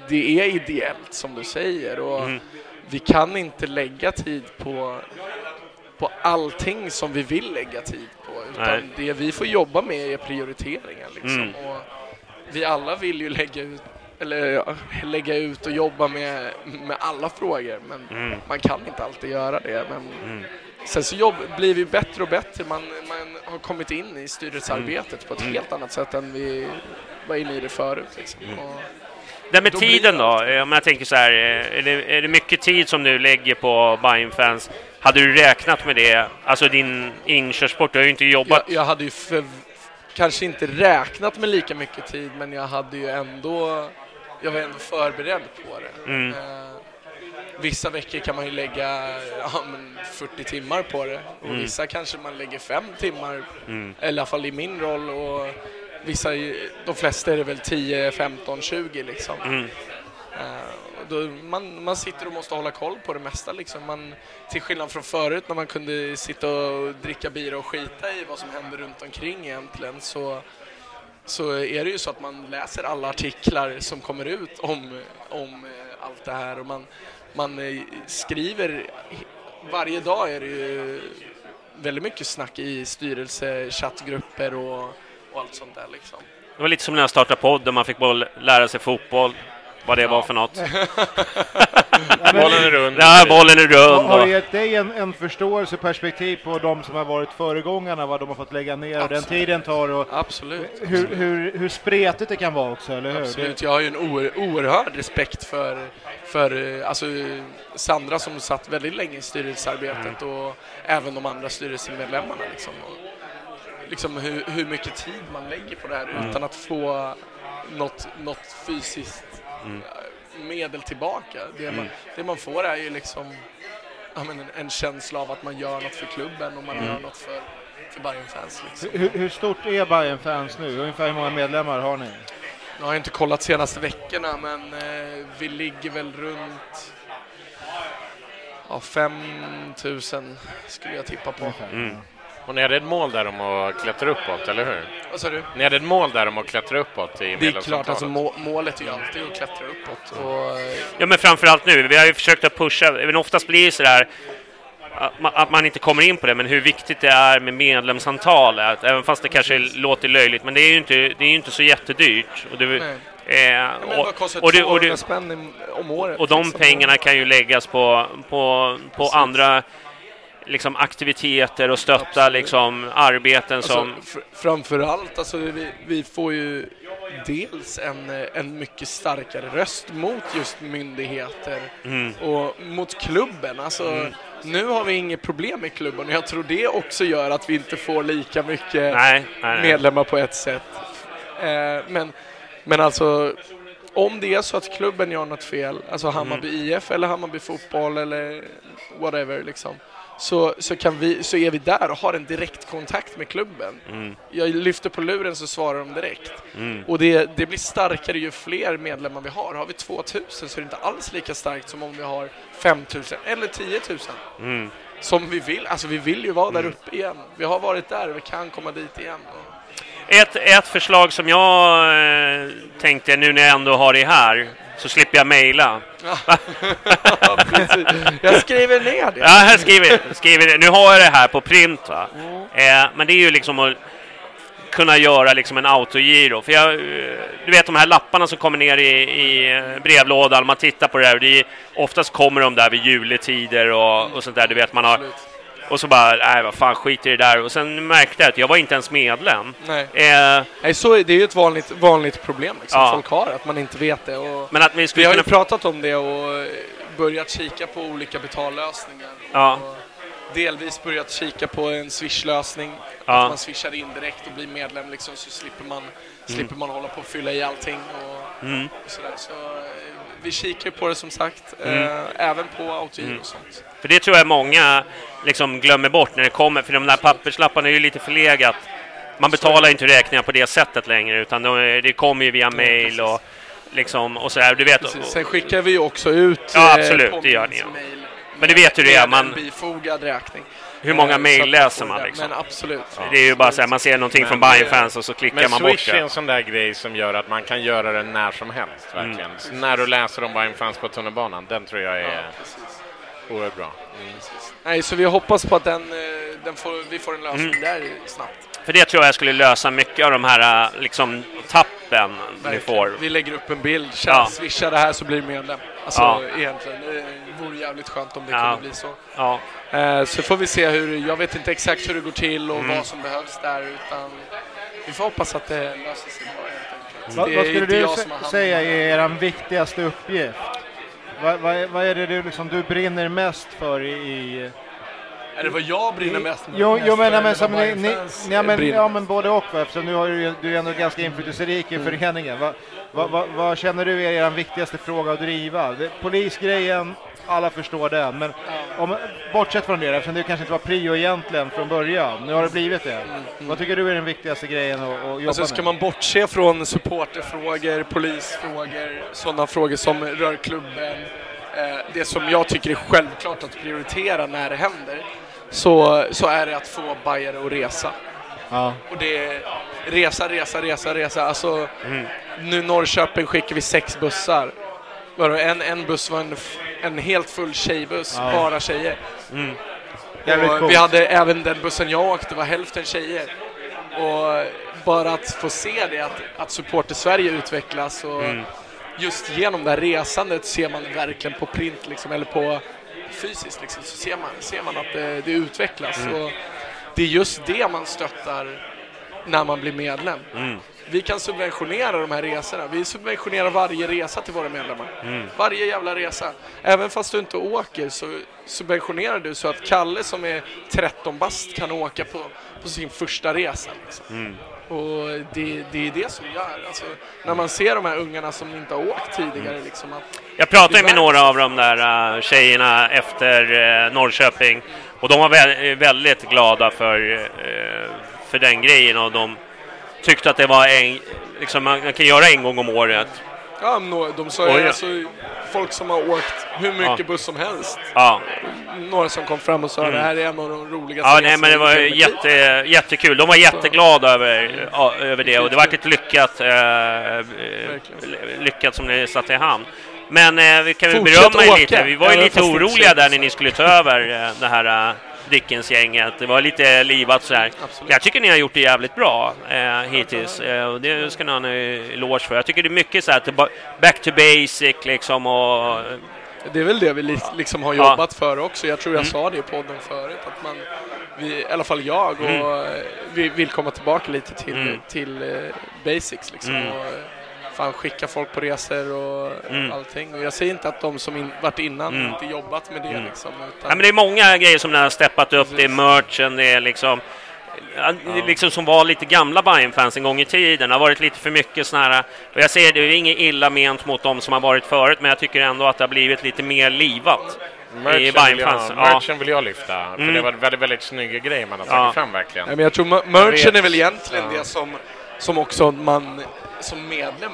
Speaker 2: det är ideellt som du säger och
Speaker 3: Mm.
Speaker 2: vi kan inte lägga tid på, på allting som vi vill lägga tid på Utan
Speaker 3: Nej.
Speaker 2: det vi får jobba med är prioriteringar. Liksom.
Speaker 3: Mm.
Speaker 2: Och vi alla vill ju lägga ut, eller, lägga ut och jobba med, med alla frågor, men
Speaker 3: Mm.
Speaker 2: man kan inte alltid göra det. Men Sen så jobb, blir vi bättre och bättre. Man, man har kommit in i styrelsearbetet på ett
Speaker 3: Mm.
Speaker 2: helt annat sätt än vi var inne i det förut. Liksom.
Speaker 3: Mm. Det med
Speaker 2: Då
Speaker 3: tiden då? Om jag tänker så här, eh, är det, är det mycket tid som du lägger på Bayern fans Hade du räknat med det? Alltså din inkörsport, du har ju inte jobbat...
Speaker 2: jag, jag hade ju för, kanske inte räknat med lika mycket tid, men jag hade ju ändå... Jag var ändå förberedd på det.
Speaker 3: Mm.
Speaker 2: Eh, vissa veckor kan man ju lägga ja, men 40 timmar på det och
Speaker 3: Mm.
Speaker 2: vissa kanske man lägger fem timmar,
Speaker 3: Mm.
Speaker 2: eller i alla fall i min roll. Och vissa, de flesta är det väl 10, 15, 20 liksom.
Speaker 3: Mm.
Speaker 2: Eh, då man, man sitter och måste hålla koll på det mesta. Liksom. Man, till skillnad från förut när man kunde sitta och dricka bira och skita i vad som händer runt omkring egentligen så, så är det ju så att man läser alla artiklar som kommer ut om, om eh, allt det här och man, man eh, skriver varje dag är det ju väldigt mycket snack i styrelse, chattgrupper och, och allt sånt där liksom.
Speaker 3: Det var lite som när jag startade podden, man fick bara lära sig fotboll, vad det var för något.
Speaker 4: Bollen är rund.
Speaker 3: Ja, bollen är rund.
Speaker 5: Har det gett dig en, en förståelse och perspektiv på de som har varit föregångarna, vad de har fått lägga ner och den tiden tar och
Speaker 2: Absolut.
Speaker 5: hur, hur, hur spretigt det kan vara också, eller hur?
Speaker 2: Absolut, jag har ju en oer, oerhörd respekt för, för alltså, Sandra som satt väldigt länge i styrelsearbetet och även de andra styrelsemedlemmarna. Liksom. Och, liksom hur, hur mycket tid man lägger på det här utan att få något, något fysiskt eh, medel tillbaka. Det man, det man får är ju liksom men en, en känsla av att man gör något för klubben och man gör något för, för Bayern fans Liksom.
Speaker 5: Hur, hur stort är Bayern fans nu? Ungefär hur många medlemmar har ni?
Speaker 2: Jag har inte kollat senaste veckorna men eh, vi ligger väl runt ja, 5000 skulle jag tippa på.
Speaker 3: mm.
Speaker 4: Och ni hade ett mål där om att klättra uppåt, eller hur?
Speaker 2: Vad sa du?
Speaker 4: Ni hade ett mål där om att klättra uppåt i
Speaker 2: Det är klart, alltså, må, målet är ju alltid att klättra uppåt. Och,
Speaker 3: ja, men framförallt nu, vi har ju försökt att pusha, men oftast blir det att man, att man inte kommer in på det, men hur viktigt det är med medlemsantalet, även fast det kanske låter löjligt, men det är ju inte, det är inte så jättedyrt. Och det, eh,
Speaker 2: kostar
Speaker 3: och, det, och,
Speaker 2: 200
Speaker 3: det, och de
Speaker 2: liksom.
Speaker 3: pengarna kan ju läggas på, på, på
Speaker 2: Precis.
Speaker 3: andra liksom, aktiviteter och stötta liksom, arbeten som...
Speaker 2: Alltså, fr- framför allt, alltså, vi, vi får ju dels en, eh, en mycket starkare röst mot just myndigheter
Speaker 3: Mm.
Speaker 2: och mot klubben. Alltså, Nu har vi inget problem med klubben och jag tror det också gör att vi inte får lika mycket
Speaker 3: Nej, nej, nej.
Speaker 2: medlemmar på ett sätt. Eh, men, men alltså, om det är så att klubben gör något fel, alltså Hammarby
Speaker 3: Mm.
Speaker 2: IF eller Hammarby Fotboll eller whatever liksom, så, så, kan vi, så är vi där och har en direkt kontakt med klubben.
Speaker 3: Mm.
Speaker 2: Jag lyfter på luren så svarar de direkt.
Speaker 3: Mm.
Speaker 2: Och det, det blir starkare ju fler medlemmar vi har. Har vi 2000 så är det inte alls lika starkt som om vi har 5000 eller 10 000.
Speaker 3: Mm.
Speaker 2: Som vi vill. Alltså vi vill ju vara där uppe igen. Vi har varit där och vi kan komma dit igen.
Speaker 3: Ett, ett förslag som jag eh, tänkte nu när jag ändå har det här, så slipper jag mejla.
Speaker 2: Ja, jag skriver ner det.
Speaker 3: Ja, här skriver jag. Skriver, det. nu har jag det här på print. Va? Eh, men det är ju liksom att kunna göra liksom en autogiro. För jag, eh, du vet de här lapparna som kommer ner i, i eh, brevlådan, man tittar på det här. och Det är, oftast kommer de där vid juletider och, och sånt där. Du vet, man har. Och så bara, nej vad fan, skit i det där. Och sen märkte jag att jag var inte ens medlem.
Speaker 2: Nej.
Speaker 3: Eh,
Speaker 2: Nej, så är det är ju ett vanligt, vanligt problem liksom,
Speaker 3: Ja.
Speaker 2: folk har, att man inte vet det. Och
Speaker 3: men att vi
Speaker 2: vi
Speaker 3: skulle
Speaker 2: har ju
Speaker 3: kunna...
Speaker 2: pratat om det och eh, börjat kika på olika betallösningar.
Speaker 3: Ja.
Speaker 2: Och delvis börjat kika på en swishlösning.
Speaker 3: Ja.
Speaker 2: Att man swishar in direkt och blir medlem liksom, så slipper man, slipper man hålla på och fylla i allting. Och,
Speaker 3: Mm.
Speaker 2: och sådär. Så, eh, vi kikar på det som sagt,
Speaker 3: Mm.
Speaker 2: eh, även på autogiro och sånt.
Speaker 3: För det tror jag många liksom glömmer bort när det kommer, för de där papperslapparna är ju lite förlegat. Man betalar inte räkningar på det sättet längre, utan de, det kommer ju via mail och liksom och sådär. Du vet,
Speaker 2: Precis. Sen skickar vi ju också ut
Speaker 3: Ja,
Speaker 2: eh,
Speaker 3: absolut, det gör ni, ja. Men du vet hur det är, man-
Speaker 2: bifogad räkning.
Speaker 3: Hur många
Speaker 2: Eh, att
Speaker 3: läser man
Speaker 2: det.
Speaker 3: liksom?
Speaker 2: Men absolut.
Speaker 3: det är ju bara så här, man ser någonting
Speaker 4: Men,
Speaker 3: från Bayern
Speaker 4: eh,
Speaker 3: fans och så klickar
Speaker 4: Men
Speaker 3: man bort
Speaker 4: Swish är
Speaker 3: det.
Speaker 4: en sån där grej som gör att man kan göra det när som helst,
Speaker 3: Mm.
Speaker 4: verkligen. Så när du läser om Bayern fans på tunnelbanan, den tror jag är
Speaker 2: Ja,
Speaker 4: oerhört bra.
Speaker 2: Nej, så vi hoppas på att den, eh, den får, vi får en lösning
Speaker 3: Mm.
Speaker 2: där snabbt.
Speaker 3: För det tror jag skulle lösa mycket av de här liksom, tappen ni får.
Speaker 2: Vi lägger upp en bild, tja,
Speaker 3: Ja.
Speaker 2: swisha det här så blir du medlem. Alltså
Speaker 3: Ja.
Speaker 2: egentligen, det vore jävligt skönt om det
Speaker 3: Ja.
Speaker 2: kunde bli så.
Speaker 3: Ja.
Speaker 2: Eh, så får vi se hur, jag vet inte exakt hur det går till och
Speaker 3: Mm.
Speaker 2: vad som behövs där utan vi får hoppas att det löser sig bra helt enkelt.
Speaker 5: Vad, skulle du säga är er viktigaste uppgift? Vad, vad, är- vad är det du, liksom, du brinner mest för i... i
Speaker 2: Är det vad jag brinner mest
Speaker 5: Jo,
Speaker 2: mest
Speaker 5: jo men,
Speaker 2: för,
Speaker 5: men, som ni, ni, ja, men, ja men både och va, eftersom nu har du, är ändå ganska inflytelserik i
Speaker 2: Mm.
Speaker 5: föreningen. Vad vad- vad- vad känner du är er viktigaste fråga att driva? Det, polisgrejen, alla förstår den, men om, bortsett från det, eftersom det kanske inte var prio egentligen från början, nu har det blivit det. Vad tycker du är den viktigaste grejen att, att jobba
Speaker 2: Mm, Alltså ska
Speaker 5: med?
Speaker 2: man bortse från supporterfrågor, polisfrågor, sådana frågor som rör klubben, eh, det som jag tycker är självklart att prioritera när det händer, så, så är det att få bajare att resa.
Speaker 5: Ja.
Speaker 2: Och det är resa, resa, resa, resa. Alltså,
Speaker 5: Mm.
Speaker 2: nu Norrköping skickar vi sex bussar. Vadå, En, en buss var en, en helt full tjejbuss,
Speaker 5: Ja.
Speaker 2: bara tjejer.
Speaker 5: Coolt.
Speaker 2: vi hade även den bussen jag åkte var hälften tjejer. Och bara att få se det, att, att supporter Sverige utvecklas och
Speaker 5: Mm.
Speaker 2: just genom det här resandet ser man verkligen på print liksom, eller på fysiskt liksom, så ser man, ser man att det, det utvecklas.
Speaker 5: Mm.
Speaker 2: Och det är just det man stöttar när man blir medlem.
Speaker 3: Mm.
Speaker 2: Vi kan subventionera de här resorna. Vi subventionerar varje resa till våra medlemmar.
Speaker 3: Mm.
Speaker 2: Varje jävla resa. Även fast du inte åker så subventionerar du så att Kalle som är 13 bast kan åka på, på sin första resa. Liksom.
Speaker 3: Mm.
Speaker 2: Och det, det är det som gör, alltså, när man ser de här ungarna som inte har åkt tidigare liksom att
Speaker 3: Jag pratade med några av de där uh, tjejerna efter uh, Norrköping och de var vä- väldigt glada för, eh, för den grejen och de tyckte att det var en, liksom, man man kan göra en gång om året.
Speaker 2: Ja, nå- de sa ju alltså, folk som har åkt hur mycket
Speaker 3: Ja.
Speaker 2: buss som helst.
Speaker 3: Ja,
Speaker 2: Några som kom fram och sa
Speaker 3: Mm.
Speaker 2: det här är en av de roligaste
Speaker 3: ja nej, men det var
Speaker 2: i mitt liv."
Speaker 3: jätte, jättekul. De var jätteglada över, ja, över det och det var ett lyckat, eh, lyckat som ni satte i hamn. Men eh, vi kan väl
Speaker 2: Fortsätt
Speaker 3: berömma er lite. Vi var ju lite oroliga där när ni skulle ta över eh, det här eh, Dickens-gänget. Det var lite livat sådär.
Speaker 2: Absolut.
Speaker 3: Jag tycker ni har gjort det jävligt bra eh, hittills eh, det ska ni ha en eloge för. Jag tycker det är mycket så här back to basic liksom och
Speaker 2: Det är väl det vi li- liksom har
Speaker 3: Ja.
Speaker 2: jobbat för också. Jag tror jag
Speaker 3: Mm.
Speaker 2: sa det i podden förut, att man, vi, i alla fall jag, och
Speaker 3: Mm.
Speaker 2: eh, vi vill komma tillbaka lite till,
Speaker 3: Mm.
Speaker 2: till eh, basics liksom.
Speaker 3: Mm.
Speaker 2: Och, eh, fan skicka folk på resor och
Speaker 3: Mm.
Speaker 2: allting. Och jag säger inte att de som in, varit innan
Speaker 3: Mm.
Speaker 2: inte jobbat med det
Speaker 3: Mm.
Speaker 2: liksom. Utan,
Speaker 3: Ja, men det är många grejer som ni har steppat upp. Det är merchen, det är liksom... ja, det är liksom som var lite gamla Bayern-fans en gång i tiden. Det har varit lite för mycket såna här... Och jag säger det, är inget illa ment mot de som har varit förut, men jag tycker ändå att det har blivit lite mer livat. i
Speaker 4: Merchen vill, jag,
Speaker 3: Bayern-fans. Ja.
Speaker 4: merchen vill jag lyfta, för
Speaker 3: Mm.
Speaker 4: det var väldigt, väldigt snygga grejer man har
Speaker 3: Ja.
Speaker 4: tagit fram verkligen.
Speaker 2: Nej, men jag tror merchen är väl egentligen
Speaker 4: Ja.
Speaker 2: det som, som också man som medlem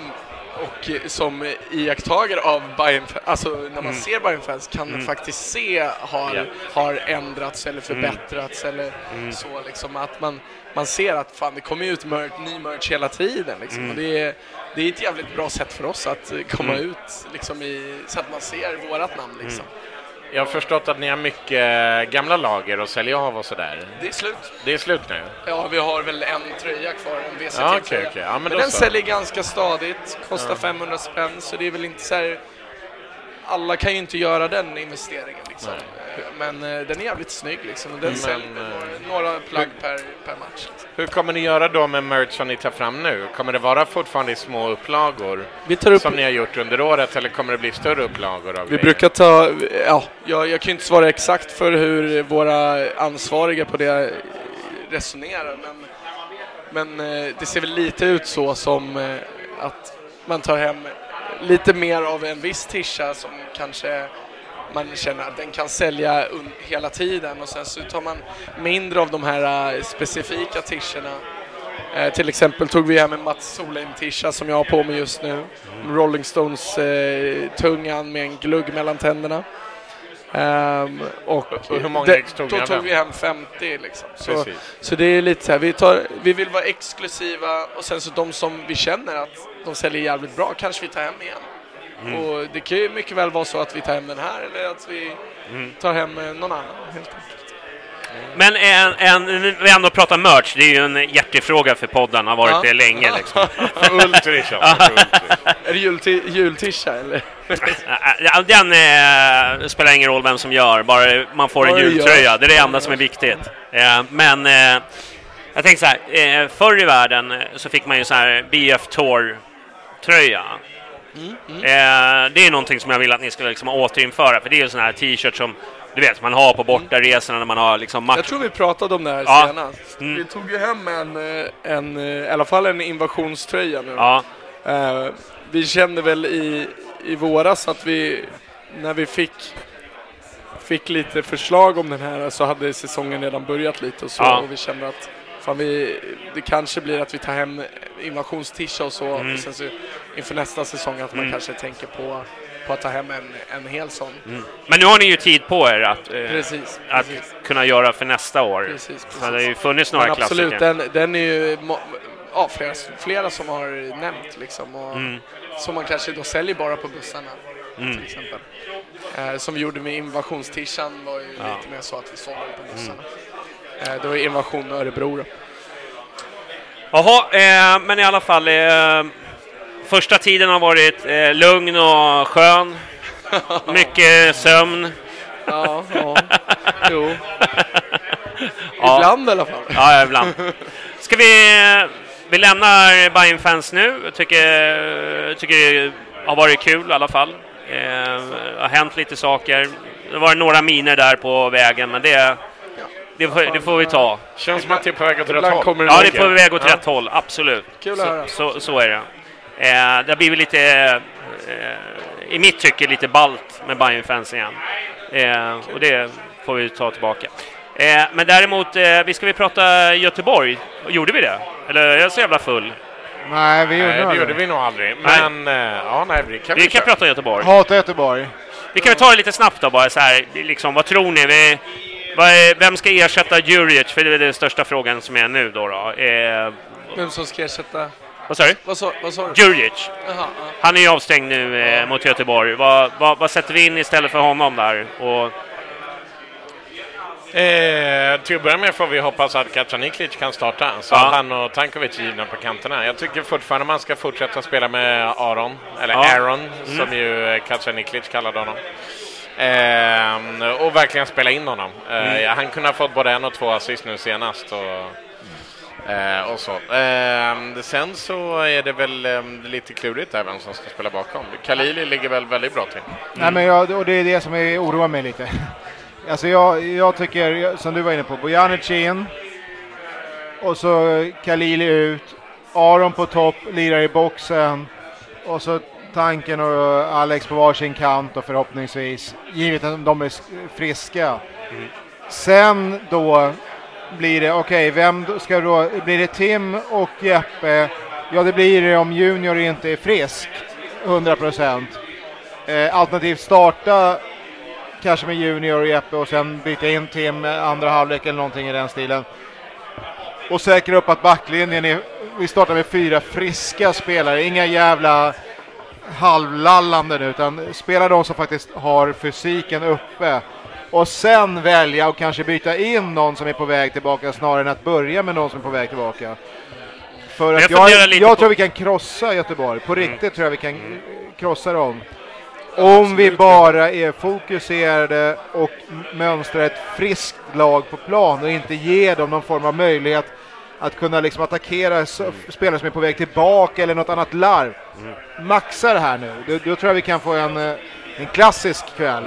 Speaker 2: och som iakttagare av Bayern, alltså när man
Speaker 3: Mm.
Speaker 2: ser Bayern fans kan
Speaker 3: Mm.
Speaker 2: faktiskt se har,
Speaker 4: Ja.
Speaker 2: har ändrats eller
Speaker 3: Mm.
Speaker 2: förbättrats eller
Speaker 3: Mm.
Speaker 2: så liksom att man, man ser att fan det kommer ut mer, ny merch hela tiden liksom.
Speaker 3: Mm.
Speaker 2: och det är, det är ett jävligt bra sätt för oss att komma
Speaker 3: Mm.
Speaker 2: ut liksom i, så att man ser vårat namn liksom.
Speaker 4: Jag har förstått att ni har mycket gamla lager att sälja av och sådär.
Speaker 2: Det är slut.
Speaker 4: Det är slut nu?
Speaker 2: Ja, vi har väl en tröja kvar, en VCT
Speaker 4: Ja,
Speaker 2: tröja.
Speaker 4: okej. Ja, men
Speaker 2: men den
Speaker 4: så.
Speaker 2: säljer ganska stadigt, kostar
Speaker 4: Ja.
Speaker 2: 500 spänn, så det är väl inte så här... Alla kan ju inte göra den investeringen liksom. Men eh, den är jävligt snygg liksom. Den
Speaker 4: Men,
Speaker 2: säljer
Speaker 4: eh,
Speaker 2: några, plagg per, per match. Liksom.
Speaker 4: Hur kommer ni göra då med merch som ni tar fram nu? Kommer det vara fortfarande i små upplagor
Speaker 2: Vi tar upp...
Speaker 4: som ni har gjort under året eller kommer det bli större upplagor av
Speaker 2: Vi
Speaker 4: grejer?
Speaker 2: brukar ta, ja, jag, jag kan ju inte svara exakt för hur våra ansvariga på det resonerar, men, men eh, det ser väl lite ut så som eh, att man tar hem lite mer av en viss tisha som kanske man känner att den kan sälja hela tiden och sen så tar man mindre av de här eh, specifika tischerna. Eh, till exempel tog vi hem en Mats Solheim-tisha som jag har på mig just nu. Rolling Stones-tungan med en glugg mellan tänderna. Ehm, och
Speaker 4: Och hur många
Speaker 2: det-
Speaker 4: tog
Speaker 2: då tog vi hem 50 liksom. Så,
Speaker 4: Precis.
Speaker 2: så det är lite så här, vi, tar, vi vill vara exklusiva och sen så de som vi känner att de säljer jävligt bra kanske vi tar hem igen.
Speaker 3: Mm.
Speaker 2: Och det kan ju mycket väl vara så att vi tar hem den här eller att vi
Speaker 3: Mm.
Speaker 2: tar hem eh, någon annan helt enkelt.
Speaker 3: Men en, en, vi ändå pratar merch, det är ju en hjärtefråga för podden, har varit
Speaker 2: Ja.
Speaker 3: det länge liksom.
Speaker 4: Alltså.
Speaker 2: Är det julti- jultisha eller?
Speaker 3: Den eh, spelar ingen roll vem som gör, bara man får en jultröja. Det är det enda som är viktigt. Eh, men eh, jag tänker så här, eh, förr i världen eh, så fick man ju så här BF Tour-tröja. Eh, det är någonting som jag vill att ni ska liksom återinföra, för det är ju sån här t-shirt som du vet, man har på bortaresorna när man har liksom match.
Speaker 2: Jag tror vi pratade om det här
Speaker 3: Ja.
Speaker 2: senast.
Speaker 3: Mm.
Speaker 2: Vi tog ju hem en, eh, en, eh, i alla fall en invasionströja nu.
Speaker 3: Ja,
Speaker 2: Eh, vi kände väl i, i våras att vi, när vi fick, fick lite förslag om den här så hade säsongen redan börjat lite och så
Speaker 3: Ja.
Speaker 2: och vi kände att fan vi, det kanske blir att vi tar hem invasionstisha och så
Speaker 3: Mm.
Speaker 2: sen så inför nästa säsong att man
Speaker 3: Mm.
Speaker 2: kanske tänker på, på att ta hem en, en hel sån.
Speaker 3: men nu har ni ju tid på er att, eh,
Speaker 2: Precis,
Speaker 3: att
Speaker 2: precis.
Speaker 3: kunna göra för nästa år.
Speaker 2: Precis,
Speaker 3: För det har
Speaker 2: precis.
Speaker 3: ju funnits några
Speaker 2: Men absolut,
Speaker 3: klassiker.
Speaker 2: den, den är ju ja, flera, flera som har nämnt liksom. Och
Speaker 3: Mm.
Speaker 2: Som man kanske då säljer bara på bussarna
Speaker 3: Mm.
Speaker 2: till exempel. Eh, som vi gjorde med invasionstishan var ju
Speaker 3: Ja.
Speaker 2: lite mer så att vi sålde den på bussarna. Eh, det var invasion Örebro då.
Speaker 3: Jaha, eh, men i alla fall. Eh, första tiden har varit eh, lugn och skön. Mycket sömn.
Speaker 2: Ja, ja. jo.
Speaker 3: Ja.
Speaker 2: Ibland i alla fall.
Speaker 3: Ja, ibland. Ska vi... Vi lämnar bayern fans nu. Tycker, tycker det har varit kul i alla fall. Eh, har hänt lite saker. Det var några miner där på vägen, men det, det, får, det får vi ta.
Speaker 4: Känns som att det är på väg åt rätt håll.
Speaker 3: Ja, det är på väg åt
Speaker 4: Ja.
Speaker 3: rätt håll, absolut.
Speaker 2: Kul att höra.
Speaker 3: Så, så, så är det. Eh, det har blivit lite, eh, i mitt tycke, lite balt med bayern fans igen. Eh, och det får vi ta tillbaka. Eh, men däremot, eh, vi ska vi prata Göteborg. Gjorde vi det? Eller är jag så jävla full?
Speaker 5: Nej, vi gjorde
Speaker 4: Nej, det gjorde vi nog aldrig.
Speaker 3: Nej.
Speaker 4: Men, eh, ja, nej, vi kan
Speaker 3: Vi
Speaker 4: väl
Speaker 3: kan
Speaker 4: köra.
Speaker 3: prata Göteborg.
Speaker 5: Hata Göteborg.
Speaker 3: Vi kan väl ta det lite snabbt då bara så här, liksom, vad tror ni? Vi, vem ska ersätta Djuric? För det är den största frågan som är nu då. då. Eh,
Speaker 2: Vem som ska ersätta...
Speaker 3: vad sa du?
Speaker 2: Vad sa, vad sa du?
Speaker 3: Djuric.
Speaker 2: Ja.
Speaker 3: Han är ju avstängd nu eh, mot Göteborg. Vad, vad, vad sätter vi in istället för honom där? Och,
Speaker 4: Eh, till att börja med får vi hoppas att Kacaniklic kan starta, så
Speaker 3: Ja.
Speaker 4: att han och Tankovic är givna på kanterna. Jag tycker fortfarande man ska fortsätta spela med Aron, eller
Speaker 3: Ja. Mm.
Speaker 4: Aaron, som ju Kacaniklic kallade honom. Eh, och verkligen spela in honom. Eh,
Speaker 3: Mm.
Speaker 4: Han kunde ha fått både en och två assist nu senast. Och, eh, och så. Eh, sen så är det väl eh, lite klurigt där vem som ska spela bakom. Kalili ligger väl väldigt bra till.
Speaker 5: Nej, men jag, och det är det som är, oroar mig lite. Alltså jag, jag tycker, som du var inne på, Bojanic in. Och så Kalili ut. Aron på topp, lirar i boxen. Och så Tanken och Alex på varsin kant och förhoppningsvis, givet att de är friska. Sen då blir det, okej, vem ska då, blir det Tim och Jeppe? Ja, det blir det om Junior inte är frisk, 100 procent. Eh, alternativt starta kanske med Junior och Jeppe och sen byta in Tim andra halvlek eller någonting i den stilen. Och säkra upp att backlinjen är, vi startar med fyra friska spelare, inga jävla halvlallande nu, utan spela de som faktiskt har fysiken uppe. Och sen välja och kanske byta in någon som är på väg tillbaka snarare än att börja med någon som är på väg tillbaka. För
Speaker 3: Jag
Speaker 5: att jag, jag,
Speaker 3: på-
Speaker 5: tror vi kan krossa Göteborg, på riktigt tror jag vi kan eh, krossa dem. Om vi bara är fokuserade och mönstrar ett friskt lag på plan och inte ger dem någon form av möjlighet att kunna liksom attackera spelare som är på väg tillbaka eller något annat larv. Maxa det här nu. Då, då tror jag vi kan få en, eh, en klassisk kväll.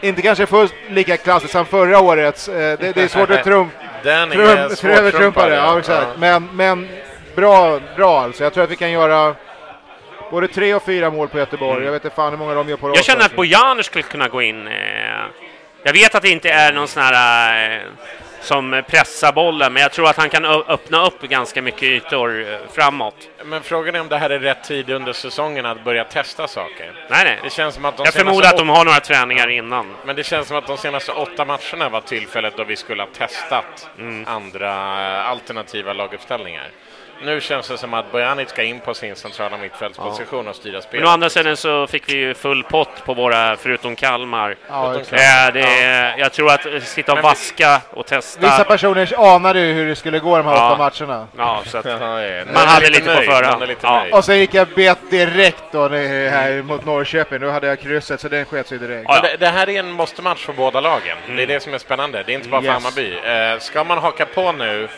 Speaker 5: Inte kanske fullt lika klassisk som förra årets. eh, Det, det är svårt att trum,
Speaker 4: Den
Speaker 5: trum, övertrumpa. Ja, exakt. Men, men bra, bra alltså. Jag tror att vi kan göra både tre och fyra mål på Göteborg. Jag vet inte fan hur många de gör på
Speaker 3: Jag
Speaker 5: oss,
Speaker 3: känner att. Bojanic skulle kunna gå in. Eh, jag vet att det inte är någon sån här eh, som pressar bollen, men jag tror att han kan öppna upp ganska mycket ytor eh, framåt.
Speaker 4: Men frågan är om det här är rätt tid under säsongen att börja testa saker.
Speaker 3: Nej, nej.
Speaker 4: Det känns som att de
Speaker 3: Jag förmodar att de har några träningar innan.
Speaker 4: Men det känns som att de senaste åtta matcherna var tillfället då vi skulle ha testat
Speaker 3: Mm.
Speaker 4: andra alternativa laguppställningar. Nu känns det som att Bojanic ska in på sin centrala mittfältsposition och styra
Speaker 3: Men
Speaker 4: spelet.
Speaker 3: å andra sidan så fick vi ju full pott på våra, förutom Kalmar.
Speaker 5: Ja,
Speaker 4: exakt.
Speaker 3: Eh, det är, Jag tror att sitta och
Speaker 4: Men
Speaker 3: vaska och testa.
Speaker 5: Vissa personer anade ju hur det skulle gå de här
Speaker 3: Ja.
Speaker 5: åtta matcherna.
Speaker 3: Ja, så att,
Speaker 4: Ja, ja.
Speaker 3: Man hade lite på
Speaker 4: nöjd,
Speaker 3: förhand.
Speaker 4: Lite
Speaker 3: Ja.
Speaker 5: Och så gick jag bet direkt då här mot Norrköping. Då hade jag krysset så den sket sig direkt.
Speaker 3: Ja,
Speaker 4: Men Det, det här är en måste-match för båda lagen. Det är det som är spännande. Det är inte bara för
Speaker 5: Yes.
Speaker 4: Hammarby. Eh, ska man haka på nu,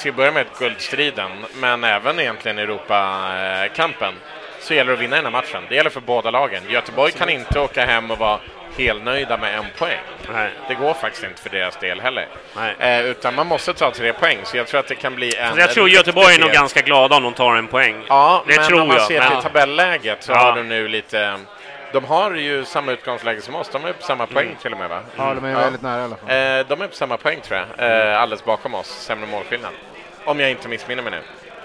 Speaker 4: till att börja med guldstriden, men även egentligen Europakampen, så gäller det att vinna den här matchen. Det gäller för båda lagen. Göteborg kan inte åka hem och vara helnöjda med en poäng.
Speaker 3: nej,
Speaker 4: Det går faktiskt inte för deras del heller.
Speaker 3: nej.
Speaker 4: Eh, utan man måste ta tre poäng, så jag tror att det kan bli en...
Speaker 3: Så jag tror Göteborg är nog ganska glada om de tar en poäng.
Speaker 4: Ja,
Speaker 3: Det
Speaker 4: men
Speaker 3: tror
Speaker 4: om man
Speaker 3: jag,
Speaker 4: ser till tabelläget så
Speaker 3: Ja.
Speaker 4: har de nu lite... De har ju samma utgångsläge som oss. De är på samma poäng
Speaker 3: Mm.
Speaker 4: till och med, va?
Speaker 5: Ja, de är
Speaker 4: Ja.
Speaker 5: väldigt nära i alla fall.
Speaker 4: Eh, de är på samma poäng tror jag, eh, alldeles bakom oss, sämre målskillnad. Om jag inte missminner mig nu.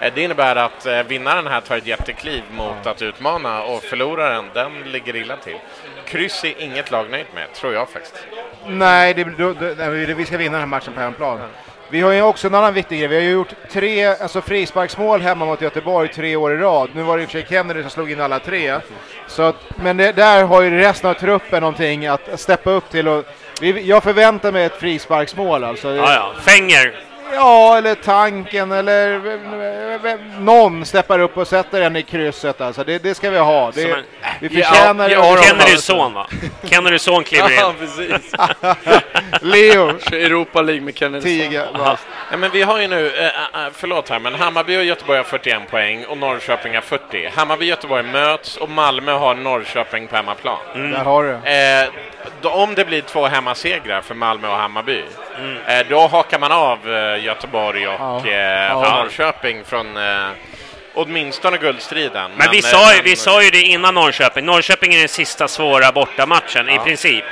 Speaker 4: Eh, det innebär att eh, vinnaren här tar ett jättekliv mot att utmana och förloraren, den ligger illa till. Kryss är inget lag nöjt med, tror jag faktiskt.
Speaker 5: Nej, det, då, då, vi- ska vinna den här matchen på hemplan. Vi har ju också en annan viktig grej. Vi har ju gjort tre alltså frisparksmål hemma mot Göteborg tre år i rad. Nu var det i och för sig Kennedy som slog in alla tre. Så att, men det, där har ju resten av truppen någonting att steppa upp till. Och vi, jag förväntar mig ett frisparksmål alltså.
Speaker 3: Ja, ja. Fänger.
Speaker 5: Ja, eller tanken eller någon steppar upp och sätter den i krysset alltså. Det, det ska vi ha. Det,
Speaker 3: en-
Speaker 5: vi
Speaker 2: Ja,
Speaker 5: förtjänar
Speaker 2: ja,
Speaker 5: det.
Speaker 2: ja,
Speaker 3: Kennedys son va? Kennedys son kliver
Speaker 2: Ja,
Speaker 3: in.
Speaker 2: precis.
Speaker 5: Leo,
Speaker 2: Europa League med Kennedy.
Speaker 5: 10 bast.
Speaker 4: Ja, men vi har ju nu, eh, eh, förlåt här, men Hammarby och Göteborg har 41 poäng och Norrköping har 40. Hammarby och Göteborg möts och Malmö har Norrköping på hemmaplan.
Speaker 5: Där har du det.
Speaker 4: Eh, om det blir två hemmasegrar för Malmö och Hammarby, eh, då hakar man av eh, Göteborg och
Speaker 5: Ja.
Speaker 4: eh,
Speaker 5: Ja.
Speaker 4: Norrköping från eh, åtminstone guldstriden.
Speaker 3: Men vi
Speaker 4: eh,
Speaker 3: sa, ju,
Speaker 4: men-
Speaker 3: vi sa ju det innan Norrköping. Norrköping är den sista svåra bortamatchen i princip.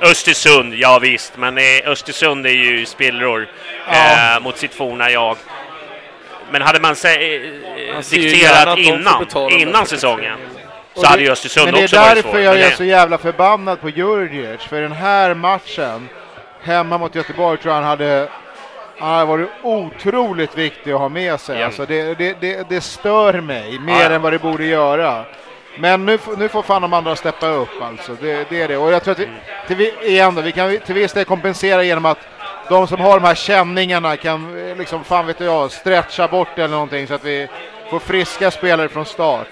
Speaker 3: Östersund, ja visst, men eh, Östersund är ju spillror eh, mot sitt forna jag. Men hade man se, eh,
Speaker 2: Man
Speaker 3: dikterat innan, innan säsongen Så hade
Speaker 5: det-
Speaker 3: ju Östersund
Speaker 5: Men det
Speaker 3: också
Speaker 5: är
Speaker 3: varit
Speaker 5: därför
Speaker 3: svår.
Speaker 5: jag är så jävla förbannad på Djurdjic. För den här matchen, hemma mot Göteborg, tror jag han hade han hade varit otroligt viktig att ha med sig. Alltså det, det, det, det stör mig mer
Speaker 3: ja.
Speaker 5: än vad det borde göra. Men nu, nu får fan de andra steppa upp alltså. Det, det är det. Och jag tror att vi, till, igen då, vi kan till viss del kompensera genom att de som har de här känningarna kan, liksom, fan vet jag, stretcha bort eller någonting så att vi får friska spelare från start.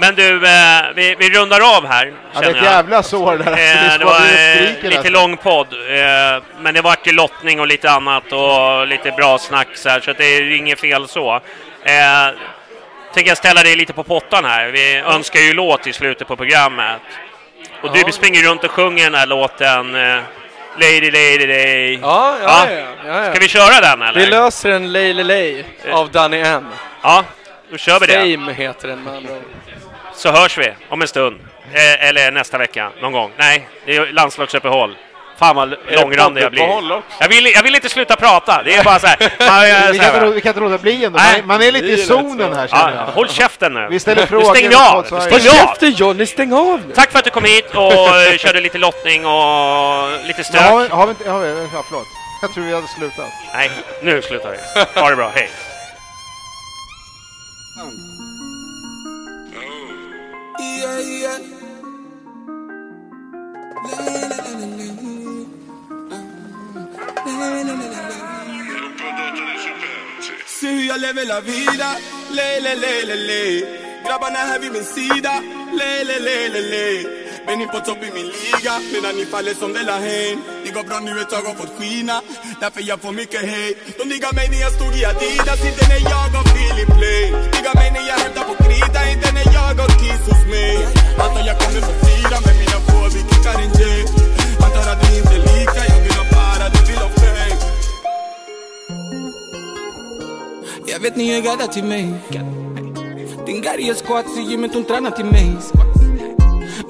Speaker 3: Men du, eh, vi, vi rundar av här,
Speaker 5: Ja, det är ett
Speaker 3: jag.
Speaker 5: jävla sår där.
Speaker 3: Eh, det
Speaker 5: var
Speaker 3: eh, lite
Speaker 5: nästan.
Speaker 3: lång podd, eh, men det vart ju lottning och lite annat och lite bra snack så här, så att det är ju inget fel så. Eh, tänker jag ställa dig lite på pottan här. Vi önskar ju låt i slutet på programmet. Och
Speaker 2: Ja.
Speaker 3: du springer runt och sjunger den här låten eh, Lady, lady, lady.
Speaker 2: Ja, ja, ja. ja, ja.
Speaker 3: Ska vi köra den eller?
Speaker 2: Vi löser en Lay Lay av Danny M.
Speaker 3: Ja, då kör vi det.
Speaker 2: Fame heter den med andra ord.
Speaker 3: Så hörs vi om en stund. Eh, eller nästa vecka, någon gång. Nej, det är ju landslagsuppehåll. Fan vad långrandig jag blir. Jag vill, jag vill inte sluta prata. Det är bara så här. Man,
Speaker 5: Vi
Speaker 3: så
Speaker 5: kan, inte, vi kan inte låta bli ändå.
Speaker 3: Nej.
Speaker 5: Man, är lite i zonen här känner
Speaker 3: ja,
Speaker 5: jag.
Speaker 3: håll käften nu.
Speaker 5: Vi ställer
Speaker 3: Nu
Speaker 5: frågor mot
Speaker 3: av. Stäng
Speaker 2: käften Johnny, stäng av nu!
Speaker 3: Tack för att du kom hit och eh, körde lite lottning och lite
Speaker 5: Men har, vi-
Speaker 3: stök.
Speaker 5: har vi inte... Har vi, ja, förlåt. Jag tror vi hade slutat.
Speaker 3: Nej, nu slutar vi. Ha det bra, hej.
Speaker 8: Yeah, yeah. La la la la la. La la la la la. Se hur jag lever la vida, le le le le le. Grabbarna här vid min sida, le le le le le. Men ni på topp i min liga, medan ni faller som de la hen. Det går bra nu ett tag har fått skina, därför jag får mycket hej De diggar mig när jag stod i Adidas, inte när jag och Philip Play. Diggar mig när jag hämtar på krita, inte när jag och Kiss hos mig Antar jag kommer få fira med mina få, vi kickar en J Antar att du inte lika, jag vill ha Jag vet ni är e gadda till mig Din gari är squat så gymmet hon tränar till mig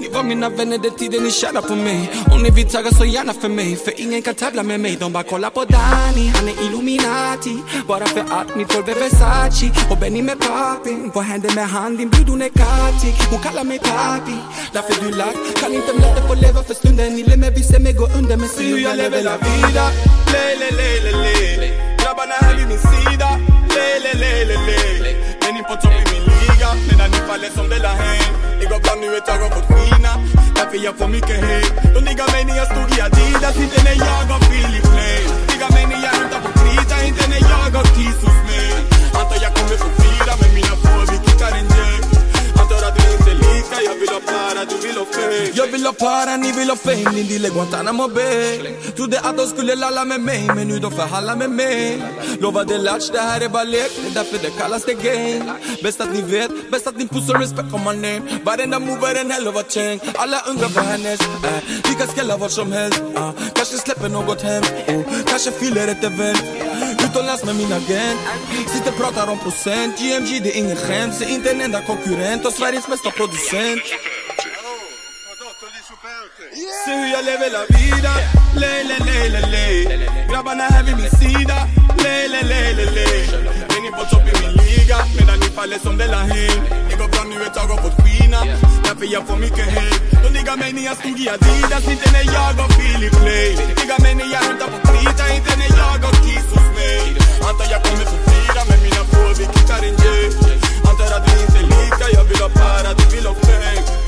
Speaker 8: Ni var mina vänner den tiden ni tjänade på mig Om ni vill tagga så gärna för mig För ingen kan tävla med mig De bara kollar på Danny, han är Illuminati Bara för att mitt tolv är Versace Och Benny med papi Vad händer med han? Din brud hon är katig Hon kallar mig papi Därför du lack Kan inte låta få leva för stunden Ni lämnar vi ser mig gå under Men se hur jag lever la vida. Le, le, le, le, le Grabbarna här vid min sida. Le, le, le, le, le. Men ni på topp i min liga. Medan ni faller som det la häng Det går bra nu ett har fått skina Därför jag får mycket hate De diggar mig när jag stod i Adidas. Inte när jag har Philip Plain Diggar mig när jag hämtar på krita Inte när jag har kiss hos mig Antar jag kommer få fira med mina få Vi kickar en jack Antar att vi inte är lika Jag vill ha para, du vill ha fame
Speaker 9: Jag vill ha para, ni vill ha fame Din deal är Guantanamo Bay. Trodde att de skulle lalla med mig Men nu de förhandlar med mig Lovade latch, det här är bara lek Det är därför det kallas the game Bäst att ni vet, bäst att ni pussar respect on my name. Varenda move är en hell of a change. Alla undrar vad hennes är Vi kan skrälla vad som helst uh. Kanske släpper något hemskt oh. Eh. Kanske fyller ett event Utomlands med min agent. Sitter pratar om procent. GMG det är ingen skämt. Ser inte en enda konkurrent. Och Sveriges bästa producent.
Speaker 8: Se hur jag lever la vida. Le, le, le, le, le. Grabbarna här vid min sida. Le, le, le, le, le. Är ni på topp i min liga Medan ni faller som de la häng Det går bra nu ett tag och fått skina Därför jag får mycket hate De diggar mig när jag stod i Adidas. Inte när jag och Philip Play. Diggar mig när jag hämtar på krita Inte när jag och kiss hos mig Antar jag kommer få fira med mina få Vi kickar en jack Antar att vi inte är lika Jag vill ha para, du vill ha fame